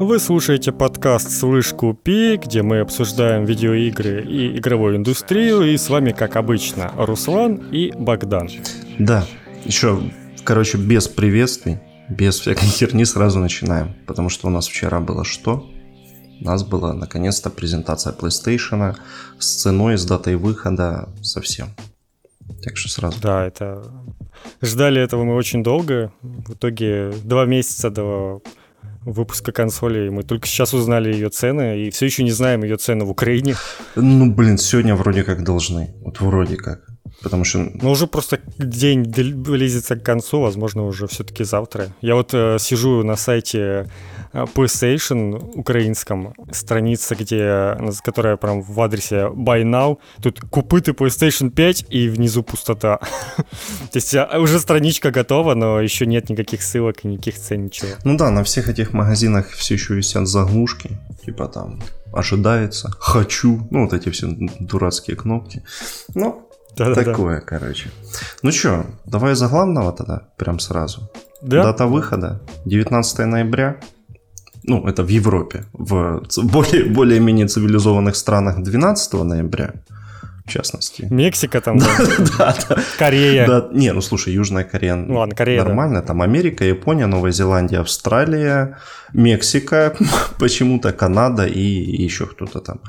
Вы слушаете подкаст «Слышь, купи», где мы обсуждаем видеоигры и игровую индустрию, и с вами, как обычно, Руслан и Богдан. Да, еще, короче, без приветствий, без всякой херни сразу начинаем, потому что у нас вчера было что? У нас была, наконец-то, презентация PlayStation с ценой, с датой выхода, совсем. Так что сразу. Да, это... Ждали этого мы очень долго. В итоге два месяца до выпуска консоли. Мы только сейчас узнали ее цены и все еще не знаем ее цены в Украине. Ну, блин, сегодня вроде как должны. Вот вроде как. Потому что... Ну, уже просто день близится к концу, возможно, уже все-таки завтра. Я вот э, сижу на сайте PlayStation украинском, страница, где, которая прям в адресе Buy Now. Тут купы ты PlayStation 5 и внизу пустота. То есть а, уже страничка готова, но еще нет никаких ссылок, никаких цен, ничего. Ну да, на всех этих магазинах все еще висят заглушки. Типа там ожидается, хочу, ну вот эти все дурацкие кнопки. Но да, Такое, короче. Ну что, давай за главного тогда, прям сразу. Да? Дата выхода 19 ноября. Ну, это в Европе. В более, более-менее цивилизованных странах 12 ноября в частности. Мексика там, да, Корея. Да, не, ну слушай, Южная Корея ну, ладно, Корея нормально, там Америка, Япония, Новая Зеландия, Австралия, Мексика, почему-то Канада и еще кто-то там.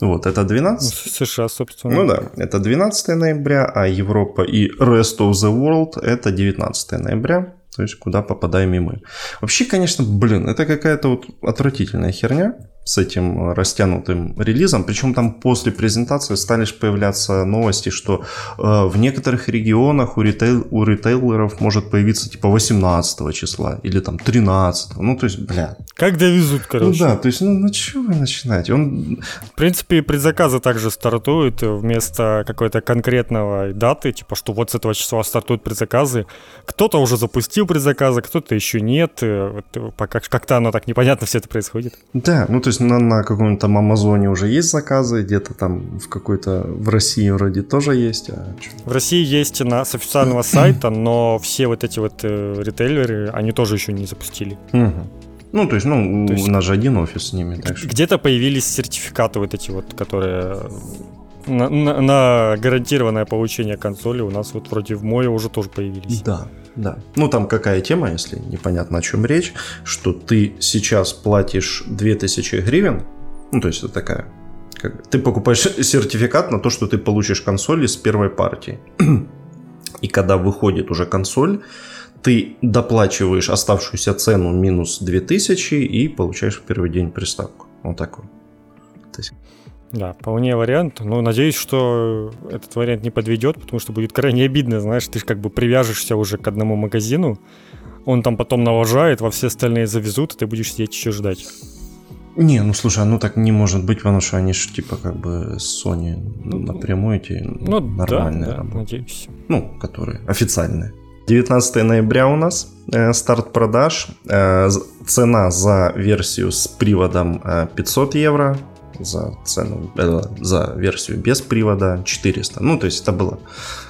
Вот, это 12... Ну, США, собственно. Ну да, это 12 ноября, а Европа и Rest of the World это 19 ноября. То есть, куда попадаем и мы. Вообще, конечно, блин, это какая-то вот отвратительная херня с этим э, растянутым релизом. Причем там после презентации стали появляться новости, что э, в некоторых регионах у, ритейл, у ритейлеров может появиться типа 18 числа или там 13. Ну, то есть, бля. Как довезут, короче. Ну да, то есть, ну, ну что вы начинаете? Он... В принципе, предзаказы также стартуют вместо какой-то конкретного даты, типа, что вот с этого числа стартуют предзаказы. Кто-то уже запустил предзаказы, кто-то еще нет. Э, вот, э, пока как-то оно так непонятно все это происходит. Да, ну то есть есть на, на каком-то там Амазоне уже есть заказы, где-то там в какой-то в России вроде тоже есть. А в России есть на, с официального сайта, но все вот эти вот э, ритейлеры, они тоже еще не запустили. Угу. Ну, то есть, ну, то есть, у нас же один офис с ними. Так что... Где-то появились сертификаты вот эти вот, которые на, на, гарантированное получение консоли у нас вот вроде в Мое уже тоже появились. Да, да. Ну, там какая тема, если непонятно о чем речь, что ты сейчас платишь 2000 гривен, ну, то есть это такая, как, ты покупаешь сертификат на то, что ты получишь консоль из первой партии. И когда выходит уже консоль, ты доплачиваешь оставшуюся цену минус 2000 и получаешь в первый день приставку. Вот такой. Есть... Да, вполне вариант. Но надеюсь, что этот вариант не подведет, потому что будет крайне обидно, знаешь, ты же как бы привяжешься уже к одному магазину, он там потом налажает, во все остальные завезут, и ты будешь сидеть еще ждать. Не, ну слушай, ну так не может быть, потому что они же типа как бы с Sony ну, напрямую эти ну, нормальные да, да, надеюсь. Ну, которые официальные. 19 ноября у нас э, старт продаж. Э, цена за версию с приводом э, 500 евро, за цену, э, за версию без привода 400. Ну, то есть это было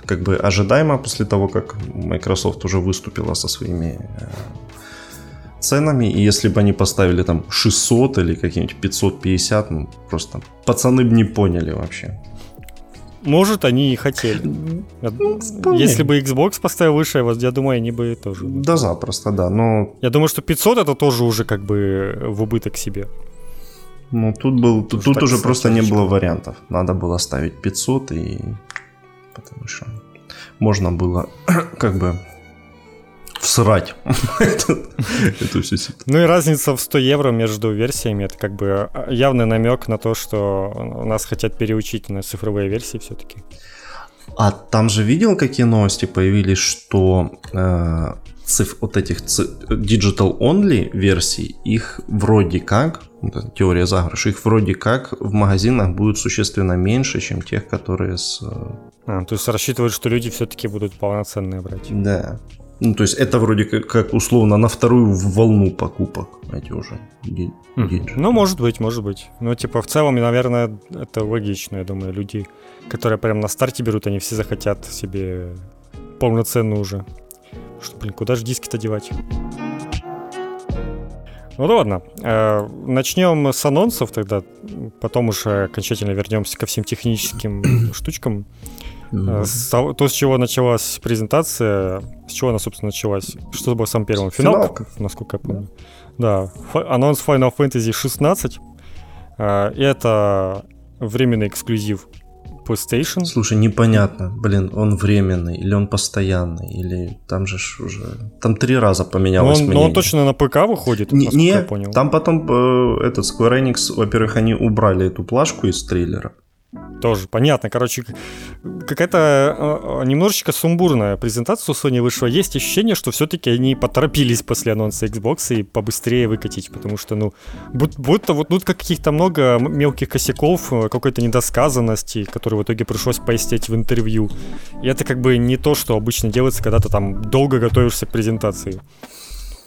как бы ожидаемо после того, как Microsoft уже выступила со своими э, ценами, и если бы они поставили там 600 или какие-нибудь 550, ну, просто пацаны бы не поняли вообще. Может, они и хотели. Ну, Если бы Xbox поставил выше, я думаю, они бы тоже. Да, запросто, да. Но... Я думаю, что 500 это тоже уже как бы в убыток себе. Ну, тут был, тут, тут уже просто не было вариантов. Надо было ставить 500 и... Потому что можно было как бы всрать эту всю Ну и разница в 100 евро между версиями, это как бы явный намек на то, что нас хотят переучить на цифровые версии все-таки. А там же видел, какие новости появились, что э, циф, вот этих digital only версий, их вроде как, теория заигрыша, их вроде как в магазинах будет существенно меньше, чем тех, которые с... Э, а, то есть рассчитывают, что люди все-таки будут полноценные брать. Да. Ну, то есть это вроде как, как условно на вторую волну покупок, эти уже. Mm. Ну, может быть, может быть. Ну, типа, в целом, наверное, это логично, я думаю. Люди, которые прям на старте берут, они все захотят себе полноценную уже что, блин, куда же диски-то девать? Ну да ладно. Э, начнем с анонсов тогда, потом уже окончательно вернемся ко всем техническим штучкам. Mm-hmm. То, с чего началась презентация, с чего она, собственно, началась? Что было самым первым? Финал, Финалка. насколько я помню. Да, анонс Final Fantasy 16. Э, это временный эксклюзив PlayStation. Слушай, непонятно, блин, он временный или он постоянный, или там же ж уже... Там три раза поменялось но он, но он точно на ПК выходит, не, не я понял. Там потом э, этот Square Enix, во-первых, они убрали эту плашку из трейлера. Тоже понятно. Короче, какая-то э, немножечко сумбурная презентация у Sony вышла. Есть ощущение, что все-таки они поторопились после анонса Xbox и побыстрее выкатить, потому что, ну, будто вот тут каких-то много мелких косяков, э, какой-то недосказанности, которые в итоге пришлось пояснять в интервью. И это как бы не то, что обычно делается, когда ты там долго готовишься к презентации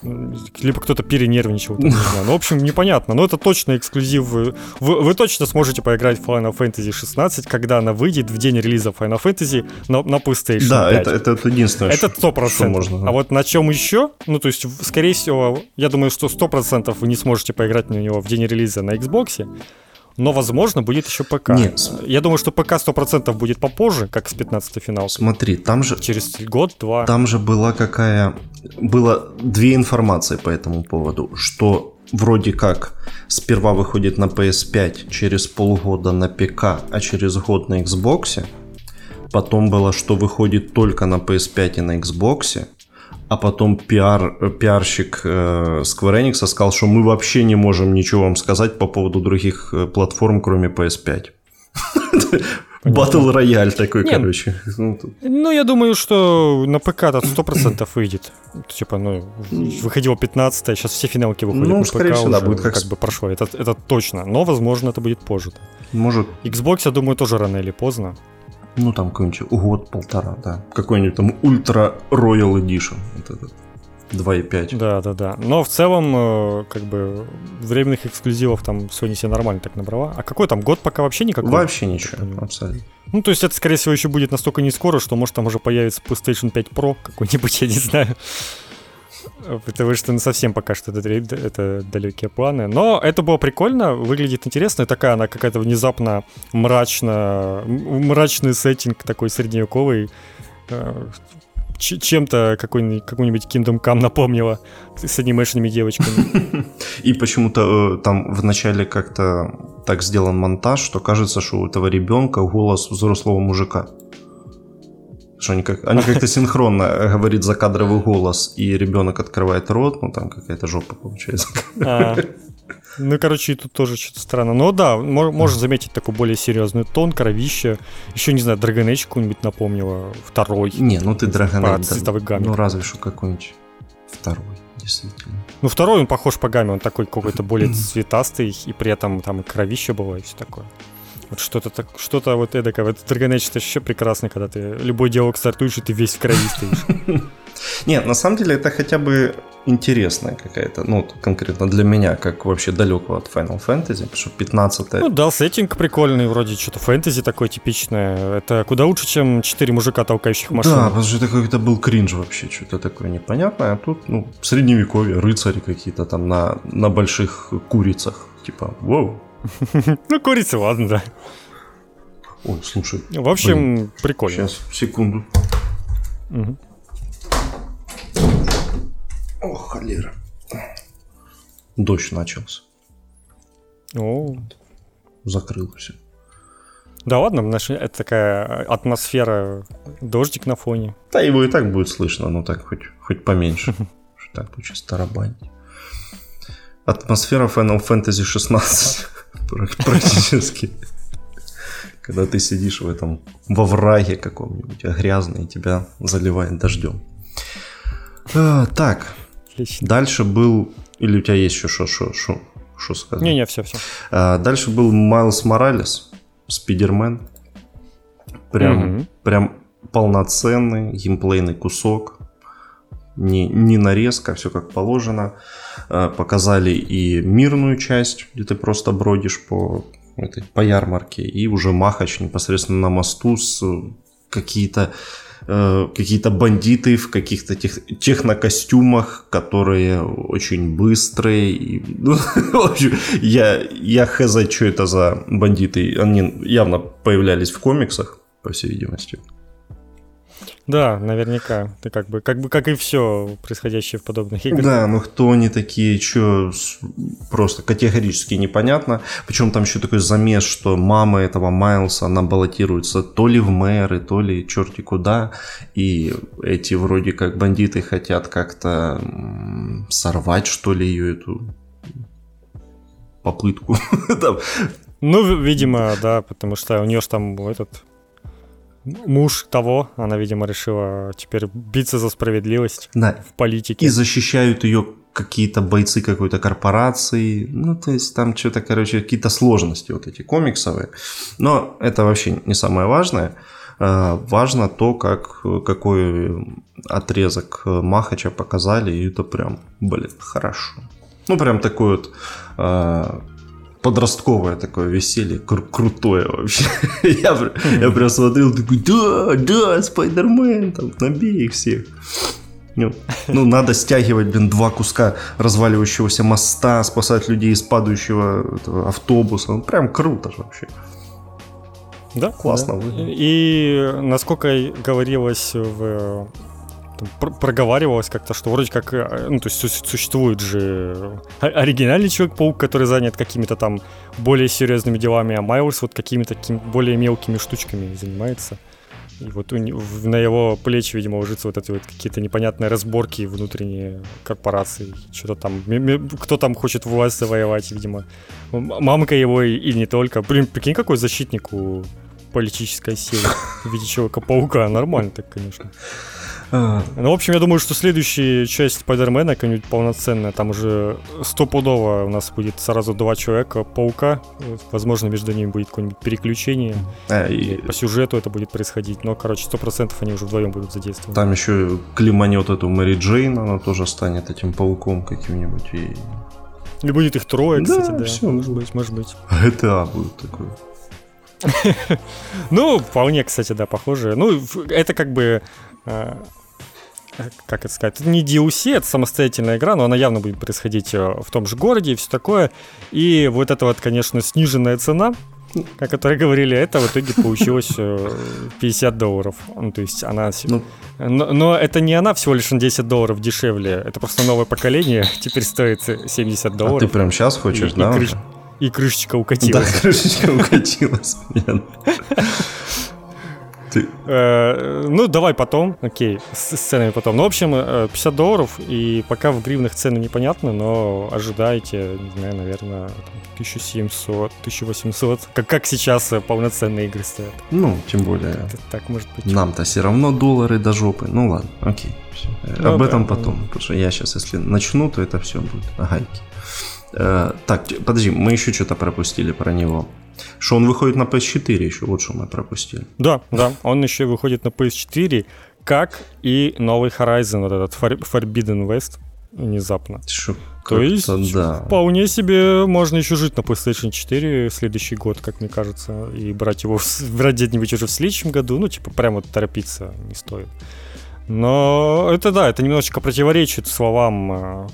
либо кто-то перенервничал, там, не знаю. Ну, в общем, непонятно. Но это точно эксклюзив. Вы, вы точно сможете поиграть в Final Fantasy 16, когда она выйдет в день релиза Final Fantasy на, на PlayStation Да, 5. Это, это, это единственное, это 100%. что можно. Да. А вот на чем еще? Ну, то есть, скорее всего, я думаю, что 100% вы не сможете поиграть на него в день релиза на Xbox но, возможно, будет еще ПК. Нет. Я думаю, что ПК 100% будет попозже, как с 15 финал. Смотри, там же... Через год-два. Там же была какая... Было две информации по этому поводу, что вроде как сперва выходит на PS5, через полгода на ПК, а через год на Xbox. Потом было, что выходит только на PS5 и на Xbox а потом пиар, пиарщик э, Square Enix сказал, что мы вообще не можем ничего вам сказать по поводу других э, платформ, кроме PS5. Батл рояль такой, Нет, короче. Ну, я думаю, что на ПК-то 100% выйдет. Типа, ну, выходило 15 сейчас все финалки выходят ну, на ПК всего, уже, будет как... как бы прошло. Это, это точно. Но, возможно, это будет позже. Может. Xbox, я думаю, тоже рано или поздно. Ну, там какой-нибудь год-полтора, да. Какой-нибудь там Ультра Royal Edition. Вот этот. 2.5. Да, да, да. Но в целом, э, как бы, временных эксклюзивов там Sony себе нормально так набрала. А какой там год пока вообще никакой? Вообще ничего, абсолютно. Ну, то есть это, скорее всего, еще будет настолько не скоро, что, может, там уже появится PlayStation 5 Pro какой-нибудь, я не знаю. Потому что ну, совсем пока что это, это далекие планы. Но это было прикольно, выглядит интересно. Такая она какая-то внезапно мрачно, мрачный сеттинг такой средневековый. Э, чем-то какой-нибудь, какой-нибудь Kingdom Come напомнила с анимешными девочками. И почему-то э, там вначале как-то так сделан монтаж, что кажется, что у этого ребенка голос взрослого мужика. Что они, как, они как-то синхронно говорит закадровый голос, и ребенок открывает рот, ну там какая-то жопа получается. А, ну, короче, тут тоже что-то странно. Но да, можно заметить такой более серьезный тон, кровище. Еще, не знаю, Dragon Age какую-нибудь напомнила. Второй. Не, ну ты Dragon Age. Гамме. Ну, разве что какой-нибудь второй, действительно. Ну, второй он похож по гамме, он такой какой-то более цветастый, и при этом там и кровище было, и все такое. Вот что-то так, что-то вот эдакое. Вот Dragon это еще прекрасно, когда ты любой диалог стартуешь, и ты весь в крови стоишь. Нет, на самом деле это хотя бы интересная какая-то, ну, конкретно для меня, как вообще далекого от Final Fantasy, потому что 15 Ну да, сеттинг прикольный, вроде что-то фэнтези такое типичное. Это куда лучше, чем 4 мужика, толкающих машину. Да, потому что это какой-то был кринж вообще, что-то такое непонятное. А тут, ну, средневековье, рыцари какие-то там на, на больших курицах. Типа, вау, Ну, курица, ладно, да. Ой, слушай. В общем, блин, прикольно. Сейчас, секунду. Угу. О, холера. Дождь начался. О. Закрылся. Да ладно, это такая атмосфера, дождик на фоне. Да, его и так будет слышно, но так хоть, хоть поменьше. Так будет сейчас тарабанить. Атмосфера Final Fantasy 16 практически. Когда ты сидишь в этом во враге каком-нибудь, а грязный, и тебя заливает дождем. А, так, Отлично. дальше был... Или у тебя есть еще что, что, что, что сказать? Не-не, все, все. А, дальше был Майлз Моралес, Спидермен. Прям, угу. прям полноценный геймплейный кусок не, не нарезка, все как положено. Э, показали и мирную часть, где ты просто бродишь по, этой, по ярмарке, и уже Махач непосредственно на мосту с какие-то э, какие-то бандиты в каких-то тех, технокостюмах, которые очень быстрые. И, ну, в общем, я, я хз, что это за бандиты. Они явно появлялись в комиксах, по всей видимости. Да, наверняка. Ты как бы, как бы, как и все происходящее в подобных играх. Да, ну кто они такие, что просто категорически непонятно. Причем там еще такой замес, что мама этого Майлса, она баллотируется то ли в мэры, то ли черти куда. И эти вроде как бандиты хотят как-то сорвать, что ли, ее эту попытку. Ну, видимо, да, потому что у нее же там этот муж того, она, видимо, решила теперь биться за справедливость да. в политике. И защищают ее какие-то бойцы какой-то корпорации. Ну, то есть там что-то, короче, какие-то сложности вот эти комиксовые. Но это вообще не самое важное. А, важно то, как, какой отрезок Махача показали, и это прям, блин, хорошо. Ну, прям такой вот а, подростковое такое веселье, кру- крутое вообще. я, я прям смотрел, такой, да, да, Спайдермен, там, набей их всех. Ну, ну, надо стягивать, блин, два куска разваливающегося моста, спасать людей из падающего этого, автобуса. Ну, прям круто же вообще. Да, классно. Да. И насколько говорилось в там, проговаривалось как-то, что вроде как, э, ну, то есть существует же оригинальный Человек-паук, который занят какими-то там более серьезными делами, а Майлз вот какими-то такими более мелкими штучками занимается. И вот на его плечи, видимо, ложится вот эти вот какие-то непонятные разборки внутренние корпорации. Что-то там, кто там хочет власть завоевать, видимо. Мамка его и, и не только. Блин, прикинь, какой защитник у политической силы в виде Человека-паука. Нормально так, конечно. Ну, в общем, я думаю, что следующая часть Спайдермена, какая-нибудь полноценная, там уже стопудово у нас будет сразу два человека, паука, возможно, между ними будет какое-нибудь переключение, а, и... по сюжету это будет происходить, но, короче, сто процентов они уже вдвоем будут задействованы. Там еще климанет эту Мэри Джейн, она тоже станет этим пауком каким-нибудь и... И будет их трое, кстати, да. да. Все, может быть, может быть. GTA будет такое. Ну, вполне, кстати, да, похоже. Ну, это как бы а, как это сказать, это не DLC, это самостоятельная игра, но она явно будет происходить э, в том же городе и все такое. И вот эта вот, конечно, сниженная цена, о которой говорили, это в итоге получилось 50 э, долларов. Ну, то есть она... Ну, но, но это не она всего лишь на 10 долларов дешевле, это просто новое поколение, теперь стоит 70 долларов. А ты прям сейчас хочешь, и, да? И, крыш... и крышечка укатилась. Да, крышечка укатилась. Ты... Э, ну, давай потом, окей, с, с ценами потом. Ну, в общем, 50 э, долларов, и пока в гривнах цены непонятны, но ожидайте, не знаю, наверное, 1700, 1800, как, как сейчас э, полноценные игры стоят. Ну, тем более. Это, так может быть. Нам-то все равно доллары до жопы. Ну ладно, окей. Все. Ну, Об да, этом потом, да. потому что я сейчас, если начну, то это все будет гайки. Э, так, подожди, мы еще что-то пропустили про него. Что он выходит на PS4 еще, вот что мы пропустили. Да, да, он еще выходит на PS4, как и новый Horizon, вот этот Forbidden West, внезапно. Шо, То есть, да. вполне себе можно еще жить на PlayStation 4 следующий год, как мне кажется, и брать его, брать где-нибудь уже в следующем году, ну, типа, прямо торопиться не стоит. Но это да, это немножечко противоречит словам э,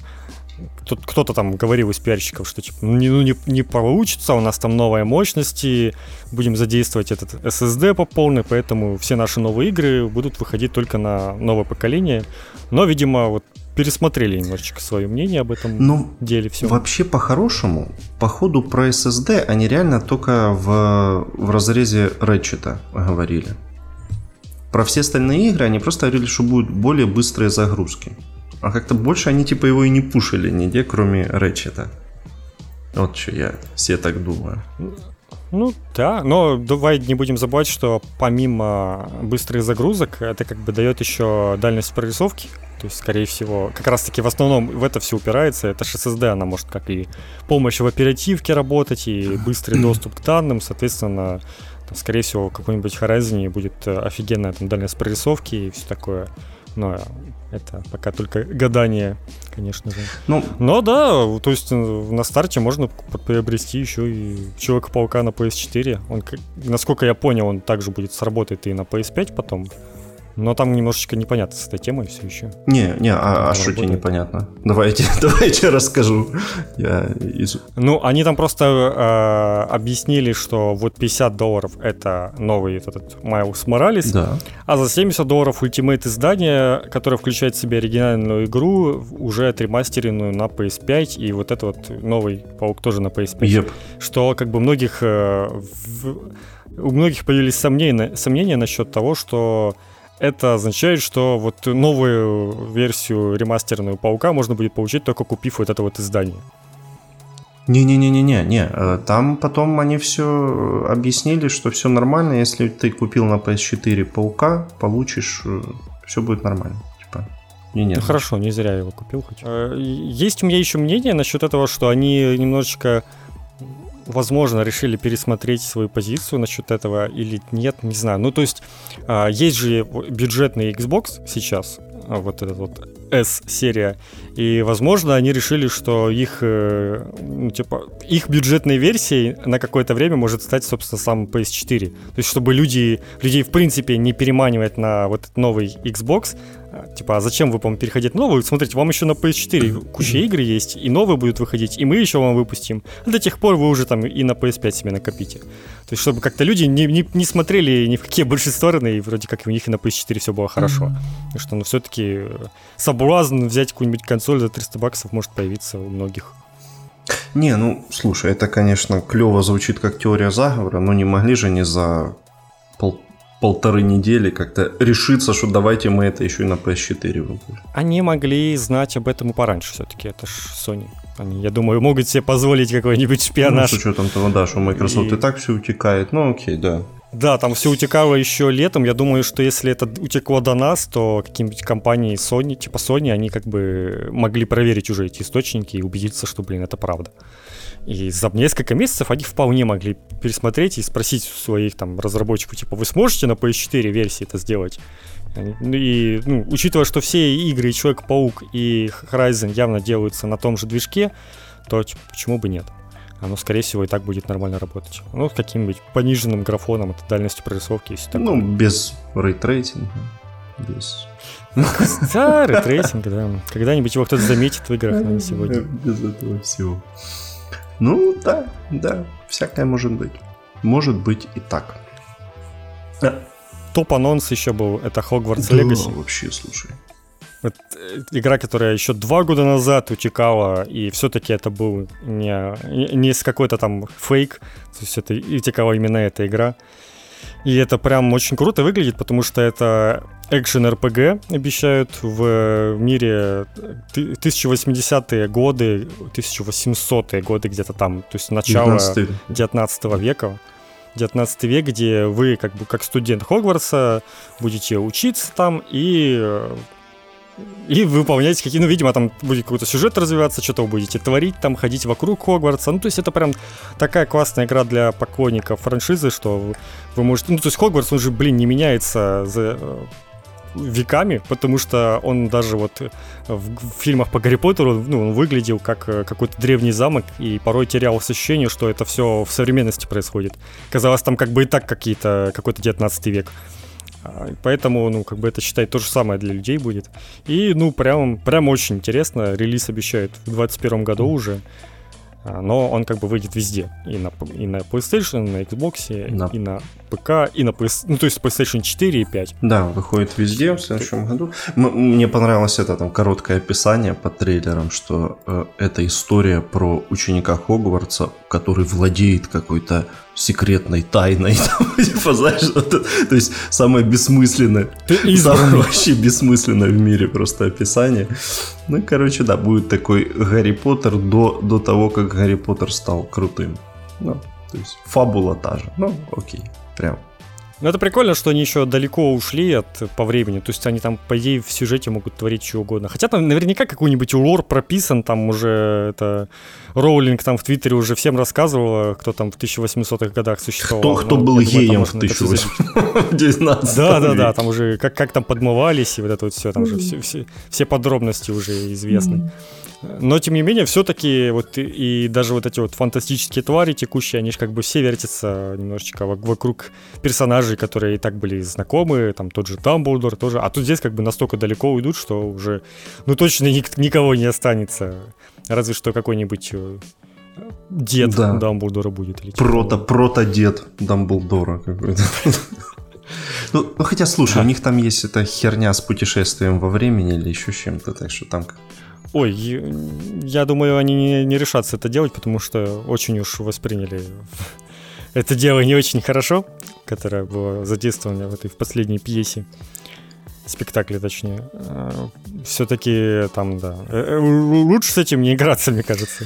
тут кто-то там говорил из пиарщиков, что типа, ну, не, ну, не, не получится, у нас там новые мощности, будем задействовать этот SSD по полной, поэтому все наши новые игры будут выходить только на новое поколение. Но, видимо, вот пересмотрели немножечко свое мнение об этом ну, деле. Все. Вообще, по-хорошему, по ходу про SSD они реально только в, в разрезе Ratchet говорили. Про все остальные игры они просто говорили, что будут более быстрые загрузки. А как-то больше они типа его и не пушили нигде, кроме Рэчета. Вот что я все так думаю. Ну да, но давай не будем забывать, что помимо быстрых загрузок, это как бы дает еще дальность прорисовки. То есть, скорее всего, как раз таки в основном в это все упирается. Это же SSD, она может как и помощь в оперативке работать, и быстрый доступ к данным, соответственно, там, скорее всего, какой-нибудь Horizon будет офигенная там дальность прорисовки и все такое. Но это пока только гадание, конечно же. Ну, Но да, то есть э, на старте можно приобрести еще и Человека-паука на PS4. Он, насколько я понял, он также будет сработать и на PS5 потом. Но там немножечко непонятно с этой темой все еще. Не, не, а, а тебе непонятно? Давайте, давайте расскажу. Я из... Ну, они там просто э, объяснили, что вот 50 долларов это новый этот Майлз Моралес, да. а за 70 долларов ультимейт издание, которое включает в себя оригинальную игру, уже отремастеренную на PS5, и вот это вот новый Паук тоже на PS5. Yep. Что как бы многих... Э, в, у многих появились сомнения, сомнения насчет того, что это означает, что вот новую версию ремастерную Паука можно будет получить только купив вот это вот издание. Не-не-не-не-не, не. Э, там потом они все объяснили, что все нормально, если ты купил на PS4 Паука, получишь, э, все будет нормально. Типа, не, нет. Ну хорошо, не зря я его купил хоть. Э, есть у меня еще мнение насчет этого, что они немножечко возможно, решили пересмотреть свою позицию насчет этого или нет, не знаю. Ну, то есть, а, есть же бюджетный Xbox сейчас, а, вот этот вот S-серия, и, возможно, они решили, что их, э, ну, типа, их бюджетной версией на какое-то время может стать, собственно, сам PS4. То есть, чтобы люди, людей, в принципе, не переманивать на вот этот новый Xbox, Типа, а зачем вы, по-моему, переходить на новую? Смотрите, вам еще на PS4 куча игр есть, и новые будут выходить, и мы еще вам выпустим. До тех пор вы уже там и на PS5 себе накопите. То есть, чтобы как-то люди не, не, не смотрели ни в какие большие стороны, и вроде как у них и на PS4 все было хорошо. Mm-hmm. Потому что, ну, все-таки э, соблазн взять какую-нибудь консоль за 300 баксов может появиться у многих. Не, ну, слушай, это, конечно, клево звучит как теория заговора, но не могли же не за пол, полторы недели как-то решиться, что давайте мы это еще и на PS4 выпустим. Они могли знать об этом и пораньше все-таки, это ж Sony. Они, я думаю, могут себе позволить какой-нибудь шпионаж. Ну, с учетом того, да, что Microsoft и, и так все утекает, ну окей, да. Да, там все утекало еще летом. Я думаю, что если это утекло до нас, то какие-нибудь компании Sony, типа Sony, они как бы могли проверить уже эти источники и убедиться, что, блин, это правда. И за несколько месяцев они вполне могли пересмотреть и спросить у своих там разработчиков, типа, вы сможете на PS4 версии это сделать? Ну и, ну, учитывая, что все игры Человек-паук и Horizon явно делаются на том же движке, то типа, почему бы нет? Оно, скорее всего, и так будет нормально работать. Ну, с каким-нибудь пониженным графоном, это дальностью прорисовки и все такое. Ну, без ray tracing а, без... Да, ray tracing, да. Когда-нибудь его кто-то заметит в играх, но не сегодня. Без этого всего. Ну, да, да, всякое может быть. Может быть и так. Топ-анонс еще был, это Hogwarts да, Legacy. вообще, слушай. Это игра, которая еще два года назад утекала, и все-таки это был не, не с какой-то там фейк, то есть это утекала именно эта игра. И это прям очень круто выглядит, потому что это экшен RPG обещают в мире 1080-е годы, 1800-е годы где-то там, то есть начало 19, 19 века. 19 век, где вы как бы как студент Хогвартса будете учиться там и и выполнять какие, ну, видимо, там будет какой-то сюжет развиваться, что-то вы будете творить, там ходить вокруг Хогвартса. Ну, то есть это прям такая классная игра для поклонников франшизы, что вы, вы можете... Ну, то есть Хогвартс, он же, блин, не меняется за э, веками, потому что он даже вот в, в фильмах по Гарри Поттеру, ну, он выглядел как э, какой-то древний замок, и порой терял ощущение, что это все в современности происходит. Казалось, там как бы и так какие-то, какой-то 19 век. А, поэтому, ну, как бы это, считай, то же самое для людей будет. И, ну, прям, прям очень интересно. Релиз обещают в 2021 году уже. А, но он как бы выйдет везде. И на, и на PlayStation, и на Xbox, да. и на ПК, и на PS... Ну, то есть PlayStation 4 и 5. Да, выходит везде в следующем году. Мне понравилось это там короткое описание под трейлером, что э, это история про ученика Хогвартса, который владеет какой-то секретной тайной. типа, знаешь, то есть самое бессмысленное. Самое вообще бессмысленное в мире просто описание. Ну, короче, да, будет такой Гарри Поттер до, до того, как Гарри Поттер стал крутым. Ну, то есть фабула та же. Ну, окей, прям ну, это прикольно, что они еще далеко ушли от по времени. То есть они там, по идее, в сюжете могут творить что угодно. Хотя там наверняка какой-нибудь лор прописан, там уже это Роулинг там в Твиттере уже всем рассказывала, кто там в 1800-х годах существовал. Кто, кто ну, был геем в 1819 Да, да, да, там уже как, как там подмывались, и вот это вот все, там уже все, все, все подробности уже известны. Но, тем не менее, все-таки вот и, и даже вот эти вот фантастические твари текущие, они же как бы все вертятся немножечко вокруг персонажей, которые и так были знакомы, там тот же Дамблдор тоже, а тут здесь как бы настолько далеко уйдут, что уже, ну, точно ник- никого не останется, разве что какой-нибудь э, дед да. Дамблдора будет. Или прото, прото-дед Дамблдора какой-то. Ну, ну, хотя, слушай, у них там есть эта херня с путешествием во времени или еще чем-то, так что там Ой, я думаю, они не, не решатся это делать, потому что очень уж восприняли это дело не очень хорошо, которое было задействовано в этой в последней пьесе спектакле, точнее. А, Все-таки там, да. Э, э, лучше с этим не играться, мне кажется.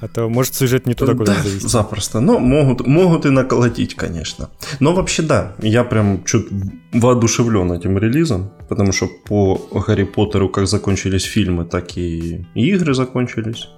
А то, может, сюжет не туда, куда да, завести. запросто. Но могут, могут и наколотить, конечно. Но вообще, да, я прям чуть воодушевлен этим релизом, потому что по Гарри Поттеру как закончились фильмы, так и игры закончились.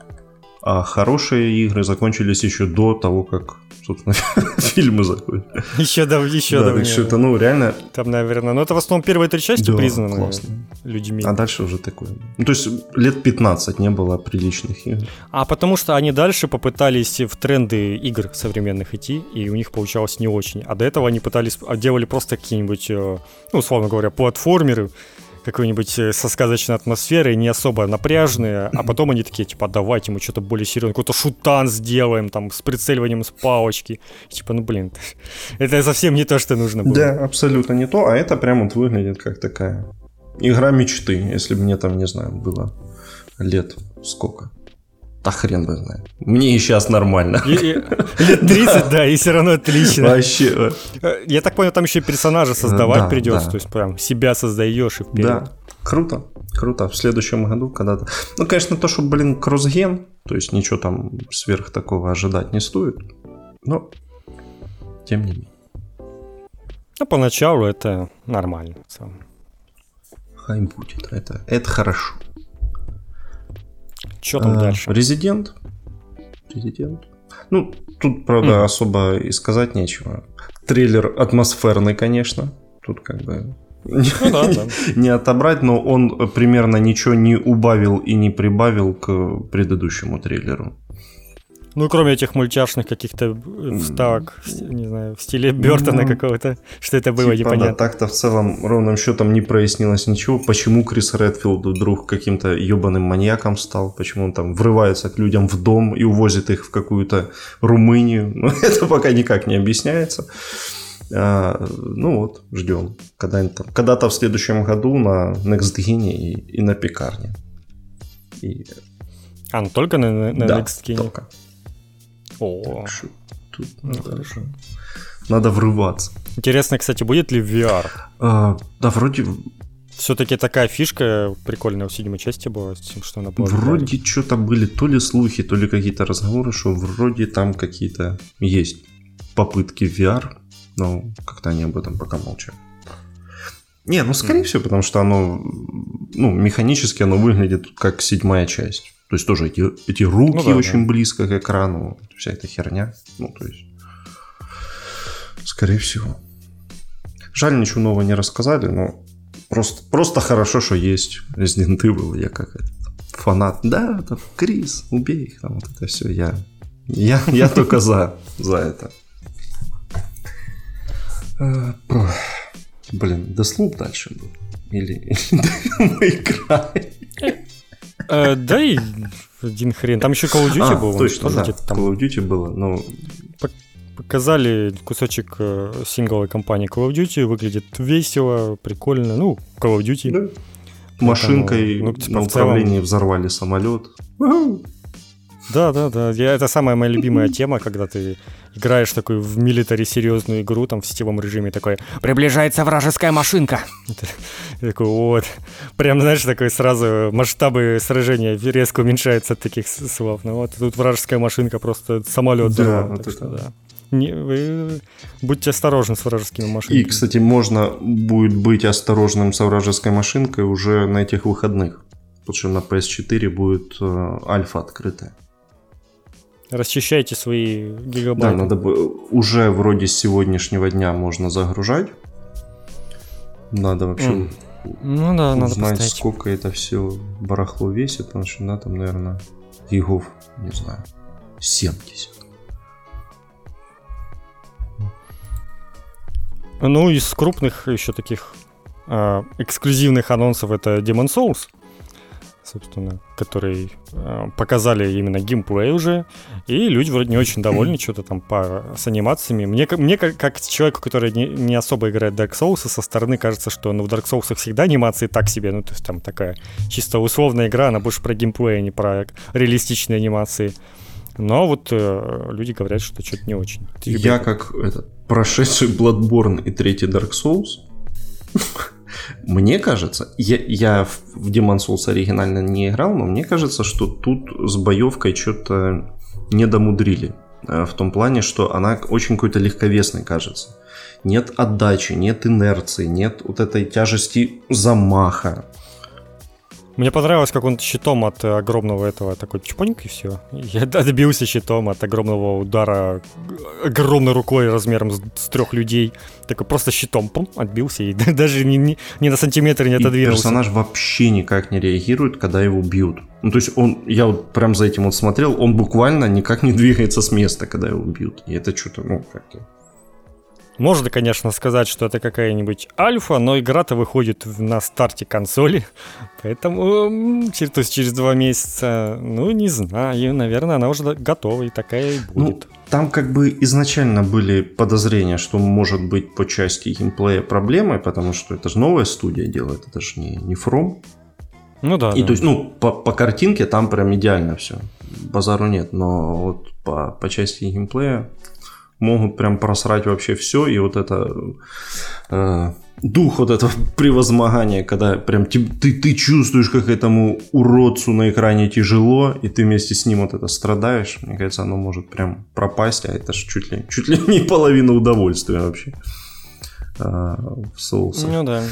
А хорошие игры закончились еще до того, как собственно, фильмы заходят. Еще, да, еще да, так что это, ну, реально... Там, наверное, ну, это в основном первые три части да, признаны классно. людьми. А дальше уже такое. Ну, то есть лет 15 не было приличных игр. А потому что они дальше попытались в тренды игр современных идти, и у них получалось не очень. А до этого они пытались, а делали просто какие-нибудь, э, ну, условно говоря, платформеры, какой-нибудь э, со сказочной атмосферой, не особо напряжные, а потом они такие, типа, давайте мы что-то более серьезное, какой-то шутан сделаем, там, с прицеливанием с палочки. Типа, ну, блин, это совсем не то, что нужно было. Да, абсолютно не то, а это прям вот выглядит как такая игра мечты, если бы мне там, не знаю, было лет сколько. Да хрен бы знает. Мне и сейчас нормально. И, и, лет 30, да, и все равно отлично. Вообще. Я так понял, там еще персонажа создавать да, придется. Да. То есть прям себя создаешь и вперед. Да, круто. Круто. В следующем году когда-то. Ну, конечно, то, что, блин, кроссген, то есть ничего там сверх такого ожидать не стоит. Но, тем не менее. Ну, поначалу это нормально. Хай будет. Это, это хорошо. Что там а, дальше? Резидент. Резидент. Ну, тут, правда, mm. особо и сказать нечего. Трейлер атмосферный, конечно. Тут как бы ну, да, да. не отобрать, но он примерно ничего не убавил и не прибавил к предыдущему трейлеру. Ну, кроме этих мультяшных каких-то вставок, не знаю, в стиле Бертона ну, какого-то, что это было типа, непонятно. Да, так-то в целом ровным счетом не прояснилось ничего. Почему Крис Редфилд вдруг каким-то ебаным маньяком стал? Почему он там врывается к людям в дом и увозит их в какую-то Румынию? Ну, это пока никак не объясняется. А, ну вот, ждем. Когда-то, когда-то в следующем году на NextGen и, и на пекарне. И... А, ну только на, на да, NextGen? только. О, тут ну, надо, хорошо. надо врываться. Интересно, кстати, будет ли VR? А, да, вроде... Все-таки такая фишка прикольная в седьмой части была, с тем, что она была. Вроде что-то были то ли слухи, то ли какие-то разговоры, что вроде там какие-то есть попытки VR, но как-то они об этом пока молчат. Не, ну скорее mm. всего, потому что оно, ну, механически оно выглядит как седьмая часть. То есть тоже эти, эти руки ну, да, очень да. близко к экрану, вся эта херня. Ну, то есть, скорее всего. Жаль, ничего нового не рассказали, но просто, просто хорошо, что есть Resident Evil. Я как этот фанат. Да, это Крис, убей их, там вот это все. Я, я, я только за, за это. Э, блин, Deathloop дальше был? Или мы играем? Э, да и один хрен. Там еще Call of Duty а, был. Точно, да. Call of Duty было, но... Показали кусочек э, сингловой кампании Call of Duty, выглядит весело, прикольно. Ну, Call of Duty. Да. Машинкой ну, типа, на управлении целом... взорвали самолет. Да, да, да. Я, это самая моя любимая тема, когда ты играешь такой в милитари серьезную игру, там в сетевом режиме такой «Приближается вражеская машинка!» Такой вот. Прям, знаешь, такой сразу взрывы сражения резко уменьшаются от таких слов. Ну вот тут вражеская машинка, просто самолет да, вот. Что, да. Не, вы будьте осторожны с вражескими машинками. И, кстати, можно будет быть осторожным с вражеской машинкой уже на этих выходных. Потому что на PS4 будет э, альфа открытая. Расчищайте свои гигабайты. Да, надо бы уже вроде с сегодняшнего дня можно загружать. Надо вообще mm. ну, да, надо узнать, поставить. сколько это все барахло весит, потому что на там, наверное, гигов, не знаю, 70. Ну, из крупных еще таких э, эксклюзивных анонсов это Demon Souls собственно, который э, показали именно геймплей уже, и люди вроде не очень довольны что-то там по, с анимациями. Мне, мне как, как человеку, который не, не особо играет Dark Souls, со стороны кажется, что ну, в Dark Souls всегда анимации так себе, ну, то есть там такая чисто условная игра, она больше про геймплей, а не про реалистичные анимации. Но вот э, люди говорят, что что-то не очень. Я как это, прошедший Bloodborne и третий Dark Souls, мне кажется, я, я в Demon Souls оригинально не играл, но мне кажется, что тут с боевкой что-то не домудрили. Э, в том плане, что она очень какой-то легковесной кажется. Нет отдачи, нет инерции, нет вот этой тяжести замаха. Мне понравилось, как он щитом от огромного этого такой чпоньк и все. Я добился щитом от огромного удара огромной рукой размером с, с трех людей. Такой просто щитом пум, отбился и даже ни, ни, ни на сантиметр не отодвинулся. И персонаж вообще никак не реагирует, когда его бьют. Ну, то есть он, я вот прям за этим вот смотрел, он буквально никак не двигается с места, когда его бьют. И это что-то, ну, как-то можно, конечно, сказать, что это какая-нибудь альфа, но игра-то выходит на старте консоли, поэтому то есть через два месяца, ну, не знаю, наверное, она уже готова и такая и ну, будет. Ну, там как бы изначально были подозрения, что может быть по части геймплея проблемой, потому что это же новая студия делает, это же не, не From. Ну да. И да. то есть, ну, по, по картинке там прям идеально все. Базару нет, но вот по, по части геймплея могут прям просрать вообще все, и вот это э, дух вот этого превозмогания, когда прям ты, ты, ты чувствуешь, как этому уродцу на экране тяжело, и ты вместе с ним вот это страдаешь, мне кажется, оно может прям пропасть, а это же чуть ли, чуть ли не половина удовольствия вообще э, в соусах. Ну да.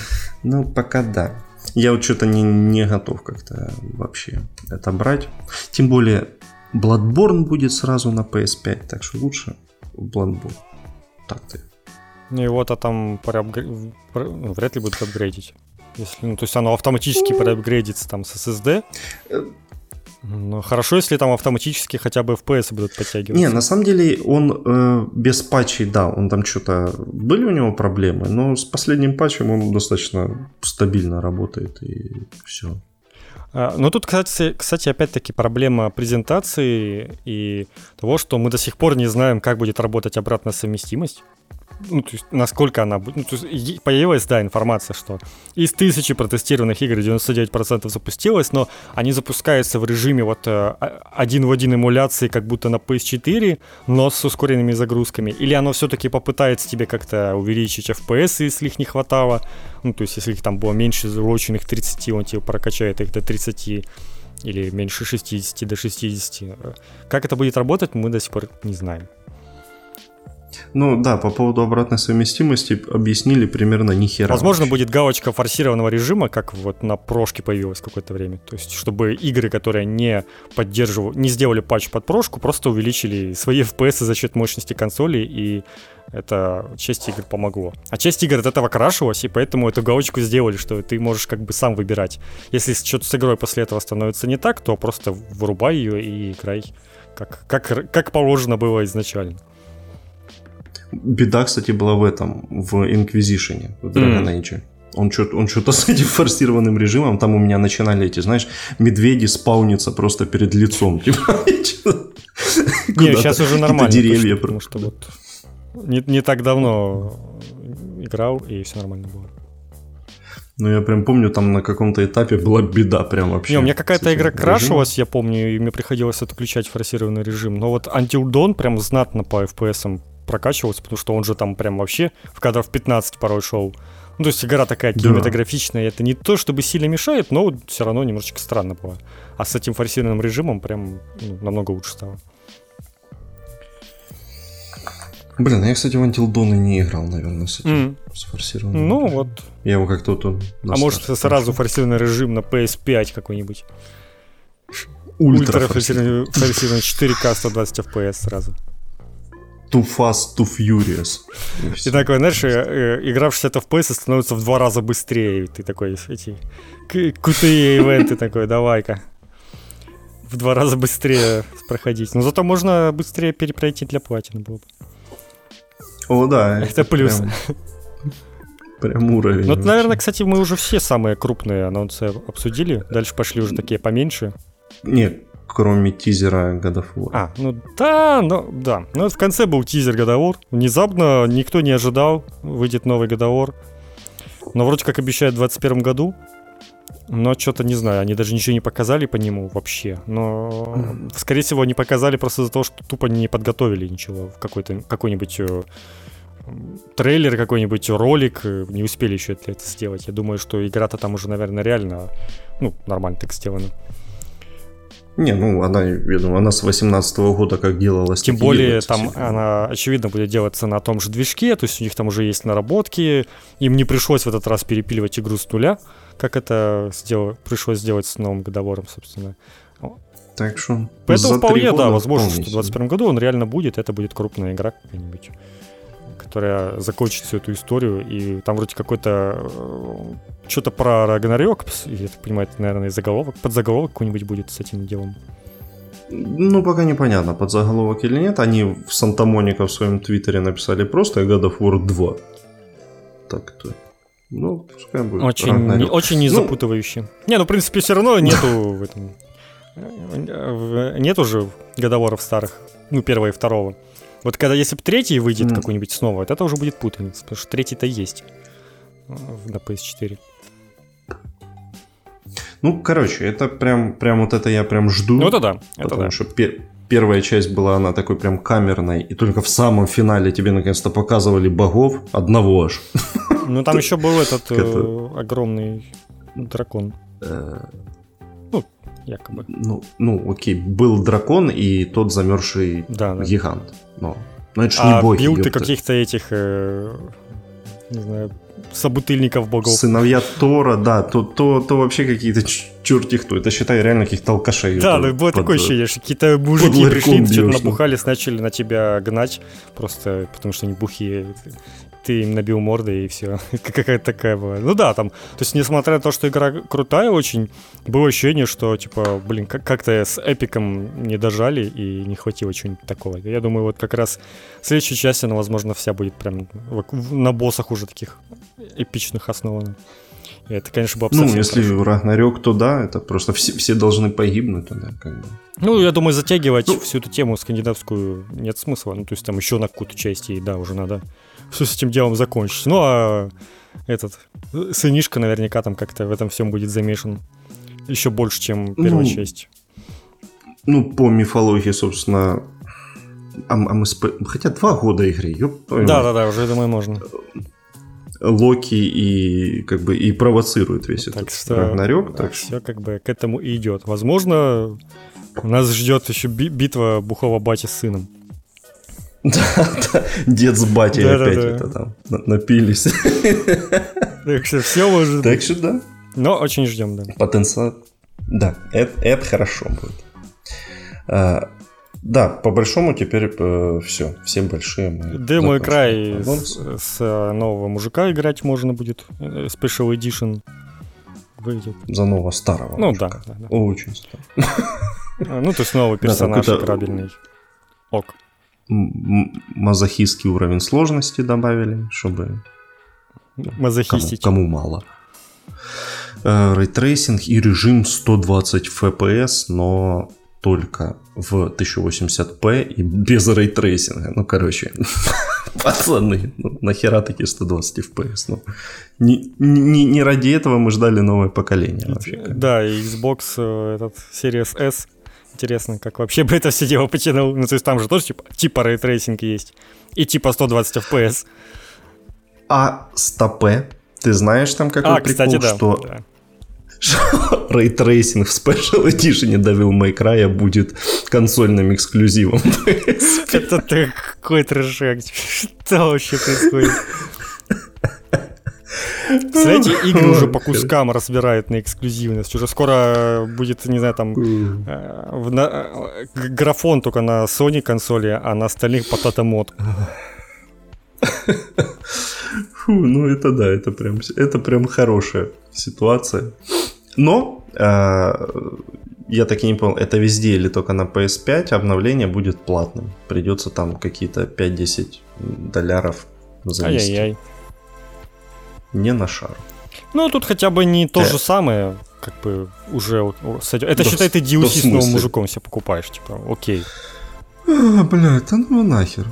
Ну, пока да. Я вот что-то не, не готов как-то вообще это брать. Тем более, Bloodborne будет сразу на PS5, так что лучше Bloodborne. Так ты. Ну вот, а там проапгр... ну, вряд ли будет апгрейдить. Если, ну, то есть оно автоматически проапгрейдится там с SSD. Э, ну, хорошо, если там автоматически хотя бы FPS будут подтягиваться. Не, на самом деле он э, без патчей, да, он там что-то... Были у него проблемы, но с последним патчем он достаточно стабильно работает и все. А, но тут, кстати, кстати, опять-таки проблема презентации и того, что мы до сих пор не знаем, как будет работать обратная совместимость ну, то есть, насколько она будет. Ну, то есть, появилась, да, информация, что из тысячи протестированных игр 99% запустилось, но они запускаются в режиме вот э, один в один эмуляции, как будто на PS4, но с ускоренными загрузками. Или оно все-таки попытается тебе как-то увеличить FPS, если их не хватало. Ну, то есть, если их там было меньше зауроченных 30, он тебе прокачает их до 30 или меньше 60 до 60. Как это будет работать, мы до сих пор не знаем. Ну да, по поводу обратной совместимости объяснили примерно ни хера. Возможно, вообще. будет галочка форсированного режима, как вот на прошке появилось какое-то время. То есть, чтобы игры, которые не поддерживают, не сделали патч под прошку, просто увеличили свои FPS за счет мощности консоли, и это часть игр помогло. А часть игр от этого крашилась, и поэтому эту галочку сделали, что ты можешь как бы сам выбирать. Если что-то с игрой после этого становится не так, то просто вырубай ее и играй как, как, как положено было изначально. Беда, кстати, была в этом, в Inquisition, в Dragon mm. Age. Он что-то он что с этим форсированным режимом, там у меня начинали эти, знаешь, медведи спауниться просто перед лицом. Типа, не, сейчас уже нормально. Деревья. Потому что вот не, не так давно играл, и все нормально было. Ну, я прям помню, там на каком-то этапе была беда прям вообще. Не, у меня какая-то игра крашилась, я помню, и мне приходилось отключать форсированный режим. Но вот Until Dawn прям знатно по FPS прокачивался, потому что он же там прям вообще в кадров 15 порой шел. Ну, то есть игра такая кинематографичная, это не то, чтобы сильно мешает, но все равно немножечко странно было. А с этим форсированным режимом прям ну, намного лучше стало. Блин, я, кстати, в Dawn не играл, наверное, с этим, mm. с форсированным. Ну, режимом. вот. Я его как-то вот... А может, сразу форсированный режим на PS5 какой-нибудь? Ультра, Ультра форсированный 4К 120 FPS сразу. Too Fast, Too Furious. И, и такой, знаешь, э, игра в 60 FPS становится в два раза быстрее. Ты такой, эти крутые ивенты такой, давай-ка. В два раза быстрее проходить. Но зато можно быстрее перепройти для платины было бы. О, да. Это, плюс. Прям, прям уровень. Ну, наверное, кстати, мы уже все самые крупные анонсы обсудили. Дальше пошли уже такие поменьше. Нет, кроме тизера God of War. А, ну да, но да. Ну в конце был тизер God of War. Внезапно никто не ожидал, выйдет новый God of War. Но вроде как обещают в 2021 году. Но что-то не знаю, они даже ничего не показали по нему вообще. Но, скорее всего, они показали просто из-за того, что тупо не подготовили ничего в какой-то какой-нибудь э, трейлер, какой-нибудь ролик, э, не успели еще это, это сделать. Я думаю, что игра-то там уже, наверное, реально, ну, нормально так сделана. Не, ну она, я думаю, она с 18 года как делалась. Тем более там она, очевидно, будет делаться на том же движке, то есть у них там уже есть наработки, им не пришлось в этот раз перепиливать игру с нуля, как это сделал, пришлось сделать с новым годовором, собственно. Так что... Поэтому вполне, да, возможно, что в 2021 году он реально будет, это будет крупная игра какая-нибудь которая закончит всю эту историю, и там вроде какой-то э, что-то про Рагнарёк, я так понимаю, это, наверное, заголовок, подзаголовок какой-нибудь будет с этим делом. Ну, пока непонятно, подзаголовок или нет. Они в Санта-Моника в своем твиттере написали просто God of War 2. Так-то. Ну, пускай будет. Очень, не, очень не ну, Не, ну, в принципе, все равно нету в этом... Нет уже годоворов старых. Ну, первого и второго. Вот когда, если бы третий выйдет mm. какой-нибудь снова, вот это уже будет путаница, потому что третий-то есть на PS4. Ну, короче, это прям, прям вот это я прям жду. Ну, это да. Это потому да. что пер- первая часть была она такой прям камерной, и только в самом финале тебе наконец-то показывали богов одного аж. Ну, там еще был этот э, огромный дракон. Э, ну, якобы. Ну, ну, окей, был дракон и тот замерзший гигант. Но, но это же не боги. билды каких-то этих, э, не знаю, собутыльников богов. Сыновья Тора, да, то, то, то вообще какие-то черти кто. Это, считай, реально каких-то алкашей. Да, ну было под, такое ощущение, что какие-то мужики пришли, что-то набухались, начали на тебя гнать, просто потому что они бухие ты им набил морды и все. Какая-то такая была. Ну да, там, то есть, несмотря на то, что игра крутая очень, было ощущение, что, типа, блин, как-то с эпиком не дожали и не хватило чего-нибудь такого. Я думаю, вот как раз следующая часть, она, возможно, вся будет прям на боссах уже таких эпичных основана. И это, конечно, было бы Ну, если хорошо. Рагнарёк, то да, это просто все, все должны погибнуть тогда, как бы. Ну, я думаю, затягивать ну, всю эту тему скандинавскую нет смысла. Ну, то есть там еще на какую-то часть и да, уже надо все с этим делом закончить. Ну, а этот сынишка наверняка там как-то в этом всем будет замешан еще больше, чем первая ну, часть. Ну, по мифологии, собственно, а, а мы сп... хотя два года игры, ёп, Да, да, да, уже думаю можно. Локи и как бы и провоцирует весь так этот что, Рагнарёк. Так все как бы к этому и идет. Возможно, нас ждет еще битва бухого бати с сыном. Да, да, дед с батей опять это там напились. Так что все может Так что да. Но очень ждем, да. Потенциал. Да, это, это хорошо будет. А, да, по большому теперь э, все, все большие. Демо и край с, с нового мужика играть можно будет. Э, Special Edition выйдет. За нового старого. Ну мужика. да, да, да. Очень старого. А, ну, то есть новый персонаж играбельный. Ок мазохистский уровень сложности добавили, чтобы Мазохистич. Кому, кому мало. Ray tracing и режим 120 FPS, но только в 1080p и без ray tracing а. Ну, короче, пацаны, ну, нахера такие 120 FPS? Ну, не, не, не ради этого мы ждали новое поколение. Вообще, да, и Xbox э, этот Series S Интересно, как вообще бы это все дело потянул. Ну, то есть там же тоже типа, типа ray tracing есть. И типа 120 FPS. А стопе? Ты знаешь там какой а, прикол, кстати, да. что... Да. Ray tracing в Special Edition Devil May Cry будет консольным эксклюзивом. Это какой трешак. Что вообще происходит? Представляете, игры уже по кускам разбирают на эксклюзивность. Уже скоро будет, не знаю, там э, э, графон только на Sony консоли, а на остальных Potato mode. Фу, ну это да, это прям, это прям хорошая ситуация. Но э, я так и не понял, это везде или только на PS5 обновление будет платным. Придется там какие-то 5-10 долларов занести. Ай-яй-яй. Не на шар. Ну, тут хотя бы не то э. же самое, как бы уже... Это, да, считай, ты DLC с новым мужиком себе покупаешь, типа, окей. А, блядь, да ну нахер.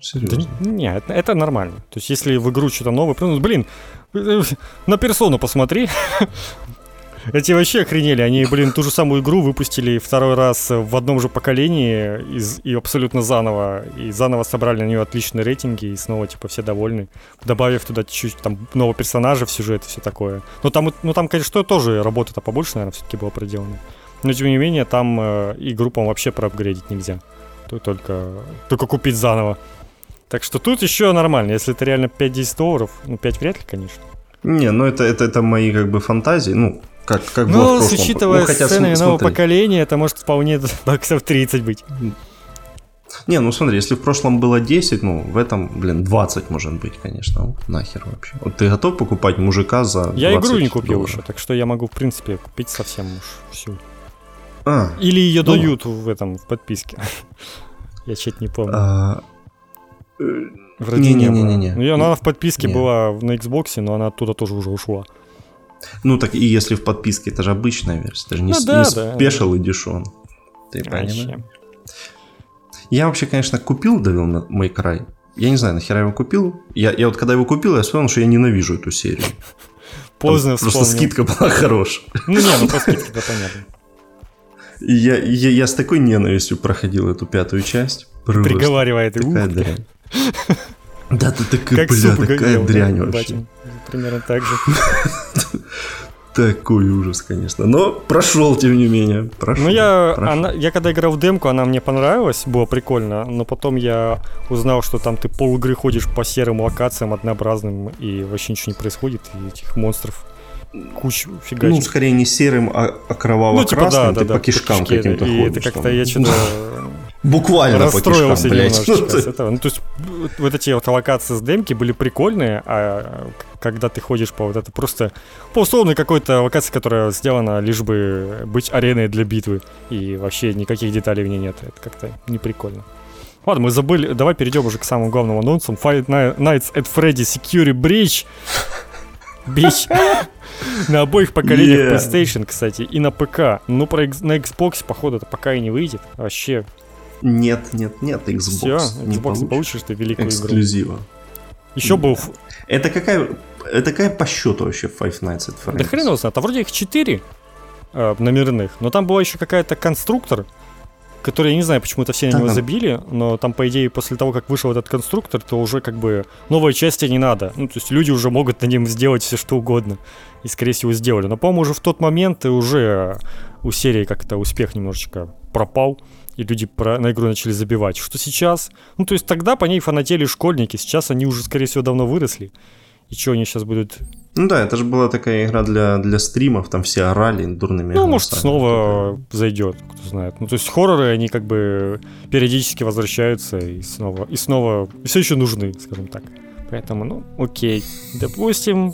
Серьезно. Да, не, это, это нормально. То есть, если в игру что-то новое, ну, блин, э, на персону посмотри. Эти вообще охренели. Они, блин, ту же самую игру выпустили второй раз в одном же поколении из, и абсолютно заново. И заново собрали на нее отличные рейтинги, и снова, типа, все довольны. Добавив туда чуть-чуть там нового персонажа в сюжет и все такое. Но там, ну, там, конечно, тоже работа-то побольше, наверное, все-таки была проделана. Но, тем не менее, там э, игру, по вообще проапгрейдить нельзя. Только, только купить заново. Так что тут еще нормально. Если это реально 5-10 долларов, ну 5 вряд ли, конечно. Не, ну это, это, это мои как бы фантазии. Ну, как, как ну, было в прошлом. учитывая ну, хотя, сцены нового поколения, это может вполне баксов 30 быть. Не, ну смотри, если в прошлом было 10, ну в этом, блин, 20 может быть, конечно. Вот нахер вообще. Вот ты готов покупать мужика за Я игру не купил долларов? еще, так что я могу, в принципе, купить совсем уж всю. А, Или ее ну... дают в этом, в подписке. я чуть не помню. А... Вроде не, не, не, не, не. Ну, она в подписке не. была на Xbox, но она оттуда тоже уже ушла. Ну, так и если в подписке, это же обычная версия, это же не, ну, да, не да, спешил да. эдишон. Ты понимаешь? Я вообще, конечно, купил Devil May Cry. Я не знаю, нахера его купил. Я, я вот когда его купил, я вспомнил, что я ненавижу эту серию. Поздно Просто скидка была хорошая. Ну не, ну по скидке, да, понятно. Я, я, я с такой ненавистью проходил эту пятую часть. Просто Приговаривает. Такая дрянь. Да, ты такая, бля, такая дрянь вообще. Примерно так же. Такой ужас, конечно. Но прошел, тем не менее. Прошел, ну, я, прошел. Она, я когда играл в демку, она мне понравилась, было прикольно. Но потом я узнал, что там ты пол игры ходишь по серым локациям однообразным, и вообще ничего не происходит, и этих монстров кучу фигачит. Ну, скорее не серым, а, а кроваво-красным, ну, типа, да, ты да, по кишкам по каким-то и ходишь. это как-то я что-то Буквально расстроился по кишкам, блядь. Ну, с этого. Ну, то есть вот эти вот локации с демки были прикольные, а когда ты ходишь по вот это просто по условной какой-то локации, которая сделана лишь бы быть ареной для битвы, и вообще никаких деталей в ней нет, это как-то не прикольно. Ладно, мы забыли, давай перейдем уже к самому главному анонсу. Five Nights at Freddy Security Breach. Бич. На обоих поколениях yeah. PlayStation, кстати, и на ПК. Ну, про, на Xbox, походу, это пока и не выйдет. Вообще, нет, нет, нет, Xbox. Все, Xbox не получишь ты великую Эксклюзива. игру. Еще да. был... Это какая, это какая по счету вообще Five Nights at Freddy's? Да хрен его знает, а вроде их 4 э, номерных, но там была еще какая-то конструктор, который, я не знаю, почему это все на него забили, но там, по идее, после того, как вышел этот конструктор, то уже как бы новой части не надо. Ну, то есть люди уже могут на нем сделать все, что угодно. И, скорее всего, сделали. Но, по-моему, уже в тот момент уже у серии как-то успех немножечко пропал и люди про, на игру начали забивать. Что сейчас? Ну, то есть тогда по ней фанатели школьники, сейчас они уже, скорее всего, давно выросли. И что они сейчас будут... Ну да, это же была такая игра для, для стримов, там все орали дурными Ну, может, снова такая. зайдет, кто знает. Ну, то есть хорроры, они как бы периодически возвращаются и снова, и снова, и все еще нужны, скажем так. Поэтому, ну, окей. Допустим,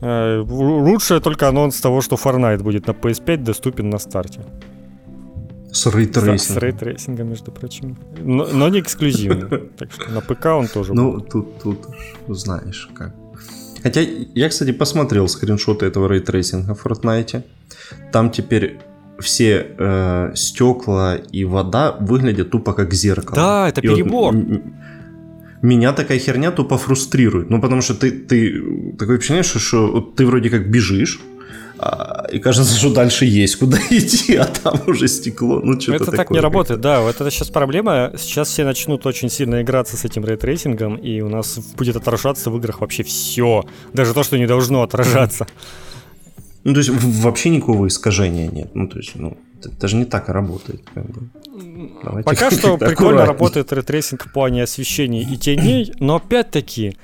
э, лучше только анонс того, что Fortnite будет на PS5 доступен на старте. С рейтрейсингом. С рейтрейсингом, между прочим. Но, но не эксклюзивно. Так что на ПК он тоже Ну, тут, тут знаешь как. Хотя я, кстати, посмотрел скриншоты этого ray tracing а в Fortnite. Там теперь все э, стекла и вода выглядят тупо как зеркало. Да, это и перебор. Вот, меня такая херня тупо фрустрирует. Ну, потому что ты, ты такое впечатление, что, что ты вроде как бежишь, а, и кажется, что дальше есть куда идти, а там уже стекло. Ну, что-то это такое. так не работает, да. Вот это сейчас проблема. Сейчас все начнут очень сильно играться с этим ray tracing ом, и у нас будет отражаться в играх вообще все. Даже то, что не должно отражаться. Ну, то есть вообще никакого искажения нет. Ну, то есть, ну, это же не так и работает. Как бы. Пока что прикольно работает ray tracing в плане освещения и теней, но опять-таки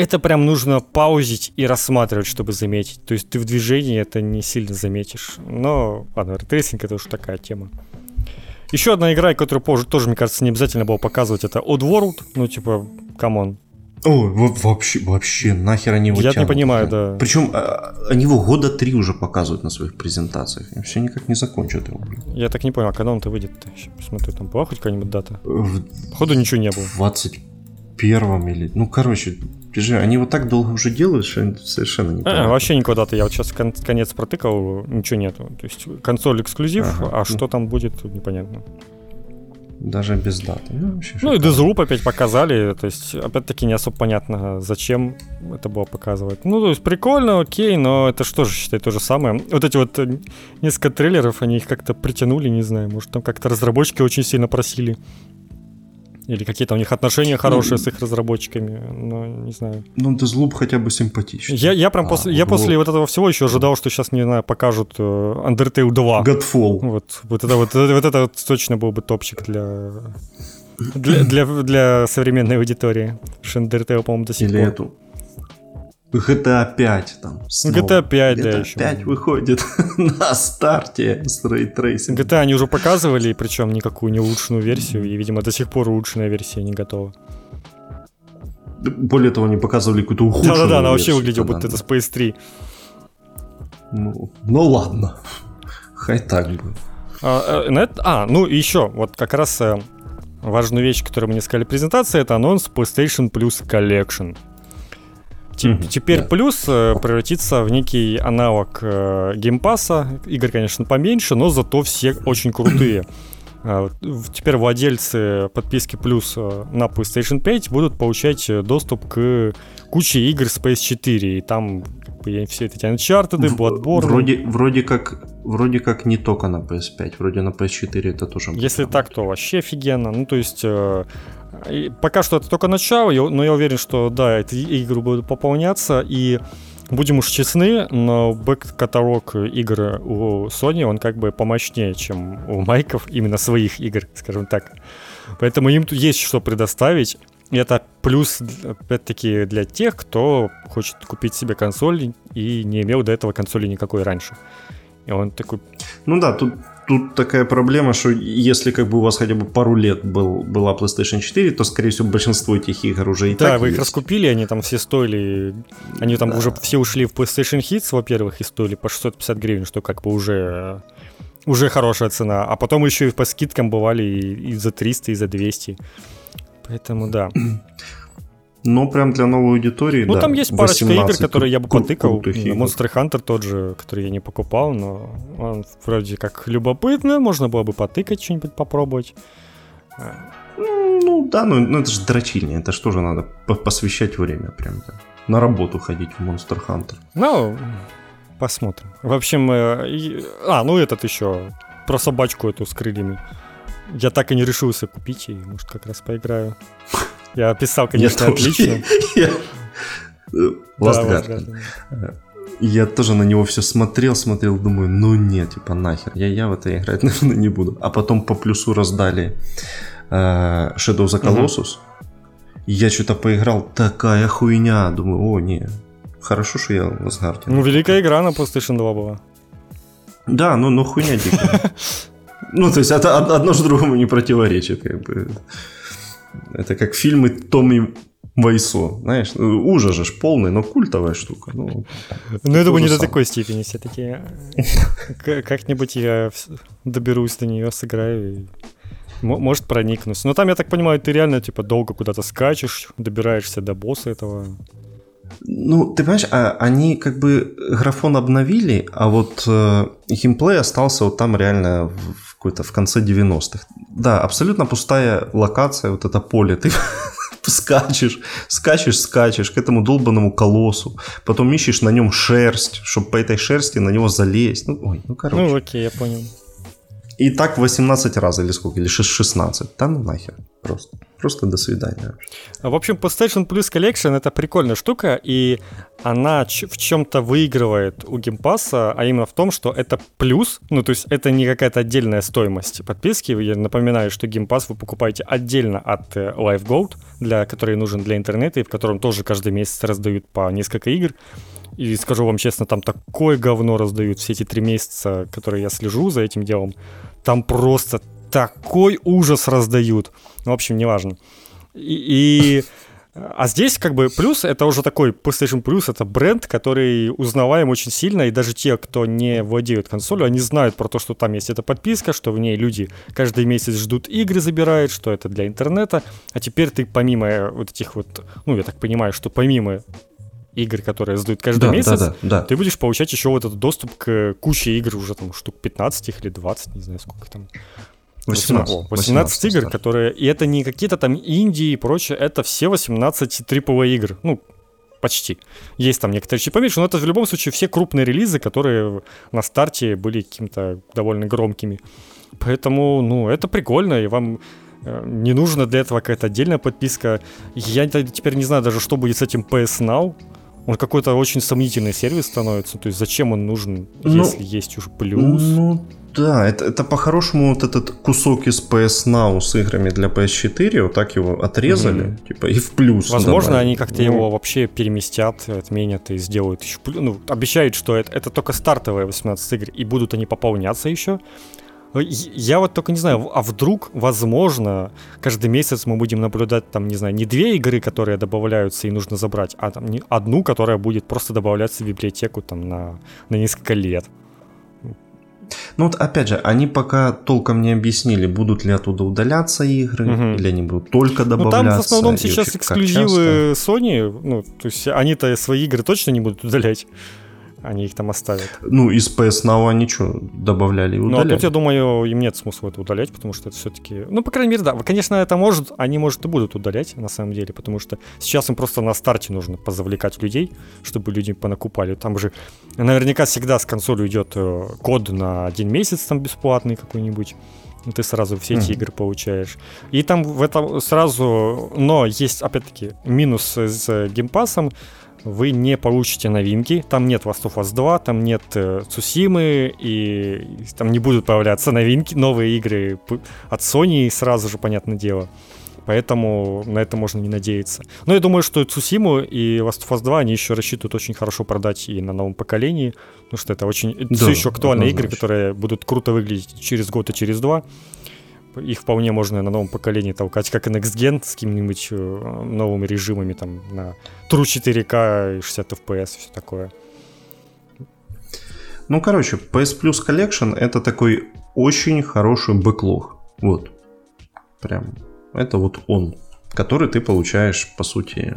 это прям нужно паузить и рассматривать, чтобы заметить. То есть ты в движении это не сильно заметишь. Но, ладно, ray tracing это уж такая тема. Еще одна игра, которую позже тоже, мне кажется, не обязательно было показывать, это Oddworld. Ну, типа, come on. О, вообще, вообще, нахер они его Я тянут. не понимаю, да. Причем а, они его года три уже показывают на своих презентациях. И все никак не закончат его. Я так не понял, а когда он-то выйдет? Посмотрю, там была хоть какая-нибудь дата? В... Походу ничего не было. 20 первом или... Ну, короче, PGA, они вот так долго уже делают, что совершенно не а, Вообще никуда-то, я вот сейчас кон- конец протыкал, ничего нету. То есть консоль эксклюзив, ага. а что там будет, непонятно. Даже без даты. Ну, ну и Deathloop опять показали, то есть опять-таки не особо понятно, зачем это было показывать. Ну, то есть прикольно, окей, но это что же, считай, то же самое. Вот эти вот э, несколько трейлеров, они их как-то притянули, не знаю, может там как-то разработчики очень сильно просили. Или какие-то у них отношения хорошие ну, с их разработчиками, но не знаю. Ну, Deathloop хотя бы симпатичный. Я, я прям а, после, я после вот этого всего еще ожидал, что сейчас, не знаю, покажут uh, Undertale 2. Godfall. Вот, вот это вот, вот это вот точно был бы топчик для, для, для, для современной аудитории. Undertale, по-моему, до сих Или пор. эту GTA 5 там. Снова. GTA 5, GTA да, еще. 5 выходит на старте с ray tracing ом. GTA они уже показывали, причем никакую не улучшенную версию, и, видимо, до сих пор улучшенная версия не готова. Более того, они показывали какую-то ухудшенную Да-да-да, она вообще выглядела, будто это PS3. Ну, ну ладно. Хай так бы. А, э, а, ну и еще, вот как раз э, важную вещь, которую мы не сказали презентации, это анонс PlayStation Plus Collection. Теперь плюс э, превратится в некий аналог э, Game Pass а. Игр, конечно, поменьше, но зато все очень крутые. Э, теперь владельцы подписки плюс э, на PlayStation 5 будут получать доступ к куче игр с PS4. И там все эти Uncharted, Bloodborne. Вроде, вроде, как, вроде как не только на PS5, вроде на PS4 это тоже. Если так, то вообще офигенно. Ну, то есть и пока что это только начало, но я уверен, что да, эти игры будут пополняться, и будем уж честны, но бэк-каталог игр у Sony, он как бы помощнее, чем у Майков, именно своих игр, скажем так. Поэтому им тут есть что предоставить. И это плюс, опять-таки, для тех, кто хочет купить себе консоль и не имел до этого консоли никакой раньше. И он такой... Ну да, тут тут такая проблема, что если как бы у вас хотя бы пару лет был, была PlayStation 4, то, скорее всего, большинство этих игр уже и да, так вы есть. их раскупили, они там все стоили... Они там да. уже все ушли в PlayStation Hits, во-первых, и стоили по 650 гривен, что как бы уже уже хорошая цена. А потом еще и по скидкам бывали и, и за 300, и за 200. Поэтому да. Но прям для новой аудитории, Ну, да, там есть парочка игр, которые я бы потыкал. Monster Hunter тот же, который я не покупал, но он вроде как любопытно, можно было бы потыкать, что-нибудь попробовать. Ну, да, ну, ну это же дрочильня, это что же надо посвящать время прям то На работу ходить в Monster Hunter. Ну, посмотрим. В общем, э, а, ну этот еще, про собачку эту с крыльями. Я так и не решился купить, и может как раз поиграю. Я описал, конечно, я отлично. Last Я тоже на него все смотрел, смотрел, думаю, ну нет, типа нахер, я, я в это играть, наверное, не буду. А потом по плюсу раздали э, Shadow the Colossus. Я что-то поиграл, такая хуйня. Думаю, о, не, хорошо, что я в Асгарде. Ну, великая игра на PlayStation 2 была. Да, ну, ну хуйня дикая. Ну, то есть это одно же другому не противоречит, как бы. Это как фильмы Томми Вайсо, знаешь, ну, ужас же полный, но культовая штука. Ну, ну я думаю, не до такой степени все-таки. Как-нибудь я доберусь до нее, сыграю и может проникнусь. Но там, я так понимаю, ты реально типа долго куда-то скачешь, добираешься до босса этого. Ну, ты понимаешь, а, они как бы графон обновили, а вот э, геймплей остался вот там реально в, какой-то в конце 90-х. Да, абсолютно пустая локация, вот это поле. Ты скачешь, скачешь, скачешь к этому долбанному колоссу, потом ищешь на нем шерсть, чтобы по этой шерсти на него залезть. Ну, ой, ну короче. Ну окей, я понял. И так 18 раз или сколько, или 16. Да ну нахер просто. Просто до свидания. В общем, PlayStation Plus Collection это прикольная штука, и она в чем-то выигрывает у Pass, а именно в том, что это плюс, ну то есть это не какая-то отдельная стоимость подписки. Я напоминаю, что Pass вы покупаете отдельно от э, Live Gold, для, который нужен для интернета, и в котором тоже каждый месяц раздают по несколько игр. И скажу вам честно, там такое говно раздают все эти три месяца, которые я слежу за этим делом. Там просто такой ужас раздают. Ну, в общем, неважно. И, и а здесь как бы плюс, это уже такой PlayStation Plus, это бренд, который узнаваем очень сильно, и даже те, кто не владеют консолью, они знают про то, что там есть эта подписка, что в ней люди каждый месяц ждут игры, забирают, что это для интернета, а теперь ты помимо вот этих вот, ну, я так понимаю, что помимо игр, которые сдают каждый да, месяц, да, да, да. ты будешь получать еще вот этот доступ к куче игр, уже там штук 15 их или 20, не знаю, сколько там 18, 18, 18 игр, которые... И это не какие-то там Индии и прочее, это все 18 AAA игр. Ну, почти. Есть там некоторые чуть поменьше, но это в любом случае все крупные релизы, которые на старте были какими-то довольно громкими. Поэтому, ну, это прикольно, и вам э, не нужно для этого какая-то отдельная подписка. Я теперь не знаю даже, что будет с этим PS Now. Он какой-то очень сомнительный сервис становится. То есть зачем он нужен, ну, если есть уже плюс? Ну, да, это, это по-хорошему вот этот кусок из PS Now с играми для PS4, вот так его отрезали, mm-hmm. типа, и в плюс. Возможно, добавили. они как-то ну. его вообще переместят, отменят и сделают еще плюс. Ну, обещают, что это, это только стартовые 18 игр, и будут они пополняться еще. Я вот только не знаю, а вдруг, возможно, каждый месяц мы будем наблюдать там, не знаю, не две игры, которые добавляются и нужно забрать, а там одну, которая будет просто добавляться в библиотеку там на, на несколько лет. Ну вот опять же, они пока толком не объяснили, будут ли оттуда удаляться игры, угу. или они будут только добавляться. Ну там в основном сейчас эксклюзивы Sony, ну то есть они-то свои игры точно не будут удалять они их там оставят. Ну, из PS Now они что, добавляли и удаляли? Ну, а тут, я думаю, им нет смысла это удалять, потому что это все-таки... Ну, по крайней мере, да. Конечно, это может, они, может, и будут удалять, на самом деле, потому что сейчас им просто на старте нужно позавлекать людей, чтобы люди понакупали. Там же наверняка всегда с консолью идет э, код на один месяц там бесплатный какой-нибудь ты сразу все эти mm-hmm. игры получаешь. И там в этом сразу, но есть, опять-таки, минус с геймпасом, вы не получите новинки. Там нет Last of Us 2, там нет э, Цусимы, и там не будут появляться новинки, новые игры от Sony сразу же, понятное дело. Поэтому на это можно не надеяться. Но я думаю, что Цусиму и Last of Us 2 они еще рассчитывают очень хорошо продать и на новом поколении, потому что это очень да, все еще актуальные игры, которые будут круто выглядеть через год и через два их вполне можно на новом поколении толкать, как и Next Gen с какими-нибудь э, новыми режимами, там, на True 4K и 60 FPS, все такое. Ну, короче, PS Plus Collection это такой очень хороший бэклог. Вот. Прям. Это вот он, который ты получаешь, по сути,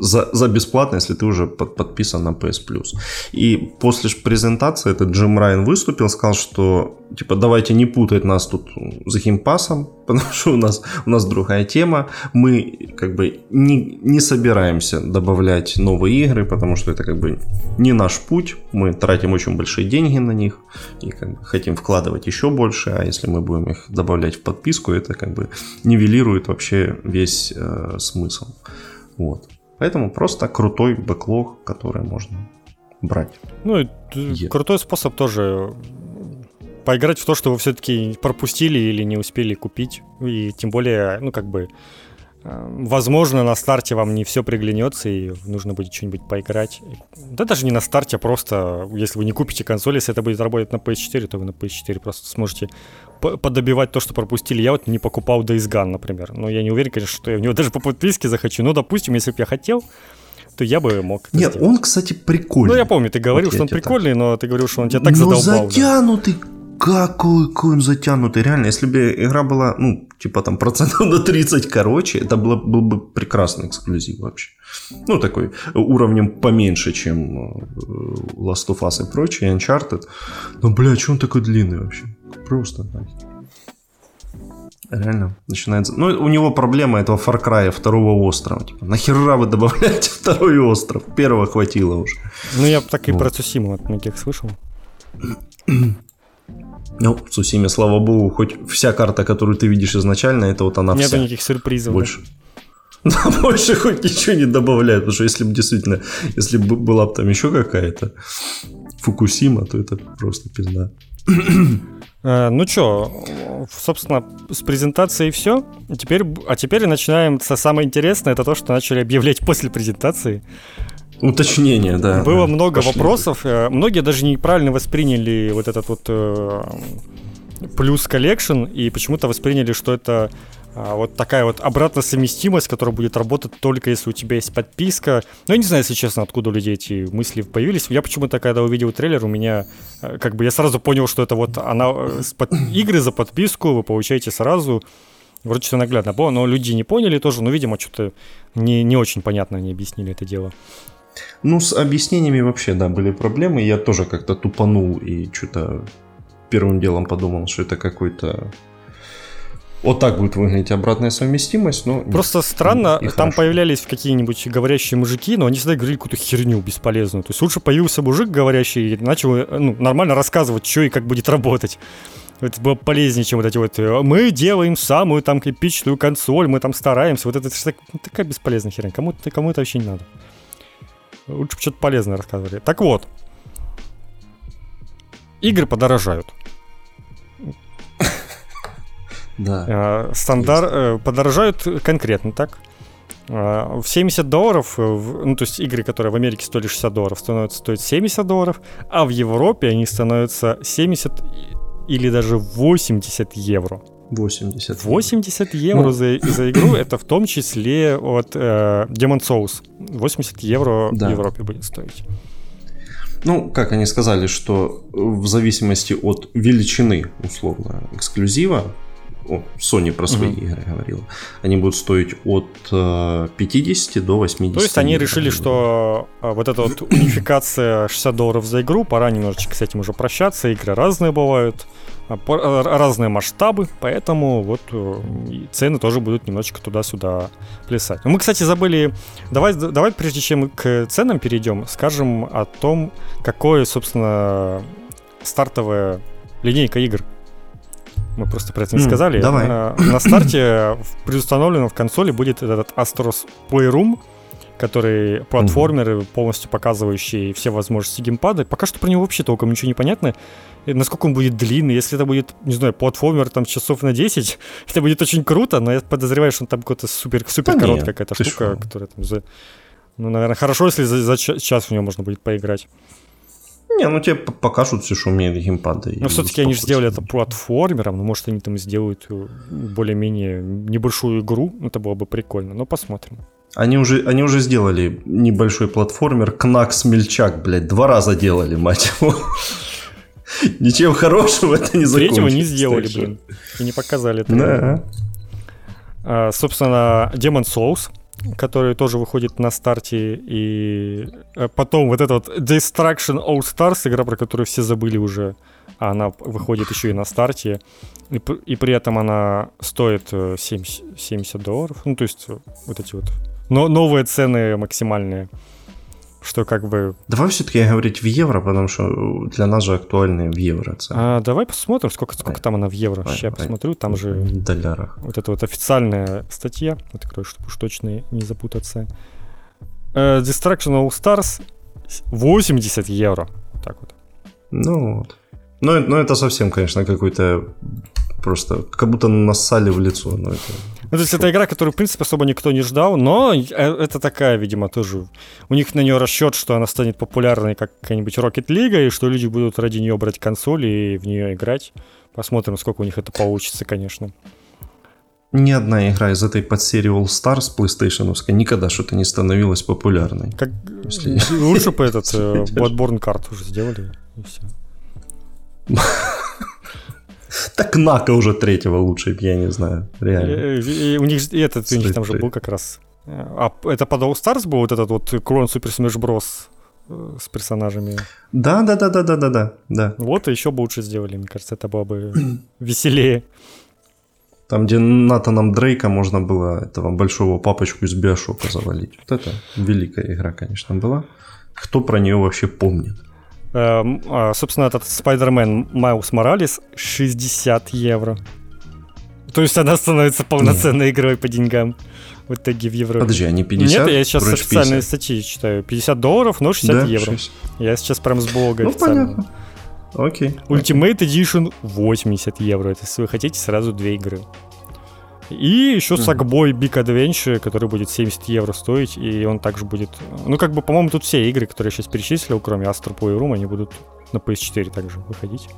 за, за бесплатно, если ты уже под, подписан на PS Plus. И после презентации этот Джим Райан выступил, сказал, что типа давайте не путать нас тут за химпасом, потому что у нас, у нас другая тема. Мы как бы не, не собираемся добавлять новые игры, потому что это как бы не наш путь. Мы тратим очень большие деньги на них и как бы хотим вкладывать еще больше, а если мы будем их добавлять в подписку, это как бы нивелирует вообще весь э, смысл. Вот. Поэтому просто крутой бэклог, который можно брать. Ну, yeah. крутой способ тоже поиграть в то, что вы все-таки пропустили или не успели купить. И тем более, ну, как бы, э, возможно, на старте вам не все приглянется, и нужно будет что-нибудь поиграть. Да даже не на старте, а просто, если вы не купите консоль, если это будет работать на PS4, то вы на PS4 просто сможете подобивать то, что пропустили. Я вот не покупал Days Gone, например. Но я не уверен, конечно, что я в него даже по подписке захочу. Но, допустим, если бы я хотел, то я бы мог Нет, сделать. он, кстати, прикольный. Ну, я помню, ты говорил, вот что он прикольный, так. но ты говорил, что он тебя так но задолбал. затянутый. Да. Какой, какой он затянутый, реально. Если бы игра была, ну, типа там процентов на 30 короче, это было, был бы прекрасный эксклюзив вообще. Ну, такой уровнем поменьше, чем э, Last of Us и прочее, Uncharted. Но, бля, что он такой длинный вообще? Просто, Реально, начинается... Ну, у него проблема этого Far Cry второго острова. Типа, нахера вы добавляете второй остров? Первого хватило уже. Ну, я так и вот. про Цусиму от многих слышал. Ну, в Сусиме, слава богу, хоть вся карта, которую ты видишь изначально, это вот она Нет вся. Нет никаких сюрпризов. Больше. Да, больше хоть ничего не добавляют, потому что если бы действительно, если бы была бы там еще какая-то Фукусима, то это просто пизда. Э, ну что, собственно, с презентацией все. Теперь, а теперь начинаем со самое интересное, это то, что начали объявлять после презентации. Уточнение, да. Было да, много пошли. вопросов. Э, многие даже неправильно восприняли вот этот вот э, Plus Collection и почему-то восприняли, что это а, вот такая вот обратная совместимость, которая будет работать только если у тебя есть подписка. Ну, я не знаю, если честно, откуда у людей эти мысли появились. Я почему-то, когда увидел трейлер, у меня, э, как бы, я сразу понял, что это вот она, э, игры за подписку вы получаете сразу. Вроде все наглядно было, но люди не поняли тоже, но, видимо, что-то не, не очень понятно они объяснили это дело. Ну, с объяснениями вообще, да, были проблемы. Я тоже как-то тупанул и что-то первым делом подумал, что это какой-то вот так будет выглядеть обратная совместимость, но... Просто странно, там хорошо. появлялись какие-нибудь говорящие мужики, но они всегда говорили какую-то херню бесполезную. То есть лучше появился мужик говорящий и начал ну, нормально рассказывать, что и как будет работать. Это было полезнее, чем вот эти вот э, «мы делаем самую там эпичную консоль, мы там стараемся». Вот это, это такая бесполезная херня. Кому, кому это вообще не надо. Лучше бы что-то полезное рассказывали. Так вот, игры подорожают. Да. А, стандарт э, подорожают конкретно так. А, в 70 долларов, э, ну то есть игры, которые в Америке стоили 60 долларов, становятся стоить 70 долларов, а в Европе они становятся 70 или даже 80 евро. 80. 80 евро ну. за, за игру, это в том числе от э, Demon Souls. 80 евро да. в Европе будет стоить. Ну, как они сказали, что в зависимости от величины, условно, эксклюзива, о, Sony про свои угу. игры говорил, они будут стоить от 50 э, до 80. То есть они решили, что э, вот эта вот унификация 60 долларов за игру, пора немножечко с этим уже прощаться, игры разные бывают, разные масштабы, поэтому вот цены тоже будут немножечко туда-сюда плясать. Ну, мы, кстати, забыли, давай, давай прежде чем мы к ценам перейдем, скажем о том, какое, собственно, стартовая линейка игр мы просто про это не сказали. Давай. Э, на старте предустановлено в консоли будет этот Astros Playroom, который платформер, полностью показывающий все возможности геймпада. Пока что про него вообще толком ничего не понятно. Насколько он будет длинный. Если это будет, не знаю, платформер там часов на 10, это будет очень круто, но я подозреваю, что он там какой-то супер, супер да короткая какая-то штука, шо? которая там за... Ну, наверное, хорошо, если за, за час в него можно будет поиграть. Не, ну тебе покажут все, что умеет геймпады. Но все-таки они же сделали это платформером, ну может они там сделают э, более-менее небольшую игру, ну, это было бы прикольно, но посмотрим. Они уже, они уже сделали небольшой платформер, Кнак Смельчак, блядь, два раза делали, мать его. Ничем хорошего это не закончилось. Третьего не сделали, блин, и не показали это. Да. А, собственно, Demon Souls, который тоже выходит на старте, и э, потом вот этот вот Destruction All Stars, игра, про которую все забыли уже, а она выходит еще и на старте, и, и при этом она стоит 70, э, 70 долларов, ну, то есть э, вот эти вот но новые цены максимальные что как бы... Давай все-таки говорить в евро, потому что для нас же актуальны в евро цены. А, давай посмотрим, сколько, сколько там она в евро. Давай, Сейчас я посмотрю, там же... В долларах. Вот это вот официальная статья. Открою, чтобы уж точно не запутаться. Uh, Destruction All Stars 80 евро. Так вот. Ну вот. Ну, ну это совсем, конечно, какой-то просто как будто нассали в лицо. Но это... Ну, то есть это игра, которую, в принципе, особо никто не ждал, но э, это такая, видимо, тоже... У них на нее расчет, что она станет популярной, как какая-нибудь Rocket League, и что люди будут ради нее брать консоли и в нее играть. Посмотрим, сколько у них это получится, конечно. Ни одна игра из этой подсерии All Stars PlayStation никогда что-то не становилась популярной. Как... Если... Лучше бы этот э, Bloodborne карт уже сделали, и все. Так Нака уже третьего лучше, я не знаю, реально. И, и, и у них и этот, у них там же был как раз. А это под All Stars был вот этот вот Крон Smash Bros. Э, с персонажами. Да, да, да, да, да, да, да, да. Вот и еще бы лучше сделали, мне кажется, это было бы веселее. Там, где Натаном Дрейка можно было этого большого папочку из Биошока завалить. Вот это великая игра, конечно, была. Кто про нее вообще помнит? Эм, а, собственно, этот Spider-Man Miles Morales 60 евро. То есть она становится полноценной Нет. игрой по деньгам в итоге в Европе. Подожди, они 50? Нет, я сейчас официальные 50. статьи читаю. 50 долларов, но 60 да, евро. 6. Я сейчас прям с блога ну, понятно. Окей. Ultimate Edition 80 евро. Это если вы хотите сразу две игры. И еще mm. Sackboy Big Adventure, который будет 70 евро стоить, и он также будет... Ну, как бы, по-моему, тут все игры, которые я сейчас перечислил, кроме Astro Playroom, они будут на PS4 также выходить.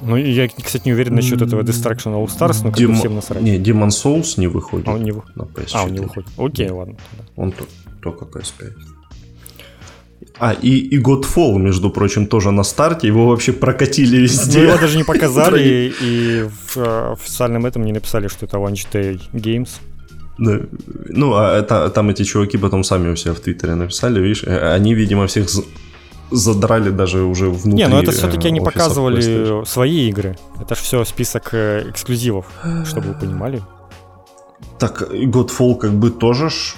Ну, я, кстати, не уверен насчет этого Destruction All Stars, но как всем насрать. Не, Demon Souls не выходит. А, он не, вы... на PS4. а, он не выходит. Окей, ладно. Он то, только PS5. А, и, и Godfall, между прочим, тоже на старте. Его вообще прокатили везде. Ну, его даже не показали, и в э, официальном этом не написали, что это One Day Games. Да. Ну, а это, там эти чуваки потом сами у себя в Твиттере написали, видишь, э, они, видимо, всех задрали даже уже внутри Не, ну это все-таки они показывали свои игры. Это же все список э, эксклюзивов, чтобы вы понимали. Так, Godfall как бы тоже ж...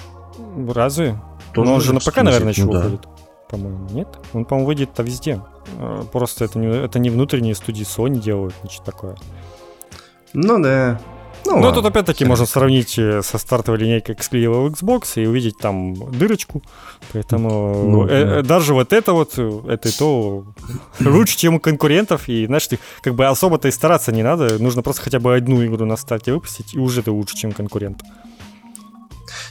Разве? Тоже Но он же на ПК, наверное, еще ну, выходит. По-моему, нет? Он, по-моему, выйдет-то везде. Э, просто это не, это не внутренние студии Sony делают, ничего такое. Ну да. Ну, Но тут опять-таки можно сравнить э, со стартовой линейкой эксклюзива Xbox и увидеть там дырочку. Поэтому ну, э, да. Э, даже вот это вот, это и то лучше, чем у конкурентов. И, знаешь, ты как бы особо-то и стараться не надо. Нужно просто хотя бы одну игру на старте выпустить, и уже ты лучше, чем конкурент.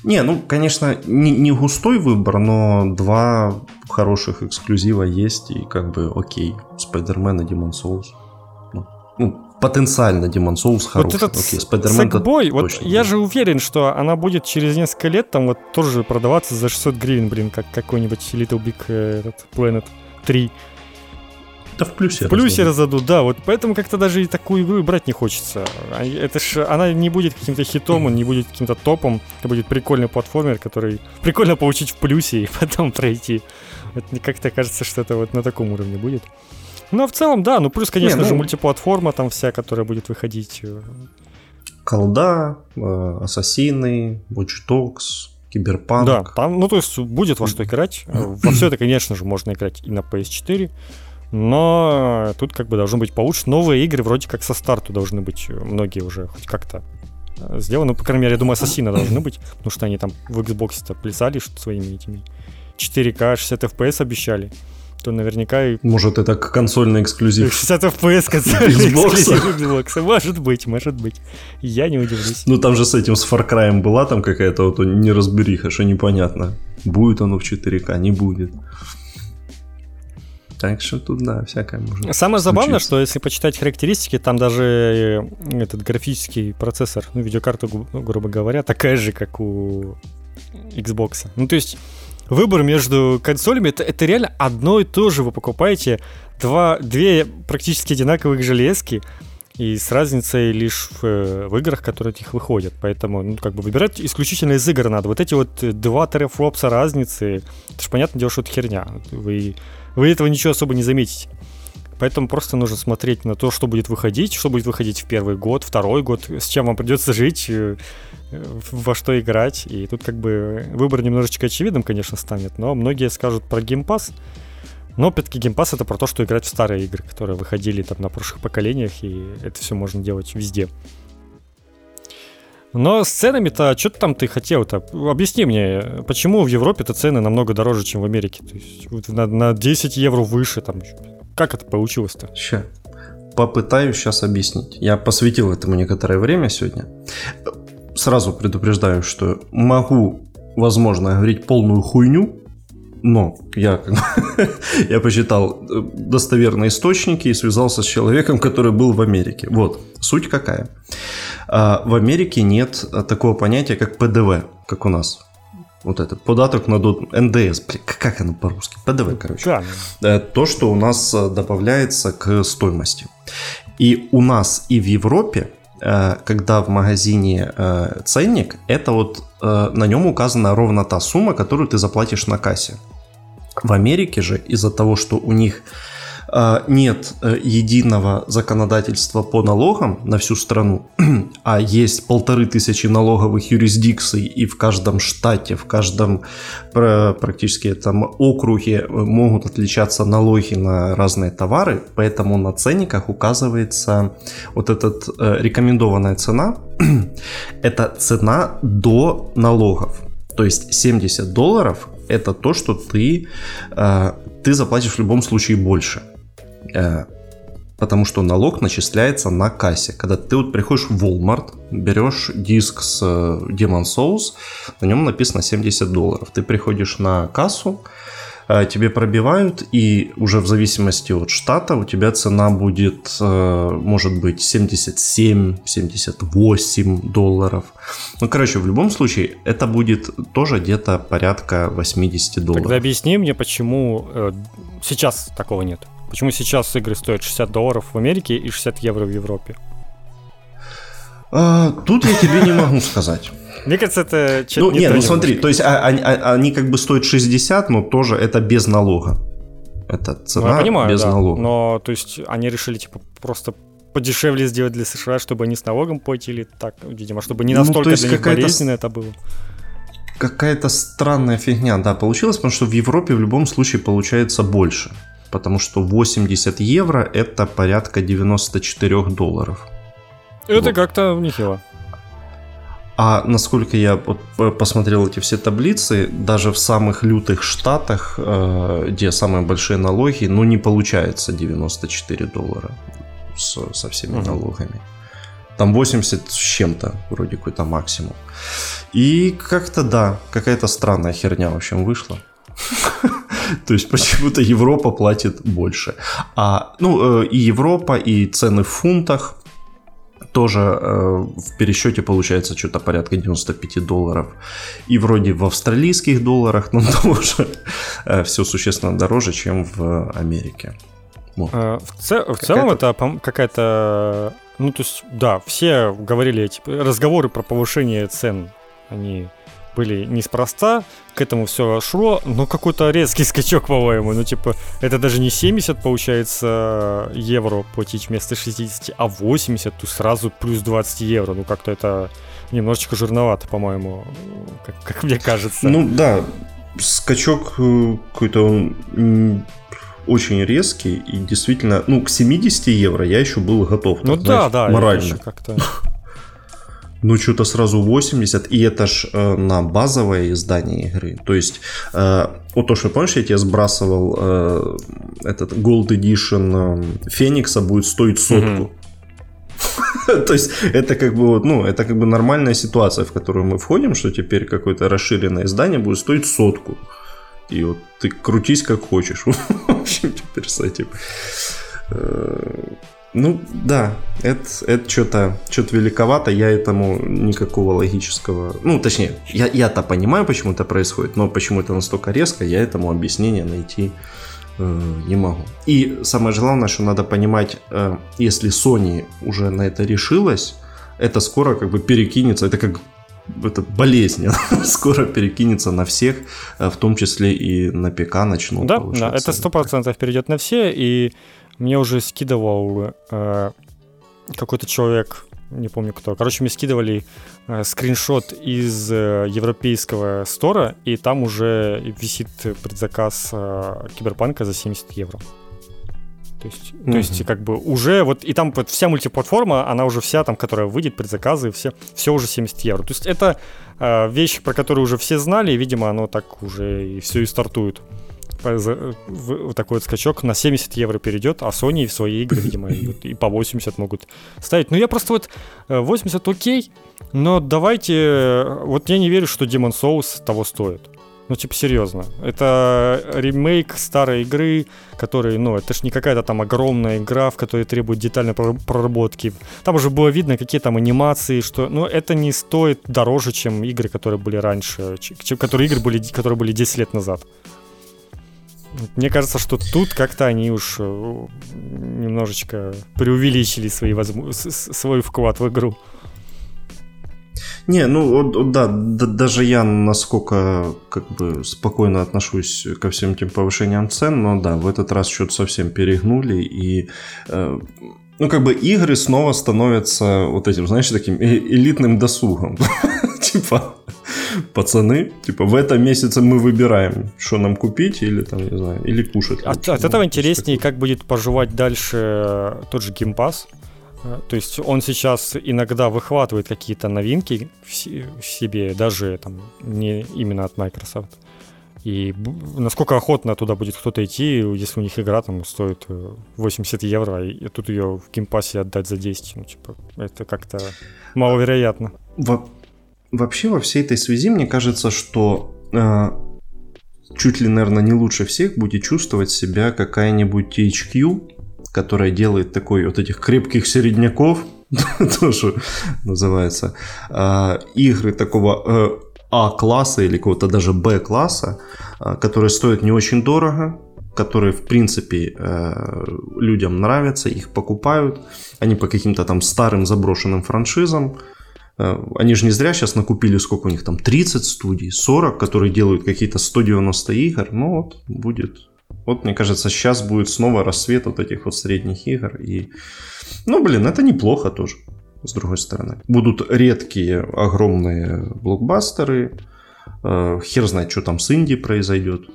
Не, ну, конечно, не, не густой выбор, но два хороших эксклюзива есть, и как бы окей. Spider-Man и Demon Souls. Ну, ну потенциально Demon Souls хороший. Вот этот Окей, Sackboy, вот я же уверен, что она будет через несколько лет там вот тоже продаваться за 600 гривен, блин, как какой-нибудь Little Big э, этот Planet 3. Да в плюсе. В плюсе раздадут, да. Вот поэтому как-то даже и такую игру брать не хочется. А это ж она не будет каким-то хитом, он не будет каким-то топом. Это будет прикольный платформер, который прикольно получить в плюсе и потом пройти. Вот как-то кажется, что это вот на таком уровне будет. Ну, а в целом, да. Ну, плюс, конечно Не, ну... же, мультиплатформа там вся, которая будет выходить. Э. Колда, э, Ассасины, Watch Dogs, Киберпанк. Да, там, ну, то есть будет во что играть. Э, во все это, конечно же, можно играть и на PS4. Но тут как бы должно быть получше. Новые игры вроде как со старту должны быть многие уже хоть как-то сделаны. Ну, по крайней мере, я думаю, Ассасина должны быть, потому что они там в Xbox-то плясали своими этими 4К 60 FPS обещали то наверняка... И... Может, это консольный эксклюзив. 60 FPS консольный эксклюзив Xbox. Может быть, может быть. Я не удивлюсь. Ну, там же с этим, с Far Cry была там какая-то вот неразбериха, что непонятно. Будет оно в 4К, не будет. Так что тут, да, всякое можно Самое забавное, что если почитать характеристики, там даже э, этот графический процессор, ну, видеокарта, грубо говоря, такая же, как у Xbox. Ну, то есть выбор между консолями это, это реально одно и то же. Вы покупаете два, две практически одинаковых железки, и с разницей лишь в, э, в играх, которые от них выходят. Поэтому, ну, как бы выбирать исключительно из игр надо. Вот эти вот два террафлопса разницы, это же понятное дело, что это херня. Вы, вы этого ничего особо не заметите. Поэтому просто нужно смотреть на то, что будет выходить, что будет выходить в первый год, второй год, с чем вам придется жить, э, во что играть. И тут как бы выбор немножечко очевидным, конечно, станет, но многие скажут про Pass. Но, опять-таки, Pass это про то, что играть в старые игры, которые выходили там на прошлых поколениях, и это все можно делать везде. Но с ценами-то, что ты там ты хотел-то? Объясни мне, почему в Европе-то цены намного дороже, чем в Америке? То есть на, на 10 евро выше там. Как это получилось-то? Ща. Попытаюсь сейчас объяснить. Я посвятил этому некоторое время сегодня. Сразу предупреждаю, что могу, возможно, говорить полную хуйню, но я, я посчитал э, достоверные источники и связался с человеком, который был в Америке. Вот, суть какая. А, в Америке нет такого понятия, как ПДВ, как у нас вот этот податок на НДС, как оно по-русски? ПДВ, короче. Да. То, что у нас э, добавляется к стоимости. И у нас и в Европе, э, когда в магазине э, ценник, это вот на нем указана ровно та сумма, которую ты заплатишь на кассе. В Америке же из-за того, что у них а, нет э, единого законодательства по налогам на всю страну, а есть полторы тысячи налоговых юрисдикций, и в каждом штате, в каждом практически этом округе э, могут отличаться налоги на разные товары, поэтому на ценниках указывается вот эта э, рекомендованная цена, это цена до налогов. То есть 70 долларов это то, что ты, ты заплатишь в любом случае больше. Э, потому что налог начисляется на кассе. Когда ты вот приходишь в Walmart, берешь диск с э, Demon Souls, на нем написано 70 долларов. Ты приходишь на кассу, э, тебе пробивают, и уже в зависимости от штата у тебя цена будет, может быть, 77-78 долларов. Ну, короче, в любом случае, это будет тоже где-то порядка 80 долларов. Тогда объясни мне, почему э, сейчас такого нет. Почему сейчас игры стоят 60 долларов в Америке и 60 евро в Европе? А, тут я тебе не могу сказать. Мне кажется, это... Ну, не, ну смотри, то есть а, они, а, они как бы стоят 60, но тоже это без налога. Это цена ну, я понимаю, без да. налога. Но, то есть, они решили, типа, просто подешевле сделать для США, чтобы они с налогом платили так, видимо, чтобы не ну, настолько ну, для них болезненно это было. Какая-то странная фигня, да, получилась, потому что в Европе в любом случае получается больше потому что 80 евро это порядка 94 долларов. Это вот. как-то нехило. А насколько я вот посмотрел эти все таблицы, даже в самых лютых штатах, э, где самые большие налоги, ну не получается 94 доллара со всеми налогами. Там 80 с чем-то, вроде какой-то максимум. И как-то да, какая-то странная херня, в общем, вышла. То есть почему-то Европа платит больше. А, ну, э, и Европа, и цены в фунтах тоже э, в пересчете получается что-то порядка 95 долларов. И вроде в австралийских долларах, но тоже э, все существенно дороже, чем в Америке. Вот. А, в, ц- в целом это какая-то... Ну, то есть, да, все говорили, эти разговоры про повышение цен, они были неспроста, к этому все шло, но какой-то резкий скачок, по-моему. Ну, типа, это даже не 70, получается, евро платить вместо 60, а 80, то сразу плюс 20 евро. Ну, как-то это немножечко жирновато, по-моему, как, как мне кажется. Ну, да, скачок э, какой-то очень резкий, и действительно, ну, к 70 евро я еще был готов. Ну так, да, знаешь, да, морально. как-то ну что-то сразу 80, и это ж э, на базовое издание игры. То есть, э, вот то, что помнишь, я тебе сбрасывал э, этот Gold Edition э, Феникса будет стоить сотку. То есть это как бы ну это как бы нормальная ситуация, в которую мы входим, что теперь какое-то расширенное издание будет стоить сотку. И вот ты крутись как хочешь. В общем, теперь с этим. Ну, да, это, это что-то что великовато, я этому никакого логического... Ну, точнее, я, я-то понимаю, почему это происходит, но почему это настолько резко, я этому объяснения найти э, не могу. И самое главное, что надо понимать, э, если Sony уже на это решилась, это скоро как бы перекинется, это как это болезнь, скоро перекинется на всех, э, в том числе и на ПК начнут. Да, да это сто процентов перейдет на все, и мне уже скидывал э, какой-то человек, не помню кто. Короче, мне скидывали э, скриншот из э, европейского стора, и там уже висит предзаказ э, Киберпанка за 70 евро. То есть, mm-hmm. то есть, как бы уже вот и там вот вся мультиплатформа, она уже вся там, которая выйдет, предзаказы, все, все уже 70 евро. То есть это э, вещь, про которую уже все знали, и, видимо, оно так уже и все и стартует в такой вот скачок на 70 евро перейдет, а Sony в свои игры, видимо, и, по 80 могут ставить. Ну, я просто вот 80 э, окей, но давайте... Вот я не верю, что Demon Souls того стоит. Ну, типа, серьезно. Это ремейк старой игры, который, ну, это ж не какая-то там огромная игра, в которой требует детальной проработки. Там уже было видно, какие там анимации, что... Ну, это не стоит дороже, чем игры, которые были раньше, чем, которые игры были, которые были 10 лет назад. Мне кажется, что тут как-то они уж э, немножечко преувеличили свои возможности, свой вклад в игру. Не, ну да, да, даже я насколько как бы спокойно отношусь ко всем этим повышениям цен, но да, в этот раз что-то совсем перегнули и э, ну, как бы игры снова становятся вот этим, знаешь, таким элитным досугом. Типа, пацаны, типа, в этом месяце мы выбираем, что нам купить или там, не знаю, или кушать. От, от этого интереснее, как будет поживать дальше тот же Pass. Э, то есть он сейчас иногда выхватывает какие-то новинки в себе, даже там не именно от Microsoft. И насколько охотно туда будет кто-то идти, если у них игра там стоит 80 э, евро, и тут ее в геймпассе отдать за 10. Ну, типа, это как-то маловероятно. Во- вообще во всей этой связи мне кажется, что э, чуть ли, наверное, не лучше всех будет чувствовать себя какая-нибудь THQ, которая делает такой вот этих крепких середняков, тоже называется, э, игры такого э, а-класса или какого-то даже Б-класса, а, которые стоят не очень дорого, которые, в принципе, э, людям нравятся, их покупают. Они по каким-то там старым заброшенным франшизам. Э, они же не зря сейчас накупили, сколько у них там, 30 студий, 40, которые делают какие-то 190 игр. Ну вот, будет. Вот, мне кажется, сейчас будет снова рассвет вот этих вот средних игр. И, ну, блин, это неплохо тоже с другой стороны. Будут редкие огромные блокбастеры. Э, хер знает, что там с Инди произойдет.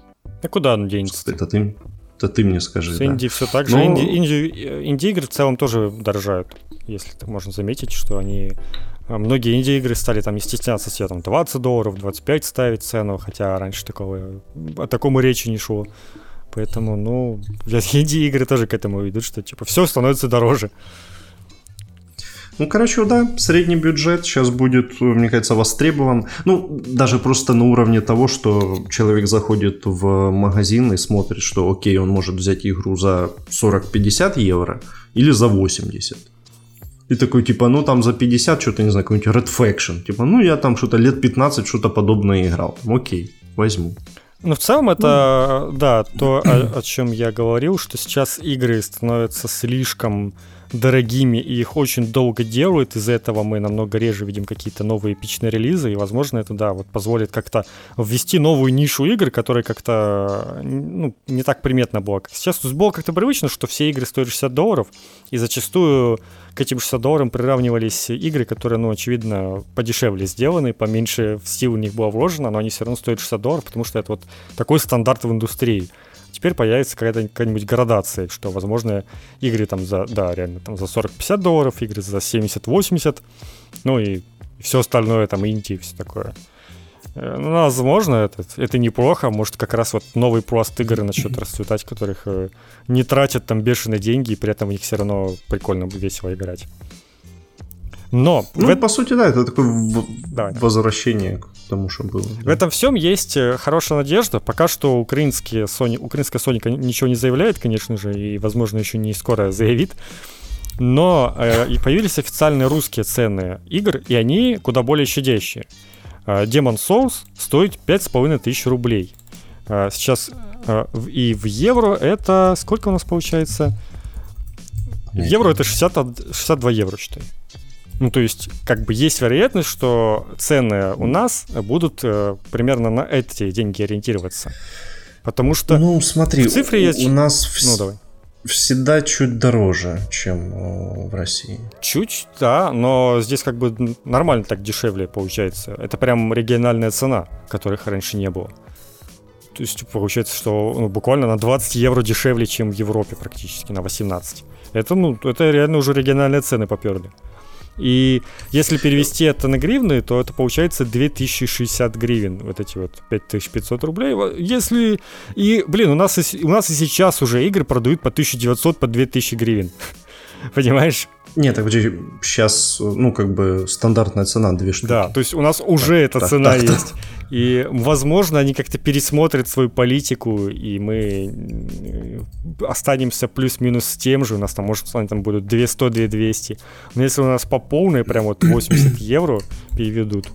А куда он денется? Это ты, это ты мне скажи. С да. Инди все так же. Но... Инди, инди, инди-игры в целом тоже дорожают. Если так можно заметить, что они... Э, многие инди-игры стали там не стесняться себе там 20 долларов, 25 ставить цену, хотя раньше такого, о таком и речи не шло. Поэтому, ну, инди-игры тоже к этому идут, что типа все становится дороже. Ну, короче, да, средний бюджет сейчас будет, мне кажется, востребован. Ну, даже просто на уровне того, что человек заходит в магазин и смотрит, что окей, он может взять игру за 40-50 евро или за 80. И такой, типа, ну там за 50 что-то, не знаю, какой-нибудь Red Faction. Типа, ну я там что-то лет 15 что-то подобное играл. Окей, возьму. Ну, в целом это, ну. да, то, о, о чем я говорил, что сейчас игры становятся слишком дорогими, и их очень долго делают, из-за этого мы намного реже видим какие-то новые эпичные релизы, и, возможно, это, да, вот позволит как-то ввести новую нишу игр, которая как-то, ну, не так приметно была. Сейчас было как-то привычно, что все игры стоят 60 долларов, и зачастую к этим 60 долларам приравнивались игры, которые, ну, очевидно, подешевле сделаны, поменьше сил у них было вложено, но они все равно стоят 60 долларов, потому что это вот такой стандарт в индустрии теперь появится какая-то, какая-нибудь градация, что, возможно, игры там за, да, реально там за 40-50 долларов, игры за 70-80, ну и все остальное, там, инди, все такое. Э, ну, возможно, это, это неплохо. Может, как раз вот новый пласт игр начнет расцветать, которых э, не тратят там бешеные деньги, и при этом у них все равно прикольно весело играть. Но... Ну, в... по сути, да, это такое. Давай, возвращение к тому, что было. В этом всем есть э, хорошая надежда. Пока что украинские Sony, украинская Sony ничего не заявляет, конечно же, и, возможно, еще не скоро заявит. Но э, и появились официальные русские цены игр, и они куда более щадящие. Э, Demon Souls стоит 5,5 тысяч рублей. Э, сейчас и в евро это... Сколько у нас получается? В евро это 60, 62 евро, считай. Ну, то есть, как бы есть вероятность, что цены у нас будут э, примерно на эти деньги ориентироваться. Потому что ну, смотри, в цифре есть... у нас ну, давай. всегда чуть дороже, чем э, в России. Чуть, да, но здесь как бы нормально так дешевле получается. Это прям региональная цена, которых раньше не было. То есть получается, что ну, буквально на 20 евро дешевле, чем в Европе практически, на 18. Это, ну, это реально уже региональные цены поперли. И если перевести это на гривны, то это получается 2060 гривен, вот эти вот 5500 рублей. Если... И, блин, у нас, и, у нас и сейчас уже игры продают по 1900, по 2000 гривен. Понимаешь? Нет, так сейчас, ну, как бы стандартная цена 2 штуки. Да, то есть у нас уже так, эта так, цена так, есть. Так. И, возможно, они как-то пересмотрят свою политику, и мы останемся плюс-минус с тем же. У нас там, может, они там будут 200-200. Но если у нас по полной, прям вот 80 евро переведут,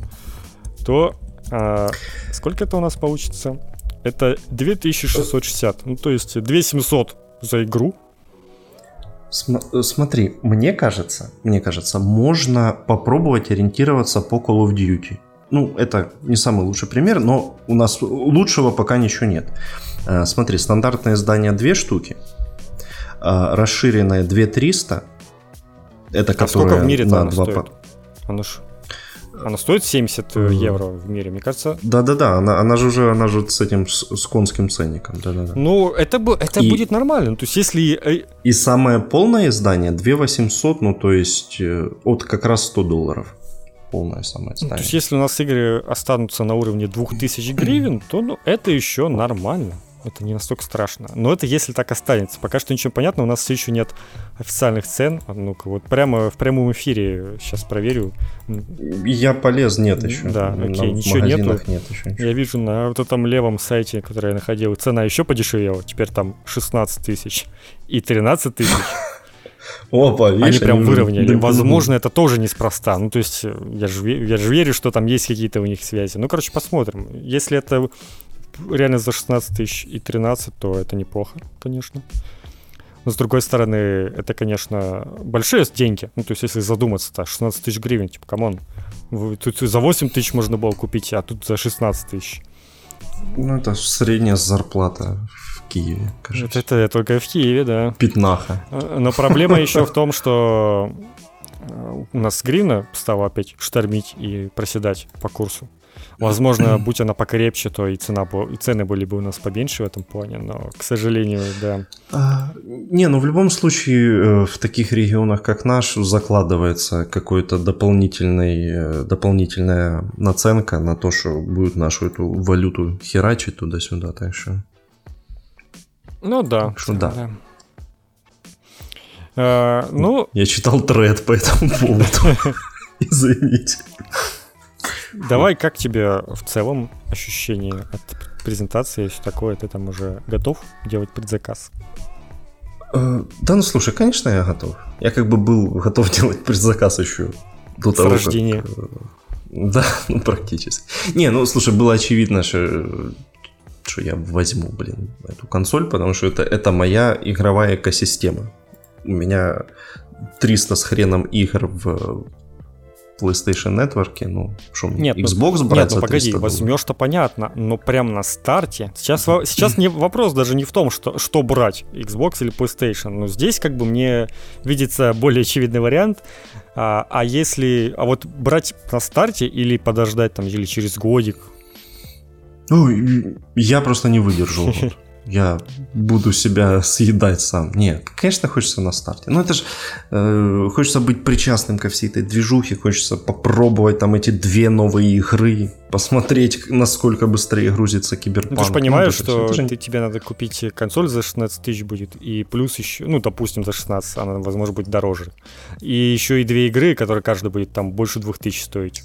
то а, сколько это у нас получится? Это 2660. Ну, то есть 2700 за игру. См- смотри, мне кажется, мне кажется, можно попробовать ориентироваться по Call of Duty. Ну, это не самый лучший пример, но у нас лучшего пока ничего нет. Э, смотри, стандартное издание две штуки, э, расширенное 2300. Это а сколько в мире на 2 стоит? Оно ж она стоит 70 mm. евро в мире, мне кажется. Да-да-да, она, она же уже она же с этим с, с конским ценником. Да-да-да. Ну, это, это и, будет нормально. То есть, если. Э, и самое полное издание 2800, ну то есть э, от как раз 100 долларов. Полное самое издание. Ну, то есть, если у нас игры останутся на уровне 2000 гривен, то ну, это еще нормально это не настолько страшно. Но это если так останется. Пока что ничего понятно, у нас все еще нет официальных цен. Ну-ка, вот прямо в прямом эфире сейчас проверю. Я полез, нет еще. Да, окей, на ничего нету. Нет еще ничего. Я вижу на вот этом левом сайте, который я находил, цена еще подешевела. Теперь там 16 тысяч и 13 тысяч. Опа, видишь, они прям выровняли. Да, Возможно, это тоже неспроста. Ну, то есть, я же, я же верю, что там есть какие-то у них связи. Ну, короче, посмотрим. Если это реально за 16 тысяч и 13, то это неплохо, конечно. Но с другой стороны, это, конечно, большие деньги. Ну, то есть, если задуматься-то, 16 тысяч гривен, типа, come on. Тут за 8 тысяч можно было купить, а тут за 16 тысяч. Ну, это средняя зарплата в Киеве, кажется. Это, это только в Киеве, да. Пятнаха. А, но проблема еще в том, что э, у нас гривна стала опять штормить и проседать по курсу. Возможно, будь она покрепче, то и, цена, и цены были бы у нас поменьше в этом плане, но, к сожалению, да. А, не, ну в любом случае э, в таких регионах, как наш, закладывается какой-то дополнительный, э, дополнительная наценка на то, что будет нашу эту валюту херачить туда-сюда, так что... Ну да. Так что да. да. А, ну... Я читал тред по этому поводу. Извините. Давай, как тебе в целом ощущение от презентации, все такое? Ты там уже готов делать предзаказ? Э, да, ну слушай, конечно, я готов. Я как бы был готов делать предзаказ еще до С того, рождения. Как... Э, да, ну практически. Не, ну слушай, было очевидно, что что я возьму, блин, эту консоль, потому что это, это моя игровая экосистема. У меня 300 с хреном игр в PlayStation Network, ну, что мне, нет, Xbox ну, брать Нет, ну погоди, возьмешь-то понятно, но прям на старте. Сейчас, сейчас не, вопрос даже не в том, что, что брать, Xbox или PlayStation. Но здесь как бы мне видится более очевидный вариант. А, а если, а вот брать на старте или подождать там, или через годик? Ну, я просто не выдержу. я буду себя съедать сам. Нет, конечно, хочется на старте. Но это же э, хочется быть причастным ко всей этой движухе, хочется попробовать там эти две новые игры, посмотреть, насколько быстрее грузится киберпанк. Ну, ты же понимаешь, ну, что же... ты, тебе надо купить консоль за 16 тысяч будет, и плюс еще, ну, допустим, за 16, она, возможно, будет дороже. И еще и две игры, которые каждая будет там больше двух тысяч стоить.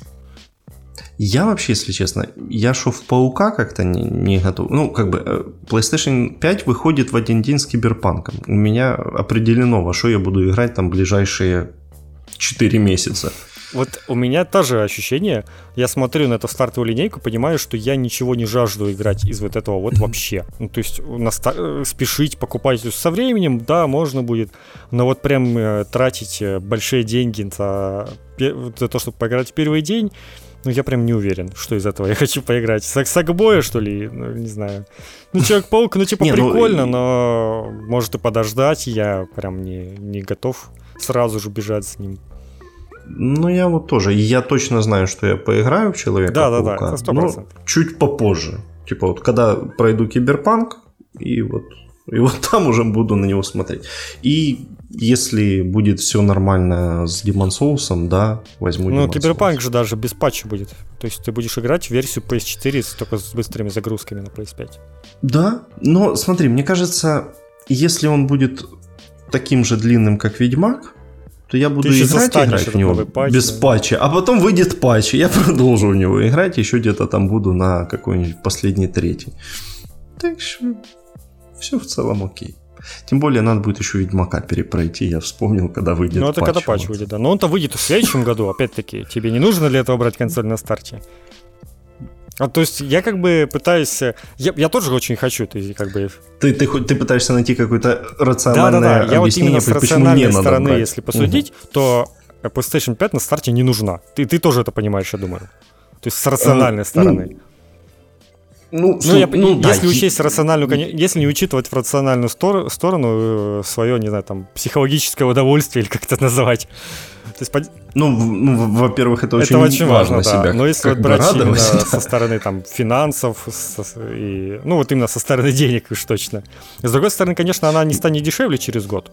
Я вообще, если честно, я шел в Паука как-то не, не готов. Ну, как бы, э, PlayStation 5 выходит в один день с Киберпанком. У меня определено, во что я буду играть там ближайшие 4 месяца. Вот у меня тоже ощущение, я смотрю на эту стартовую линейку, понимаю, что я ничего не жажду играть из вот этого вот вообще. Ну, то есть наста- э, спешить, покупать. Со временем, да, можно будет, но вот прям э, тратить э, большие деньги за, за то, чтобы поиграть в первый день, ну, я прям не уверен, что из этого я хочу поиграть. Сак Сакбоя, что ли? Ну, не знаю. Ну, Человек-паук, ну, типа, не, ну, прикольно, ну... но может и подождать. Я прям не, не готов сразу же бежать с ним. Ну, я вот тоже. Я точно знаю, что я поиграю в человека Да, да, да, это 100%. Но чуть попозже. Типа, вот когда пройду киберпанк, и вот и вот там уже буду на него смотреть. И если будет все нормально с Demon Souls, да, возьму Ну, Киберпанк же даже без патча будет. То есть ты будешь играть в версию PS4 только с быстрыми загрузками на PS5. Да, но смотри, мне кажется, если он будет таким же длинным, как Ведьмак, то я буду ты играть, играть в него патч, без да. патча, а потом выйдет патч, и я продолжу в него играть, еще где-то там буду на какой-нибудь последний третий. Так что все в целом окей. Тем более надо будет еще Ведьмака перепройти, я вспомнил, когда выйдет Ну это патч, когда патч вот. выйдет, да. Но он-то выйдет в следующем году, опять-таки. Тебе не нужно для этого брать консоль на старте? А то есть я как бы пытаюсь... Э, я, я тоже очень хочу, есть как бы... Ты, ты, ты пытаешься найти какое-то рациональное да, да, да. Я вот именно с рациональной стороны, брать. если посудить, угу. то PlayStation 5 на старте не нужна. Ты, ты тоже это понимаешь, я думаю. То есть с рациональной э, стороны. Ну, ну, ну, я, ну если да, учесть и... рациональную, если не учитывать в рациональную стор- сторону э, свое, не знаю, там, психологическое удовольствие или как это называть. То есть, ну, ну, во-первых, это очень, это очень важно, важно себя. Но если вот брать именно со стороны там финансов, со, и, ну вот именно со стороны денег уж точно. С другой стороны, конечно, она не станет дешевле через год.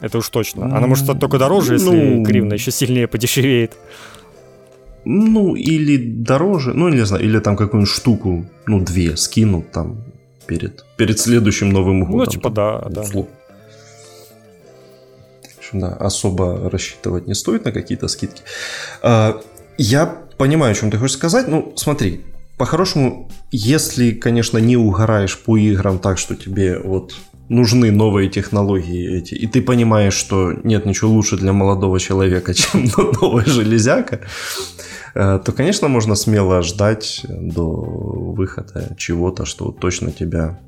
Это уж точно. Она может стать только дороже, если ну... гривна еще сильнее подешевеет. Ну, или дороже, ну, не знаю, или там какую-нибудь штуку, ну, две скинут там перед, перед следующим Новым ну, годом. Ну, типа, да, да. Услуг. Да, особо рассчитывать не стоит на какие-то скидки. А, я понимаю, о чем ты хочешь сказать. Ну, смотри, по-хорошему, если, конечно, не угораешь по играм так, что тебе вот нужны новые технологии эти, и ты понимаешь, что нет ничего лучше для молодого человека, чем новая железяка, э, то, конечно, можно смело ждать до выхода чего-то, что точно тебя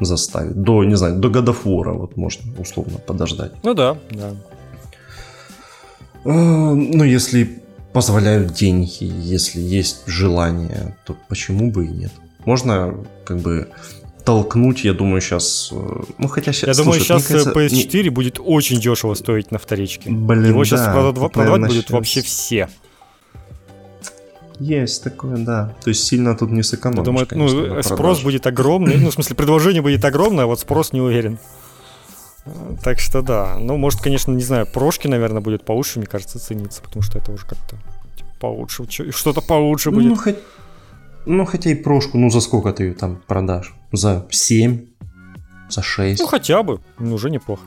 заставит. До, не знаю, до годофора вот можно условно подождать. Ну да, да. Э, ну, если позволяют деньги, если есть желание, то почему бы и нет? Можно как бы толкнуть, я думаю, сейчас... Э, ну, хотя сейчас... Я думаю, сейчас кажется, PS4 не... будет очень дешево стоить на вторичке. Блин, Его сейчас да, продавать, продавать будут сейчас... вообще все. Есть такое, да. То есть сильно тут не сэкономишь, Я думаю, конечно, ну, спрос будет огромный. Ну, в смысле, предложение будет огромное, а вот спрос не уверен. Так что да. Ну, может, конечно, не знаю, прошки, наверное, будет получше, мне кажется, цениться, потому что это уже как-то типа, получше. Что-то получше будет. Ну, хоть ну, хотя и прошку, ну за сколько ты ее там продашь? За 7? За 6? Ну, хотя бы. Ну, уже неплохо.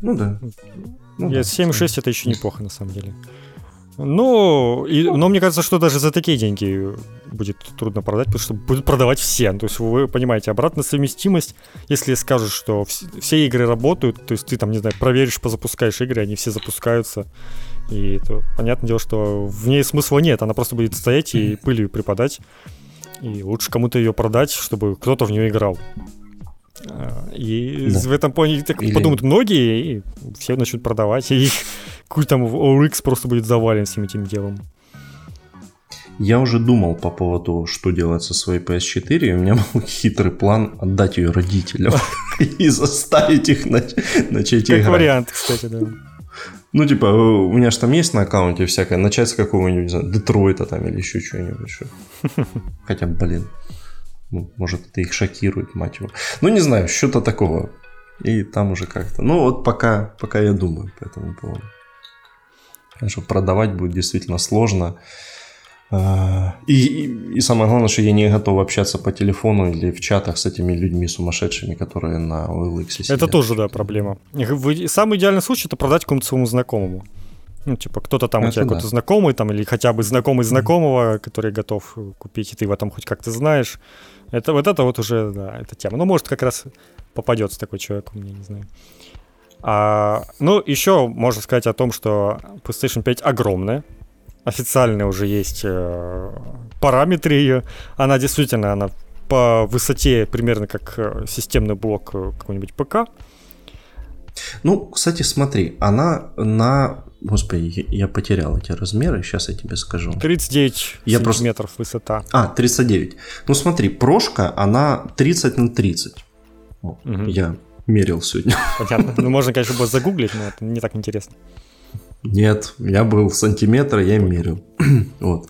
Ну да. Ну, Я, да 7,6 это еще неплохо, на самом деле. Ну, и, но мне кажется, что даже за такие деньги будет трудно продать, потому что будут продавать все. То есть вы понимаете, обратная совместимость, если скажешь, что все, все игры работают, то есть ты там, не знаю, проверишь, позапускаешь игры, они все запускаются, и то, понятное дело, что в ней смысла нет, она просто будет стоять и пылью припадать. И лучше кому-то ее продать, чтобы кто-то в нее играл. И да. в этом плане так Или... подумают многие, и все начнут продавать, и какой там ORX просто будет завален всем этим делом. Я уже думал по поводу, что делать со своей PS4, и у меня был хитрый план отдать ее родителям и заставить их начать играть. Как вариант, кстати, да. Ну, типа, у меня же там есть на аккаунте всякое, начать с какого-нибудь, не знаю, Детройта там или еще чего-нибудь. Хотя, блин, ну, может, это их шокирует, мать его. Ну, не знаю, что-то такого. И там уже как-то. Ну, вот пока, пока я думаю по этому поводу. Конечно, продавать будет действительно сложно. А, и, и, и самое главное, что я не готов общаться по телефону или в чатах с этими людьми сумасшедшими, которые на OLX сидят. Это тоже, да, проблема. Самый идеальный случай – это продать кому-то своему знакомому. Ну, типа, кто-то там это у тебя да. какой-то знакомый, там, или хотя бы знакомый знакомого, который готов купить, и ты его там хоть как-то знаешь. Это вот это вот уже, да, эта тема. Ну, может, как раз попадется такой человек у меня, не знаю. А, ну, еще можно сказать о том, что PlayStation 5 огромная, официально уже есть э, параметры ее. Она действительно, она по высоте примерно как э, системный блок э, какой-нибудь ПК. Ну, кстати, смотри, она на... Господи, я потерял эти размеры, сейчас я тебе скажу. 39 я сантиметров просто... высота. А, 39. Ну смотри, прошка, она 30 на 30. О, угу. Я мерил сегодня. Понятно. Ну, можно, конечно, было загуглить, но это не так интересно. Нет, я был в сантиметр, я мерил. вот.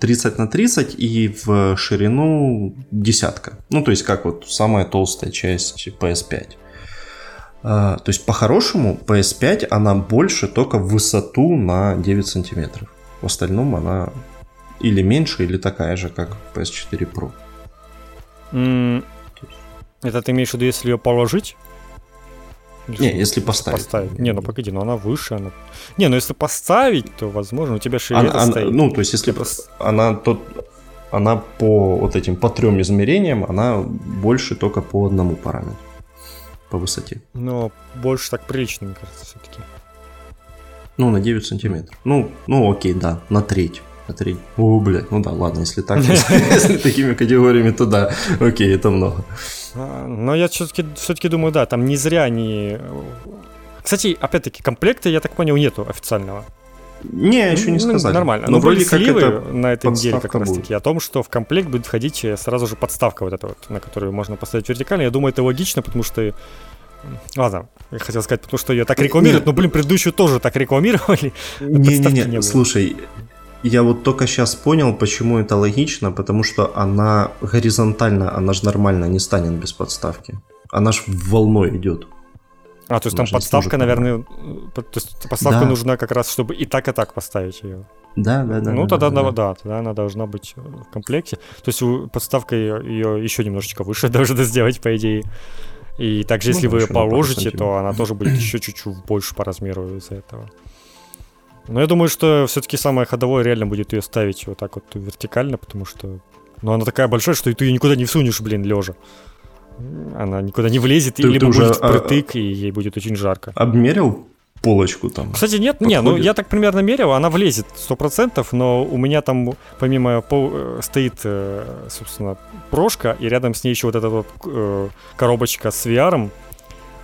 30 э, на 30 и в ширину десятка. Ну, то есть, как вот самая толстая часть PS5. А, то есть, по-хорошему, PS5, она больше только в высоту на 9 сантиметров. В остальном она или меньше, или такая же, как PS4 Pro. Mm, это ты имеешь в виду, если ее положить? Не, если поставить. поставить. Не, ну погоди, но она выше. Она... Не, ну если поставить, то возможно у тебя ширина она, стоит. ну, то есть если типа... она тот, она по вот этим по трем измерениям, она больше только по одному параметру по высоте. Но больше так прилично, мне кажется, все-таки. Ну, на 9 сантиметров. Ну, ну окей, да, на треть. Три. О, блядь, ну да, ладно, если так, если такими категориями, то да, окей, это много. А, но я все-таки все думаю, да, там не зря они... Кстати, опять-таки, комплекта, я так понял, нету официального. Не, еще не ну, сказали. Нормально. Но, Но вроде как это на этой неделе как раз таки о том, что в комплект будет входить э, сразу же подставка вот эта вот, на которую можно поставить вертикально. Я думаю, это логично, потому что Ладно, я хотел сказать, потому что ее так рекламируют, но, блин, предыдущую тоже так рекламировали. Не-не-не, не слушай, я вот только сейчас понял, почему это логично, потому что она горизонтально, она же нормально не станет без подставки. Она ж волной идет. А, то есть там подставка, наверное, то есть подставка да. нужна как раз, чтобы и так, и так поставить ее. Да, да, да. Ну, да, тогда, да, да, да, тогда она должна быть в комплекте. То есть подставка ее, ее еще немножечко выше должна сделать, по идее. И также, ну, если вы ее положите, то она тоже будет еще чуть-чуть больше по размеру из-за этого. Но я думаю, что все-таки самое ходовое реально будет ее ставить вот так вот вертикально, потому что ну, она такая большая, что ты ее никуда не всунешь, блин, лежа. Она никуда не влезет, ты, либо ты будет уже, впритык, а, и ей будет очень жарко. Обмерил полочку там. Кстати, нет, подходит. не, ну я так примерно мерил, она влезет 100%, но у меня там помимо пол, э, стоит, э, собственно, прошка, и рядом с ней еще вот эта вот э, коробочка с VR.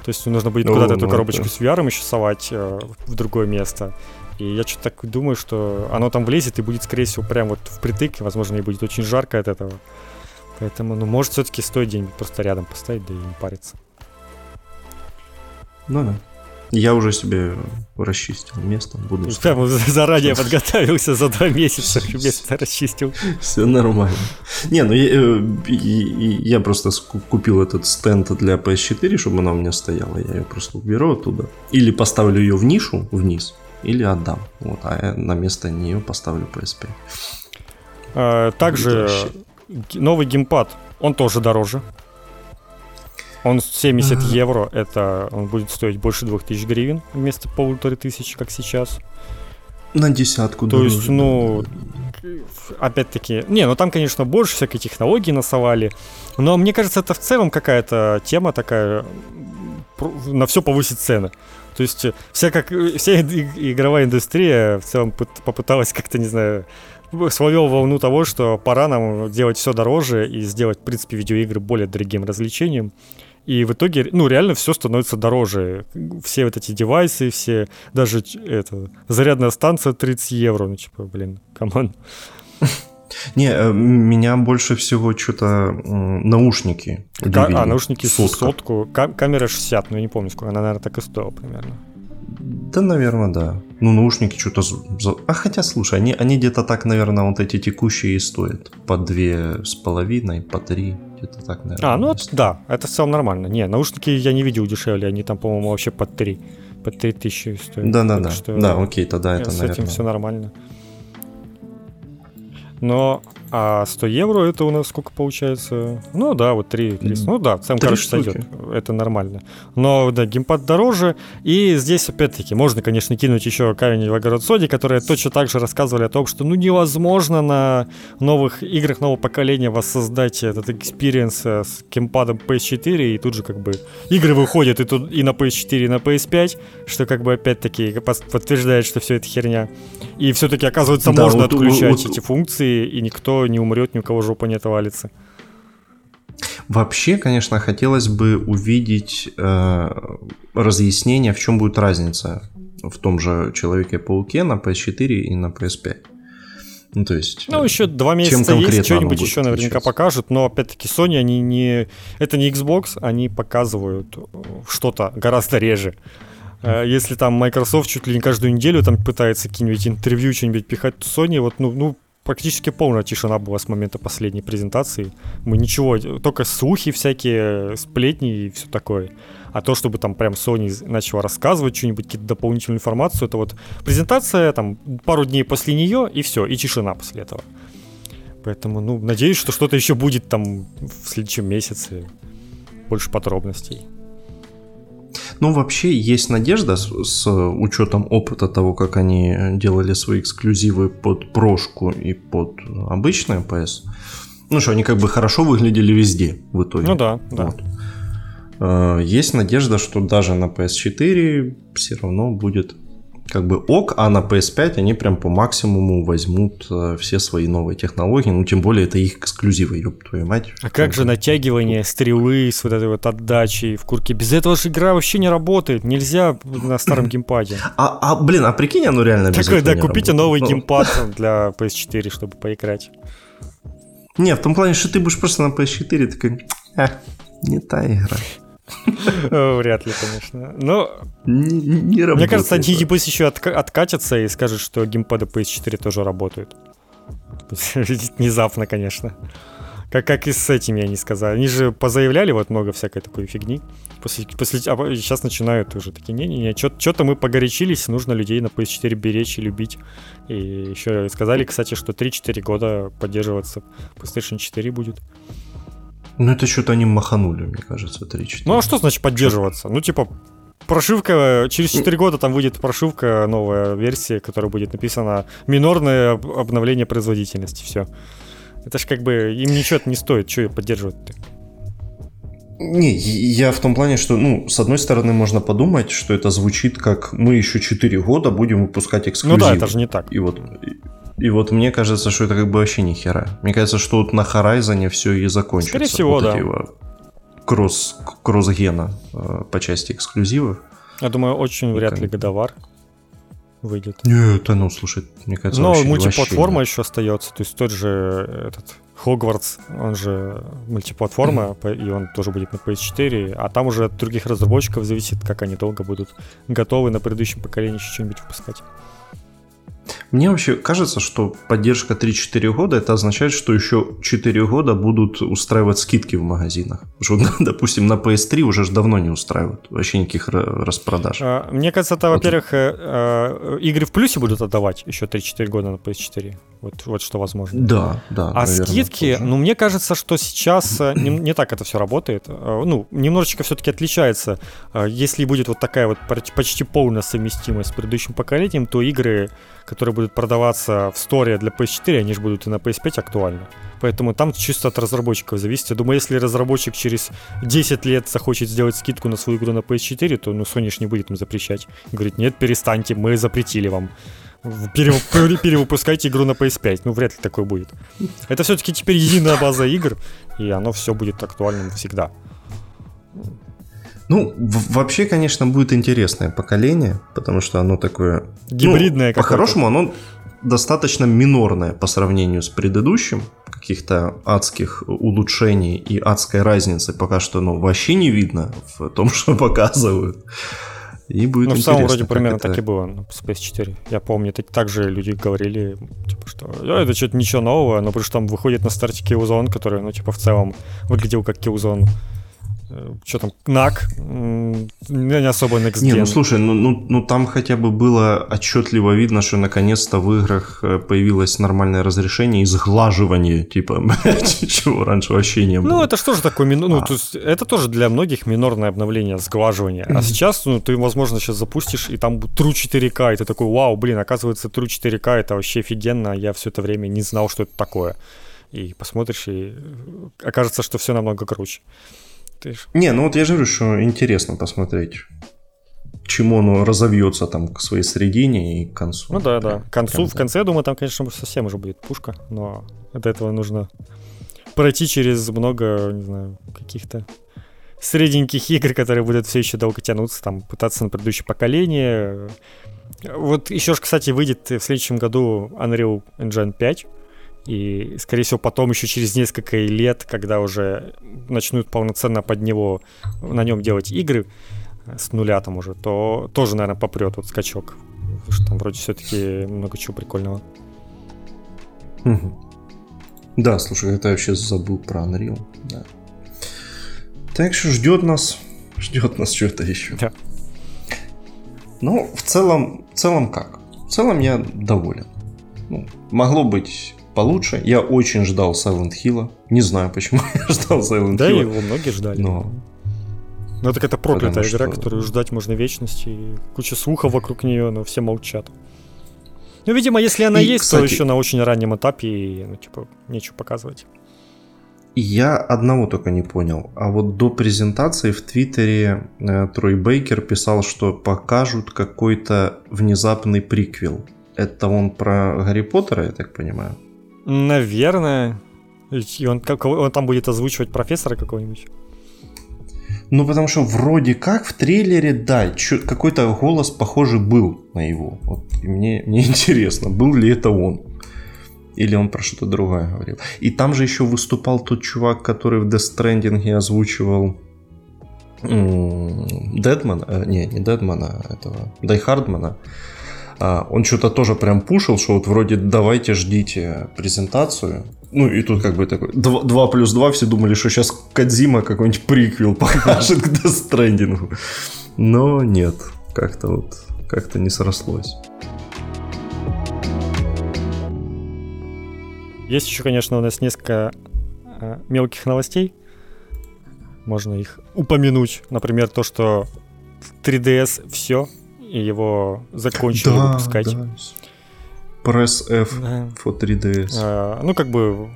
То есть нужно будет куда-то эту ну, коробочку с VR еще совать в другое место. И я что-то так думаю, что оно там влезет и будет, скорее всего, прям вот впритык, и, возможно, ей будет очень жарко от этого. Поэтому, ну, может, все-таки стоит где-нибудь просто рядом поставить, да и не париться. Ну да. Я уже себе расчистил место. Буду Прямо заранее подготовился за два месяца, место расчистил. Все нормально. Не, ну я, э, я просто купил этот стенд для PS4, чтобы она у меня стояла. Я ее просто уберу оттуда. Или поставлю ее в нишу вниз, или отдам. Вот, а я на место нее поставлю PSP. А, также новый геймпад, он тоже дороже. Он 70 а... евро, это он будет стоить больше 2000 гривен вместо полутора тысячи, как сейчас. На десятку. То есть, ну, опять-таки, не, ну там, конечно, больше всякой технологии насовали, но мне кажется, это в целом какая-то тема такая, на все повысить цены. То есть вся, как, вся игровая индустрия в целом попыталась как-то, не знаю, словил волну того, что пора нам делать все дороже и сделать, в принципе, видеоигры более дорогим развлечением. И в итоге, ну, реально все становится дороже. Все вот эти девайсы, все, даже это, зарядная станция 30 евро, ну, типа, блин, come on. Не, э, меня больше всего что-то наушники удивили. А, наушники Сотка. сотку. камера 60, но я не помню, сколько. Она, наверное, так и стоила примерно. Да, наверное, да. Ну, наушники что-то... А хотя, слушай, они, они где-то так, наверное, вот эти текущие и стоят. По две с половиной, по три. Где-то так, наверное. А, ну это, да, это в целом нормально. Не, наушники я не видел дешевле, они там, по-моему, вообще под 3. Под 3 тысячи стоят. Да-да-да, да, окей, тогда это, с наверное... С этим все нормально. Но а 100 евро это у нас сколько получается? Ну да, вот 3, 3 ну да, сам, короче, штуки. сойдет. Это нормально. Но да, геймпад дороже. И здесь, опять-таки, можно, конечно, кинуть еще камень в огород Sony, которые точно так же рассказывали о том, что ну невозможно на новых играх нового поколения воссоздать этот experience э, с геймпадом PS4, и тут же как бы игры выходят и, тут, и на PS4, и на PS5, что как бы опять-таки подтверждает, что все это херня. И все-таки, оказывается, да, можно вот, отключать вот, эти функции, и никто не умрет, ни у кого жопа не отвалится. Вообще, конечно, хотелось бы увидеть э, разъяснение, в чем будет разница в том же Человеке-пауке на PS4 и на PS5. Ну, то есть... Ну, еще два месяца есть, что-нибудь еще наверняка отличаться. покажут, но, опять-таки, Sony, они не... Это не Xbox, они показывают что-то гораздо реже. Э, если там Microsoft чуть ли не каждую неделю там пытается какие-нибудь интервью, что-нибудь пихать, то Sony вот, ну, ну практически полная тишина была с момента последней презентации. Мы ничего, только слухи всякие, сплетни и все такое. А то, чтобы там прям Sony начала рассказывать что-нибудь, какие-то дополнительную информацию, это вот презентация, там, пару дней после нее, и все, и тишина после этого. Поэтому, ну, надеюсь, что что-то еще будет там в следующем месяце. Больше подробностей. Ну, вообще есть надежда с, с учетом опыта того, как они делали свои эксклюзивы под прошку и под обычный PS. Ну что, они как бы хорошо выглядели везде в итоге. Ну да, да. Вот. Э, есть надежда, что даже на PS4 все равно будет как бы ок, а на PS5 они прям по максимуму возьмут э, все свои новые технологии, ну тем более это их эксклюзивы, ёб твою мать. А как же натягивание стрелы с вот этой вот отдачей в курке? Без этого же игра вообще не работает, нельзя на старом геймпаде. А, а блин, а прикинь, оно реально без Такой, да, купите новый ну... геймпад для PS4, чтобы поиграть. Не, в том плане, что ты будешь просто на PS4 такой, а, не та игра. Вряд ли, конечно. Но не, не мне кажется, они небось еще откатятся и скажут, что геймпады PS4 тоже работают. Внезапно, конечно. Как, как и с этими они сказали. Они же позаявляли вот много всякой такой фигни. После, после, а сейчас начинают уже такие, не-не-не, что-то мы погорячились, нужно людей на PS4 беречь и любить. И еще сказали, кстати, что 3-4 года поддерживаться PlayStation 4 будет. Ну, это что-то они маханули, мне кажется, 3-4. Ну, а что значит поддерживаться? Ну, типа, прошивка, через 4 года там выйдет прошивка, новая версия, которая будет написана минорное обновление производительности, все. Это ж как бы им ничего не стоит, что поддерживать-то? Не, я в том плане, что, ну, с одной стороны, можно подумать, что это звучит как мы еще 4 года будем выпускать эксклюзив. Ну да, это же не так. И вот, и вот мне кажется, что это как бы вообще ни хера. Мне кажется, что вот на Horizon все и закончится. Скорее всего, вот да. Эти, кросс, кросс-гена э, по части эксклюзивов. Я думаю, очень вряд ли годовар выйдет. Нет, да ну, слушай, мне кажется, Но мультиплатформа еще остается, то есть тот же этот Хогвартс, он же мультиплатформа, mm-hmm. и он тоже будет на PS4, а там уже от других разработчиков зависит, как они долго будут готовы на предыдущем поколении еще что-нибудь выпускать. Мне вообще кажется, что поддержка 3-4 года это означает, что еще 4 года будут устраивать скидки в магазинах. Потому что, допустим, на PS3 уже ж давно не устраивают. Вообще никаких распродаж. А, мне кажется, это, во-первых, э, э, игры в плюсе будут отдавать еще 3-4 года на PS4. Вот, вот что возможно. Да, да. А наверное, скидки, тоже. ну, мне кажется, что сейчас э, не, не так это все работает. Ну, немножечко все-таки отличается. Если будет вот такая вот почти полная совместимость с предыдущим поколением, то игры которые будут продаваться в сторе для PS4, они же будут и на PS5 актуальны. Поэтому там чисто от разработчиков зависит. Я думаю, если разработчик через 10 лет захочет сделать скидку на свою игру на PS4, то ну, Sony ж не будет им запрещать. Говорит, нет, перестаньте, мы запретили вам. Перевыпускайте игру на PS5. Ну, вряд ли такое будет. Это все-таки теперь единая база игр, и оно все будет актуальным всегда. Ну, вообще, конечно, будет интересное поколение, потому что оно такое... Ну, Гибридное ну, По-хорошему, оно достаточно минорное по сравнению с предыдущим. Каких-то адских улучшений и адской разницы пока что ну, вообще не видно в том, что показывают. И будет ну, в самом вроде примерно это... так и было на PS4. Я помню, это также люди говорили, типа, что это что-то ничего нового, но потому что там выходит на старте Killzone, который, ну, типа, в целом выглядел как Killzone что там, НАК, не особо Next Не, ну слушай, ну, ну, ну там хотя бы было отчетливо видно, что наконец-то в играх э, появилось нормальное разрешение и сглаживание, типа, чего раньше вообще не было. Ну, это что же такое, ну, а. то есть, это тоже для многих минорное обновление, сглаживание. А сейчас, ну, ты, возможно, сейчас запустишь, и там True 4K, и ты такой, вау, блин, оказывается, True 4K это вообще офигенно, я все это время не знал, что это такое. И посмотришь, и окажется, что все намного круче. Ты ж... Не, ну вот я же говорю, что интересно посмотреть, чему оно разовьется там к своей середине и к концу. Ну да, да. К концу, в конце, я думаю, там, конечно, совсем уже будет пушка, но от этого нужно пройти через много, не знаю, каких-то средненьких игр, которые будут все еще долго тянуться, там, пытаться на предыдущее поколение. Вот еще, кстати, выйдет в следующем году Unreal Engine 5, и, скорее всего, потом еще через несколько лет, когда уже начнут полноценно под него, на нем делать игры э, с нуля там уже, то тоже, наверное, попрет вот скачок. Потому что там вроде все-таки много чего прикольного. Да, слушай, это я вообще забыл про Unreal. Да. Так что ждет нас, ждет нас что-то еще. Да. Ну, в целом, в целом как? В целом я доволен. Ну, могло быть получше. Я очень ждал Silent Hill. Не знаю, почему я ждал Silent Hill. Да, его многие ждали. Но... Ну, так это проклятая Потому игра, что... которую ждать можно вечности. И куча слухов вокруг нее, но все молчат. Ну, видимо, если она и, есть, кстати... то еще на очень раннем этапе, и, ну, типа, нечего показывать. Я одного только не понял. А вот до презентации в Твиттере э, Трой Бейкер писал, что покажут какой-то внезапный приквел. Это он про Гарри Поттера, я так понимаю? Наверное. И он, как, он там будет озвучивать профессора какого-нибудь. Ну, потому что вроде как в трейлере, да, какой-то голос, похожий, был на его. Вот, и мне, мне интересно, был ли это он. Или он про что-то другое говорил. И там же еще выступал тот чувак, который в Death Stranding озвучивал Дедмана, э, не, не Дедмана, этого, Дайхардмана. А, он что-то тоже прям пушил, что вот вроде давайте ждите презентацию. Ну и тут как бы такой 2, 2 плюс 2, все думали, что сейчас Кадзима какой-нибудь приквел покажет к Stranding. Но нет, как-то вот, как-то не срослось. Есть еще, конечно, у нас несколько э, мелких новостей. Можно их упомянуть. Например, то, что 3DS все, и его закончили да, выпускать. Да. Press F да. for 3DS. А, ну, как бы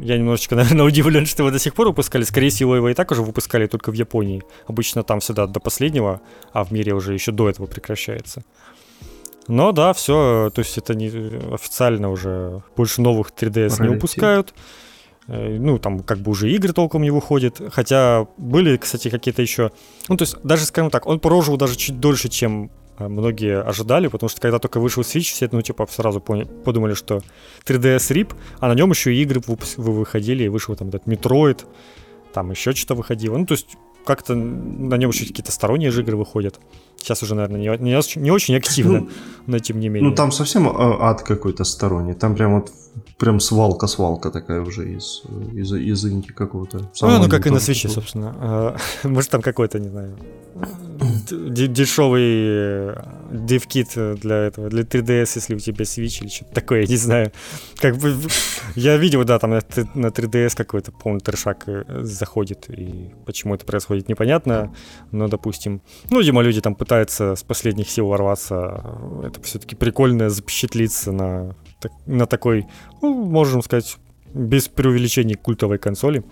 я немножечко, наверное, удивлен, что его до сих пор выпускали. Скорее всего, его и так уже выпускали только в Японии. Обычно там всегда до последнего, а в мире уже еще до этого прекращается. Но да, все, то есть это не официально уже больше новых 3DS не выпускают. Э, ну, там как бы уже игры толком не выходят. Хотя были, кстати, какие-то еще... Ну, то есть даже, скажем так, он прожил даже чуть дольше, чем э, многие ожидали, потому что когда только вышел Switch, все, ну, типа, сразу поняли, подумали, что 3DS RIP, а на нем еще и игры выходили, и вышел там этот Metroid, там еще что-то выходило. Ну, то есть как-то на нем еще какие-то сторонние же игры выходят. Сейчас уже, наверное, не, не, не очень активно, ну, но тем не менее. Ну, там совсем а, ад какой-то сторонний. Там прям вот прям свалка-свалка такая уже из, из, из инди какого-то. Ну, ну, как и на свече, собственно. А, может, там какой-то, не знаю, дешевый э, для этого, для 3DS, если у тебя Switch или что-то такое, я не знаю. Как бы я видел, да, там на 3DS какой-то полный трешак э, заходит, и почему это происходит, непонятно, но, допустим, ну, видимо, люди там пытаются с последних сил ворваться, это все-таки прикольно запечатлиться на, на такой, ну, можем сказать, без преувеличений культовой консоли.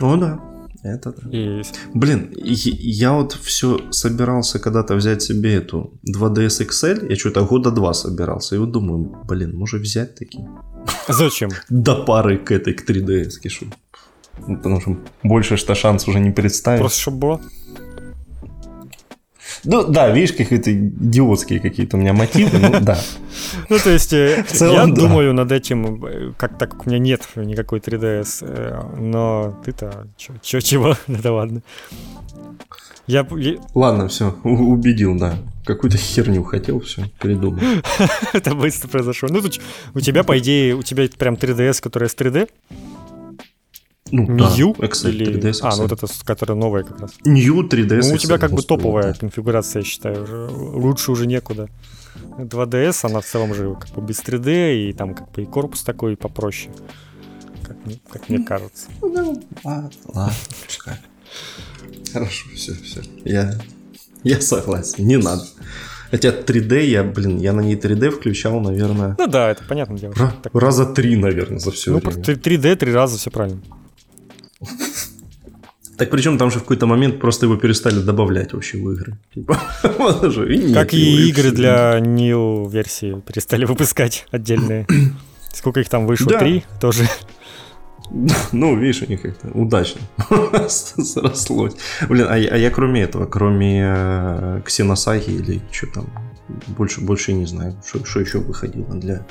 О, да. Это да. И... Блин, я вот все собирался когда-то взять себе эту 2DS XL, я что-то года два собирался, и вот думаю, блин, может взять такие? Зачем? До пары к этой, к 3DS кишу. Потому что больше что шанс уже не представить. Просто чтобы было. Ну да, видишь, какие-то идиотские какие-то у меня мотивы, ну да. Ну то есть э, я думаю над этим, э, как так как у меня нет никакой 3DS, э, но ты-то чего? Да ладно. Я... Ладно, все, убедил, да. Какую-то херню хотел, все, придумал. Это быстро произошло. Ну, у тебя, по идее, у тебя прям 3DS, которая с 3D? Ну, New да, Excel, или... 3DS Excel. А, ну вот это, которая новая как раз. New 3DS Ну, у тебя как бы топовая да. конфигурация, я считаю. Лучше уже некуда. 2DS, она в целом же как бы без 3D, и там как бы и корпус такой попроще. Как, как мне кажется. Ну, ладно, ладно, Хорошо, все, все. Я, я согласен, не надо. Хотя 3D, я, блин, я на ней 3D включал, наверное... Ну да, это понятно дело. Ра- раза три, наверное, за все ну, время. 3D три раза, все правильно. Так причем там же в какой-то момент просто его перестали добавлять вообще в игры. Типа, как и игры для New версии перестали выпускать отдельные. Сколько их там вышло? Три тоже. Ну, видишь, у них как-то удачно срослось. Блин, а, а я кроме этого, кроме э, Ксеносаги или что там, больше, больше не знаю, что еще выходило для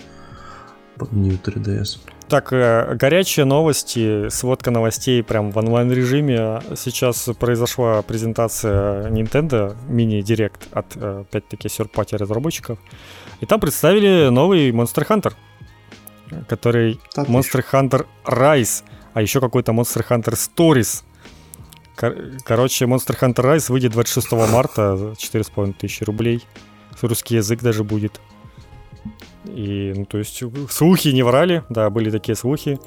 New 3DS. Так, э, горячие новости, сводка новостей прям в онлайн-режиме. Сейчас произошла презентация Nintendo Mini Direct от, э, опять-таки, серпати разработчиков. И там представили новый Monster Hunter, который так Monster Hunter Rise, а еще какой-то Monster Hunter Stories. Короче, Monster Hunter Rise выйдет 26 марта за 4,5 тысячи рублей. Русский язык даже будет. И, ну, то есть, слухи не врали, да, были такие слухи.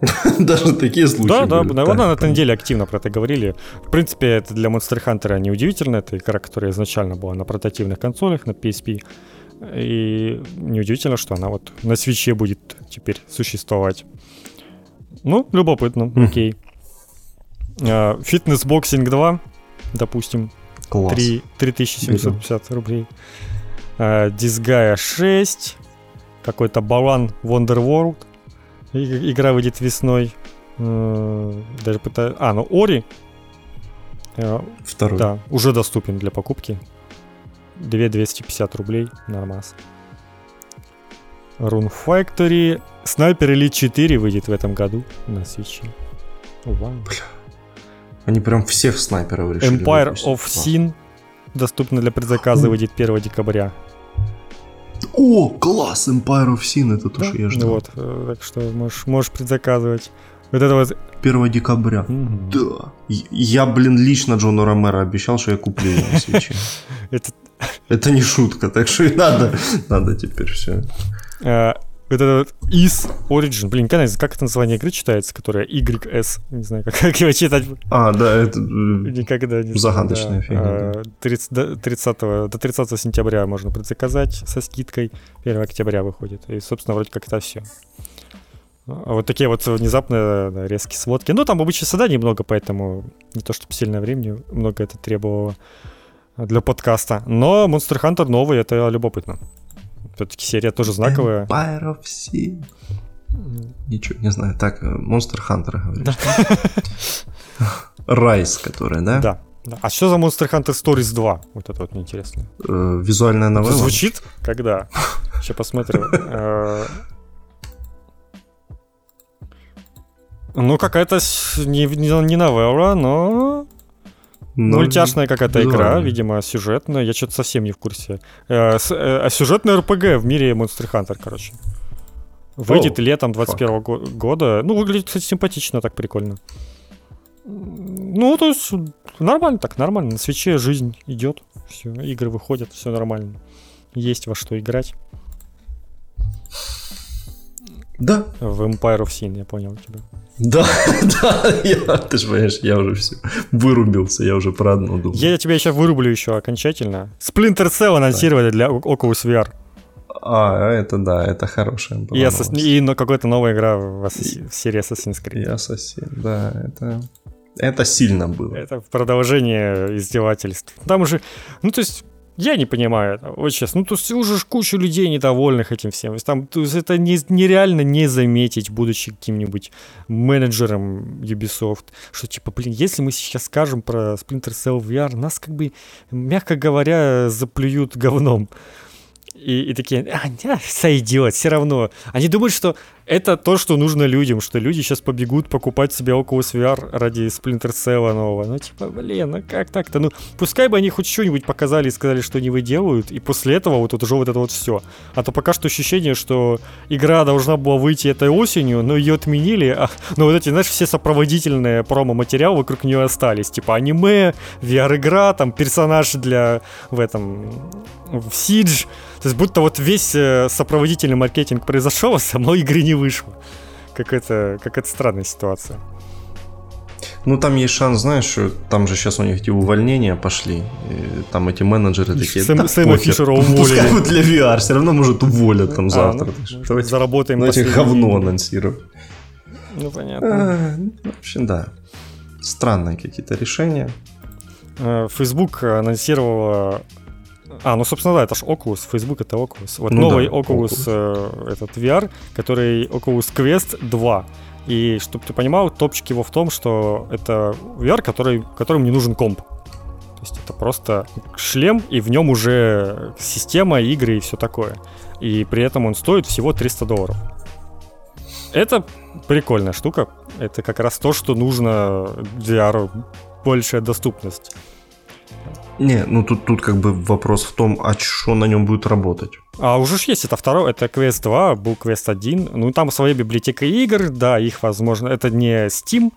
Даже такие слухи. Да, да, наверное, на этой неделе активно про это говорили. В принципе, это для Monster Hunter не удивительно. Это игра, которая изначально была на портативных консолях, на PSP. И неудивительно, что она вот на свече будет теперь существовать. Ну, любопытно, окей. Фитнес-боксинг 2, допустим. Класс. 3, 3750 рублей. Дисгая 6. Какой-то Балан Wonderworld. Игра выйдет весной. Даже пытаюсь... А, ну Ори. Второй. Да, уже доступен для покупки. 2250 рублей. Нормас. Rune Factory. Sniper Elite 4 выйдет в этом году на свече. Вау. Бля. Они прям всех снайперов решили Empire выпустить. of Sin доступно для предзаказа, выйдет 1 декабря. О, класс, Empire of Sin, это то, да? что я ждал. Вот, э, так что можешь, можешь предзаказывать. Вот это вот... 1 декабря. Угу. Да. Я, блин, лично Джону Ромеро обещал, что я куплю его на свече. Это... это не шутка, так что и надо, надо теперь все. Вот Is Origin. Блин, как это название игры читается, которая YS? Не знаю, как, как его читать. А, да, это э, никогда не загадочная да. фигня. 30, до, 30, до 30 сентября можно предзаказать со скидкой. 1 октября выходит. И, собственно, вроде как это все. А вот такие вот внезапные да, резкие сводки. Ну, там обычно всегда немного, поэтому не то чтобы сильное времени много это требовало для подкаста. Но Monster Hunter новый, это любопытно. Все-таки серия тоже знаковая. Empire of Sea. Ничего, не знаю. Так, э, Monster Hunter говоришь. Райс, который, да? Да. Да. А что за Monster Hunter Stories 2? Вот это вот мне интересно. Э, визуальная новелла? Звучит? Когда? Сейчас посмотрю. Э, ну, какая-то не, не, не новелла, но ну, Мультяшная какая-то игра, видимо, сюжетная. Я что-то совсем не в курсе. Э, с, э, а сюжетная РПГ в мире Monster Hunter, короче. Выйдет О, летом 21 го- года. Ну, выглядит, кстати, симпатично, так прикольно. Ну, то есть нормально так, нормально. На свече жизнь идет. Все, игры выходят, все нормально. Есть во что играть. Да. В Empire of Sin, я понял тебя. Да, да, я, ты же понимаешь, я уже все вырубился, я уже про одно думал. Я тебя сейчас вырублю еще окончательно. Splinter Cell анонсировали для Oculus VR. А, это да, это хорошая была И, Assassin, и но какая-то новая игра в, в серии Assassin's Creed. И Assassin, да, это... Это сильно было. Это продолжение издевательств. Там уже, ну то есть я не понимаю этого, вот честно. Ну, то есть уже кучу людей недовольных этим всем. Там, то есть это не, нереально не заметить, будучи каким-нибудь менеджером Ubisoft, что типа, блин, если мы сейчас скажем про Splinter Cell VR, нас как бы, мягко говоря, заплюют говном. И, и такие, а, не, сойдет, все равно. Они думают, что это то, что нужно людям, что люди сейчас побегут покупать себе Oculus VR ради Splinter Cell нового. Ну, типа, блин, ну как так-то? Ну, пускай бы они хоть что-нибудь показали и сказали, что они выделывают, и после этого вот, вот уже вот это вот все. А то пока что ощущение, что игра должна была выйти этой осенью, но ее отменили, а, но вот эти, знаешь, все сопроводительные промо-материалы вокруг нее остались. Типа аниме, VR-игра, там, персонаж для в этом, в Siege. То есть будто вот весь э, сопроводительный маркетинг произошел, а самой игры не вышло. Какая-то какая странная ситуация. Ну, там есть шанс, знаешь, что там же сейчас у них эти увольнения пошли. Там эти менеджеры такие, Сэм, да, Сэма Фишера уволили. Пускай вот для VR, все равно, может, уволят там а, завтра. Ну, Давайте заработаем Давайте говно анонсируем. Ну, понятно. А, в общем, да. Странные какие-то решения. Э, Facebook анонсировала а, ну, собственно, да, это же Oculus, Facebook это Oculus. Вот ну, новый да, Oculus, Oculus. Э, этот VR, который Oculus Quest 2. И, чтобы ты понимал, топчик его в том, что это VR, который, которым не нужен комп. То есть это просто шлем, и в нем уже система, игры и все такое. И при этом он стоит всего 300 долларов. Это прикольная штука. Это как раз то, что нужно VR большая доступность. Не, ну тут, тут как бы вопрос в том, а что на нем будет работать. А уже ж есть, это второй, это Quest 2, был Quest 1. Ну, там своя библиотека игр, да, их, возможно, это не Steam,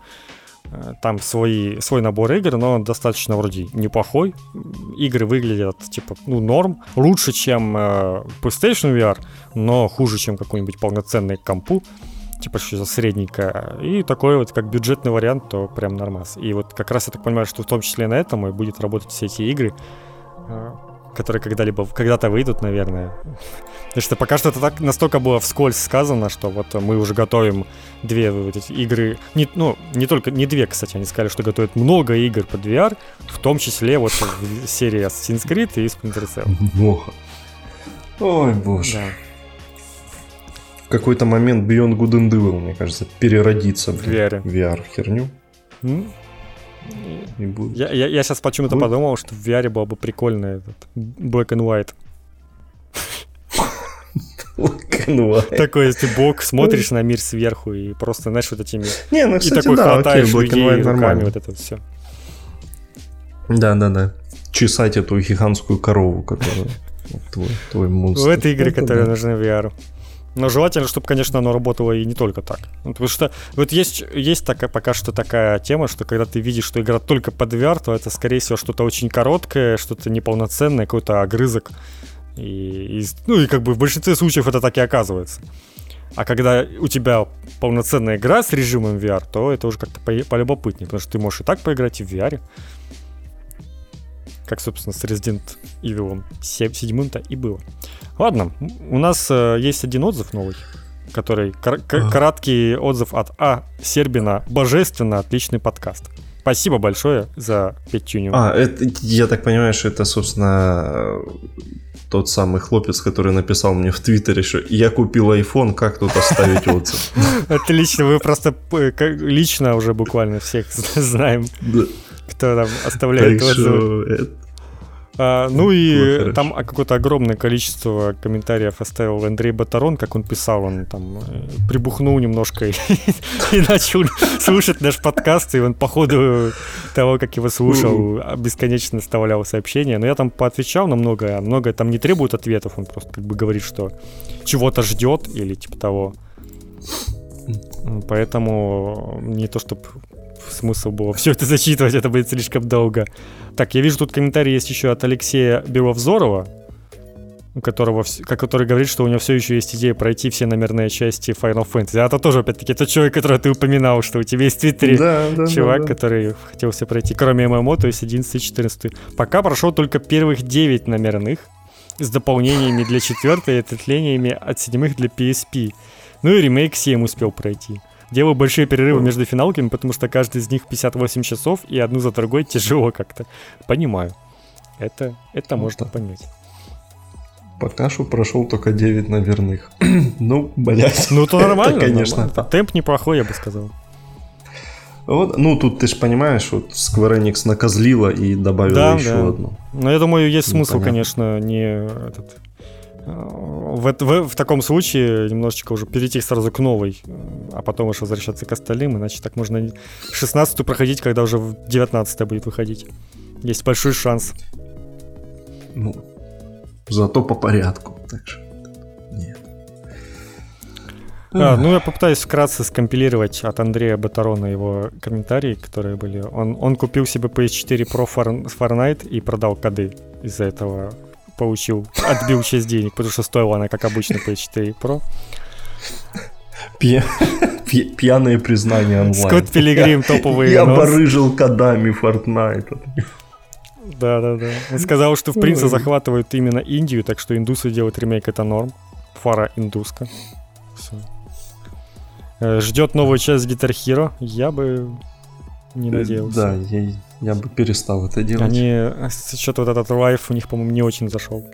э, там свои, свой набор игр, но он достаточно вроде неплохой. Игры выглядят, типа, ну, норм. Лучше, чем э, PlayStation VR, но хуже, чем какой-нибудь полноценный компу типа что-то средненькое. И такой вот, как бюджетный вариант, то прям нормас. И вот как раз я так понимаю, что в том числе на этом и будет работать все эти игры. А, которые когда-либо, когда-то выйдут, наверное. Потому что пока что это так настолько было вскользь сказано, что вот мы уже готовим две вот эти игры. Не, ну, не только, не две, кстати, они сказали, что готовят много игр под VR, в том числе вот серии Assassin's Creed и Splinter Cell. Ой, боже. Да. В какой-то момент Beyond Good and Evil, мне кажется, переродится в VR. VR херню. Mm? И будет. Я, я, я сейчас почему-то будет? подумал, что в VR было бы прикольно этот Black and White. Black and White. Такой, если бок смотришь на мир сверху и просто, знаешь, вот этими... Не, ну, кстати, и такой да, хватаешь окей, Black and White руками, вот это вот все. Да-да-да. Чесать эту гигантскую корову, которую твой, твой монстр. В этой игре, которые нужны VR. Но желательно, чтобы, конечно, оно работало и не только так. Ну, потому что вот есть, есть такая, пока что такая тема, что когда ты видишь, что игра только под VR, то это, скорее всего, что-то очень короткое, что-то неполноценное, какой-то огрызок. И, и, ну и как бы в большинстве случаев это так и оказывается. А когда у тебя полноценная игра с режимом VR, то это уже как-то полюбопытнее, потому что ты можешь и так поиграть и в VR. Как, собственно, с Resident Evil 7-то и было. Ладно, у нас э, есть один отзыв новый, который кор- к- краткий отзыв от А. Сербина. Божественно, отличный подкаст. Спасибо большое за пятюню. А, это, я так понимаю, что это, собственно, тот самый хлопец, который написал мне в Твиттере, что я купил iPhone, как тут оставить отзыв? Отлично, вы просто лично уже буквально всех знаем, кто там оставляет отзывы. А, ну и ну, там какое-то огромное количество комментариев оставил Андрей Батарон, как он писал, он там э, прибухнул немножко и, и начал слушать наш подкаст, и он по ходу того, как его слушал, бесконечно оставлял сообщения. Но я там поотвечал на многое, а многое там не требует ответов, он просто как бы говорит, что чего-то ждет или типа того. Поэтому не то, чтобы смысл было все это зачитывать, это будет слишком долго. Так, я вижу тут комментарий есть еще от Алексея Беловзорова, у которого, который говорит, что у него все еще есть идея пройти все номерные части Final Fantasy. А это тоже, опять-таки, тот человек, который ты упоминал, что у тебя есть в Твиттере да, да, чувак, да, да. который хотел все пройти, кроме ММО, то есть 11 и 14. Пока прошел только первых 9 номерных с дополнениями для четвертой и ответвлениями от седьмых для PSP. Ну и ремейк 7 успел пройти. Делаю большие перерывы между финалками, потому что каждый из них 58 часов, и одну за другой тяжело как-то. Понимаю. Это, это можно понять. Пока что прошел только 9 наверных. ну, блядь. Ну, то нормально, это, конечно. Нормально. Темп неплохой, я бы сказал. Вот, ну, тут ты же понимаешь, вот Square Enix накозлила и добавила да, еще да. одну. Но я думаю, есть Непонятно. смысл, конечно, не этот в, в, в таком случае немножечко уже перейти сразу к новой, а потом уже возвращаться к остальным, иначе так можно 16 проходить, когда уже 19 будет выходить. Есть большой шанс. Ну, зато по порядку. Так нет. А, ну, я попытаюсь вкратце скомпилировать от Андрея Батарона его комментарии, которые были. Он, он купил себе PS4 Pro Fahrenheit и продал коды из-за этого получил, отбил часть денег, потому что стоила она, как обычно, PS4 Pro. Пьяное признание онлайн. Скотт Пилигрим топовый Я барыжил кодами Fortnite. Да-да-да. Он сказал, что в принципе захватывают именно Индию, так что индусы делают ремейк это норм. Фара индуска. Все. Э, Ждет новую часть Guitar Hero. Я бы не э, надеялся. Да, я, я бы перестал это делать. Они, что-то вот этот Live у них, по-моему, не очень зашел.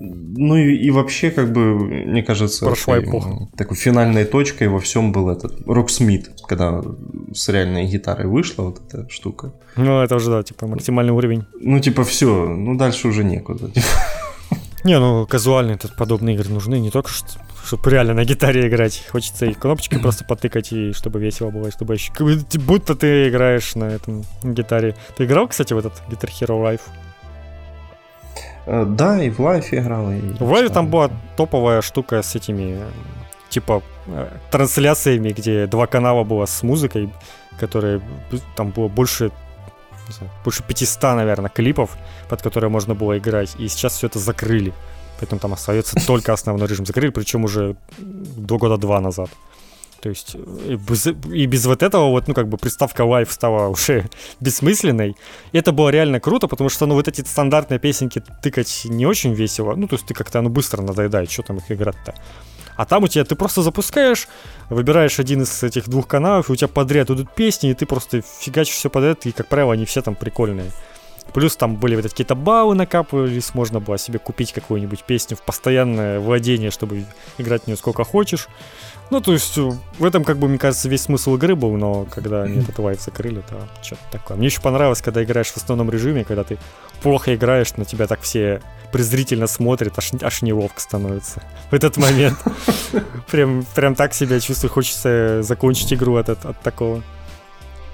Ну и, и вообще, как бы, мне кажется, Прошла эпоха. такой финальной точкой во всем был этот Rocksmith, когда с реальной гитарой вышла вот эта штука. Ну, это уже, да, типа, максимальный уровень. Ну, типа, все, ну, дальше уже некуда. Не, ну, казуальные тут подобные игры нужны, не только что чтобы реально на гитаре играть. Хочется и кнопочки просто потыкать, и чтобы весело было, и чтобы еще... Будто ты играешь на этом гитаре. Ты играл, кстати, в этот Guitar Hero Live? Э, да, и в Life играл. И... В Live там была топовая штука с этими, типа, э, трансляциями, где два канала было с музыкой, которые там было больше больше 500, наверное, клипов, под которые можно было играть. И сейчас все это закрыли. Поэтому там остается только основной режим. Закрыли, причем уже до года два назад. То есть и без, и без вот этого вот, ну, как бы приставка Live стала уже бессмысленной. И это было реально круто, потому что, ну, вот эти стандартные песенки тыкать не очень весело. Ну, то есть ты как-то, ну, быстро надоедает, что там их играть-то. А там у тебя ты просто запускаешь, выбираешь один из этих двух каналов, и у тебя подряд идут песни, и ты просто фигачишь все подряд, и, как правило, они все там прикольные. Плюс там были вот какие-то баллы накапывались, можно было себе купить какую-нибудь песню в постоянное владение, чтобы играть в нее сколько хочешь. Ну, то есть э, в этом, как бы, мне кажется, весь смысл игры был, но когда они этот лайф закрыли, то что-то такое. Мне еще понравилось, когда играешь в основном режиме, когда ты плохо играешь, на тебя так все презрительно смотрят, аж, аж неловко становится в этот момент. Прям, прям так себя чувствую, хочется закончить игру от, от, от такого.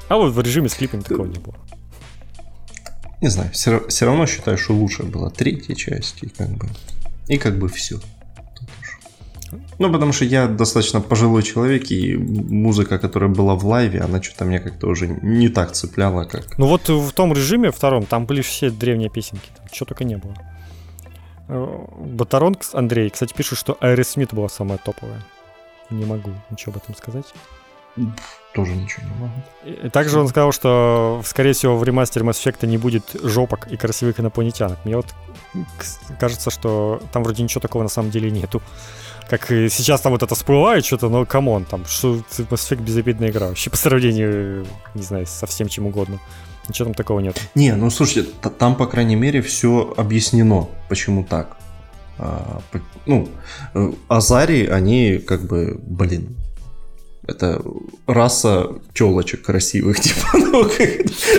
А вот в режиме с клипами такого не было. Не знаю, все, все равно считаю, что лучше была третья часть, и как бы, и как бы все. Ну, потому что я достаточно пожилой человек, и музыка, которая была в Live е, она что-то меня как-то уже не так цепляла, как... Ну вот в том режиме втором, там были все древние песенки, там чего только не было. Э, Патрон Андрей, кстати, пишет, что Аэросмит была самая топовая. Не могу ничего об этом сказать. Тоже ничего не могу. И также он сказал, что, скорее всего, в ремастере Mass Effect не будет жопок и красивых инопланетянок. Мне вот кажется, что там вроде ничего такого на самом деле нету как сейчас там вот это всплывает что-то, но come on, там, что Mass Effect безобидная игра, вообще по сравнению, не знаю, со всем чем угодно. Ничего там такого нет. Не, ну слушайте, там, по крайней мере, все объяснено, почему так. А, ну, э, Азари, они как бы, блин, это раса телочек красивых, типа, ну,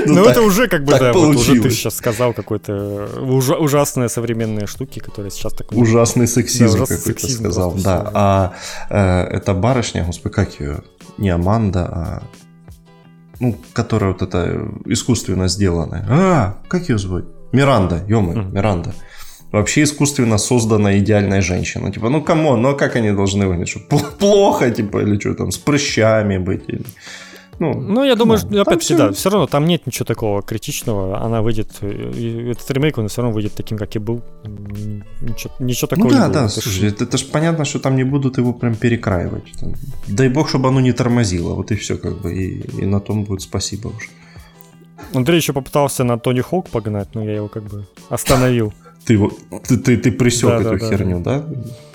ну, ну это уже как бы, да, вот уже ты сейчас сказал какой-то ужа- ужасные современные штуки, которые сейчас так... Ужасный сексизм да, какой-то сказал, да. Все. А э, эта барышня, господи, как ее? Не Аманда, а ну, которая вот это искусственно сделанная. А, как ее зовут? Миранда, ё mm. Миранда вообще искусственно созданная идеальная женщина. Типа, ну come on, ну а как они должны выглядеть? Что, плохо, типа, или что там, с прыщами быть? Или... Ну, ну, я думаю, ну, опять-таки, все... да, все равно там нет ничего такого критичного. Она выйдет, этот ремейк, он все равно выйдет таким, как и был. Ничего, ничего такого ну, да, не да, это слушай, это, это же понятно, что там не будут его прям перекраивать. Дай бог, чтобы оно не тормозило, вот и все, как бы, и, и на том будет спасибо уже. Андрей еще попытался на Тони Хок погнать, но я его как бы остановил. Ты, его, ты, ты, ты присек да, эту да, херню, да. да?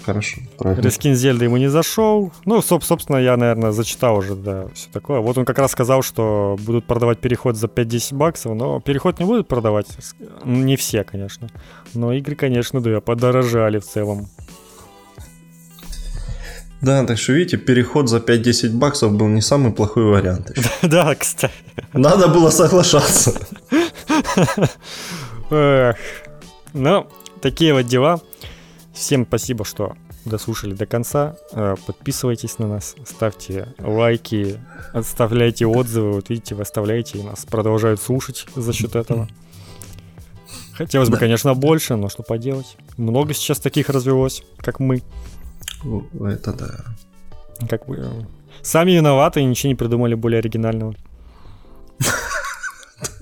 Хорошо, правильно. Рескин Зельда ему не зашел. Ну, собственно, я, наверное, зачитал уже, да, все такое. Вот он как раз сказал, что будут продавать переход за 5-10 баксов, но переход не будут продавать. Не все, конечно. Но игры, конечно, да, подорожали в целом. Да, так что видите, переход за 5-10 баксов был не самый плохой вариант. Да, кстати. Надо было соглашаться. Эх. Ну, такие вот дела. Всем спасибо, что дослушали до конца. Э, подписывайтесь на нас, ставьте лайки, оставляйте отзывы. Вот видите, вы оставляете, и нас продолжают слушать за счет этого. Хотелось бы, конечно, больше, но что поделать. Много сейчас таких развелось, как мы. Это да. Как бы сами виноваты ничего не придумали более оригинального.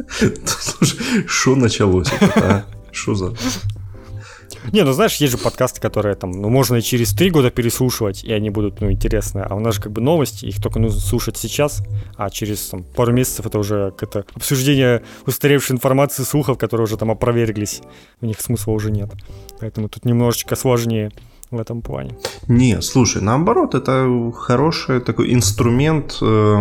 Слушай, что началось? А? Что за... Не, ну знаешь, есть же подкасты, которые там, ну, можно и через три года переслушивать, и они будут, ну, интересные. А у нас же как бы новости, их только нужно слушать сейчас, а через там, пару месяцев это уже какое-то обсуждение устаревшей информации, слухов, которые уже там опроверглись. У них смысла уже нет. Поэтому тут немножечко сложнее в этом плане. Не, слушай, наоборот, это хороший такой инструмент э,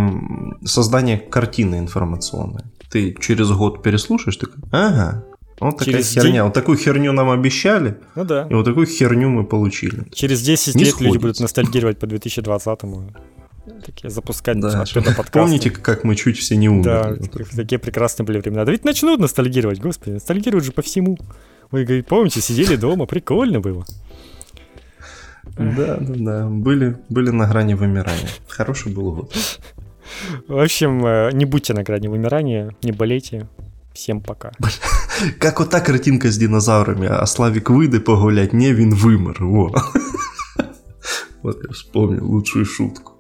создания картины информационной. Ты через год переслушаешь, ты ага, вот такая Через херня. День... Вот такую херню нам обещали. Ну да. И вот такую херню мы получили. Через 10 Не лет сходится. люди будут ностальгировать по 2020-му. Такие запускать да, подкасты. Помните, как мы чуть все не умерли? Да, вот такие прекрасные были времена. Да ведь начнут ностальгировать, господи, ностальгируют же по всему. Вы говорите, помните, сидели дома, прикольно было. Да, да, да. Были, были на грани вымирания. Хороший был год. В общем, э, не будьте на грани вымирания, не болейте. Всем пока. Как ота картинка з динозаврами, а Славик вийде погулять, не він вимер. Во. Вот я вспомнил лучшую шутку.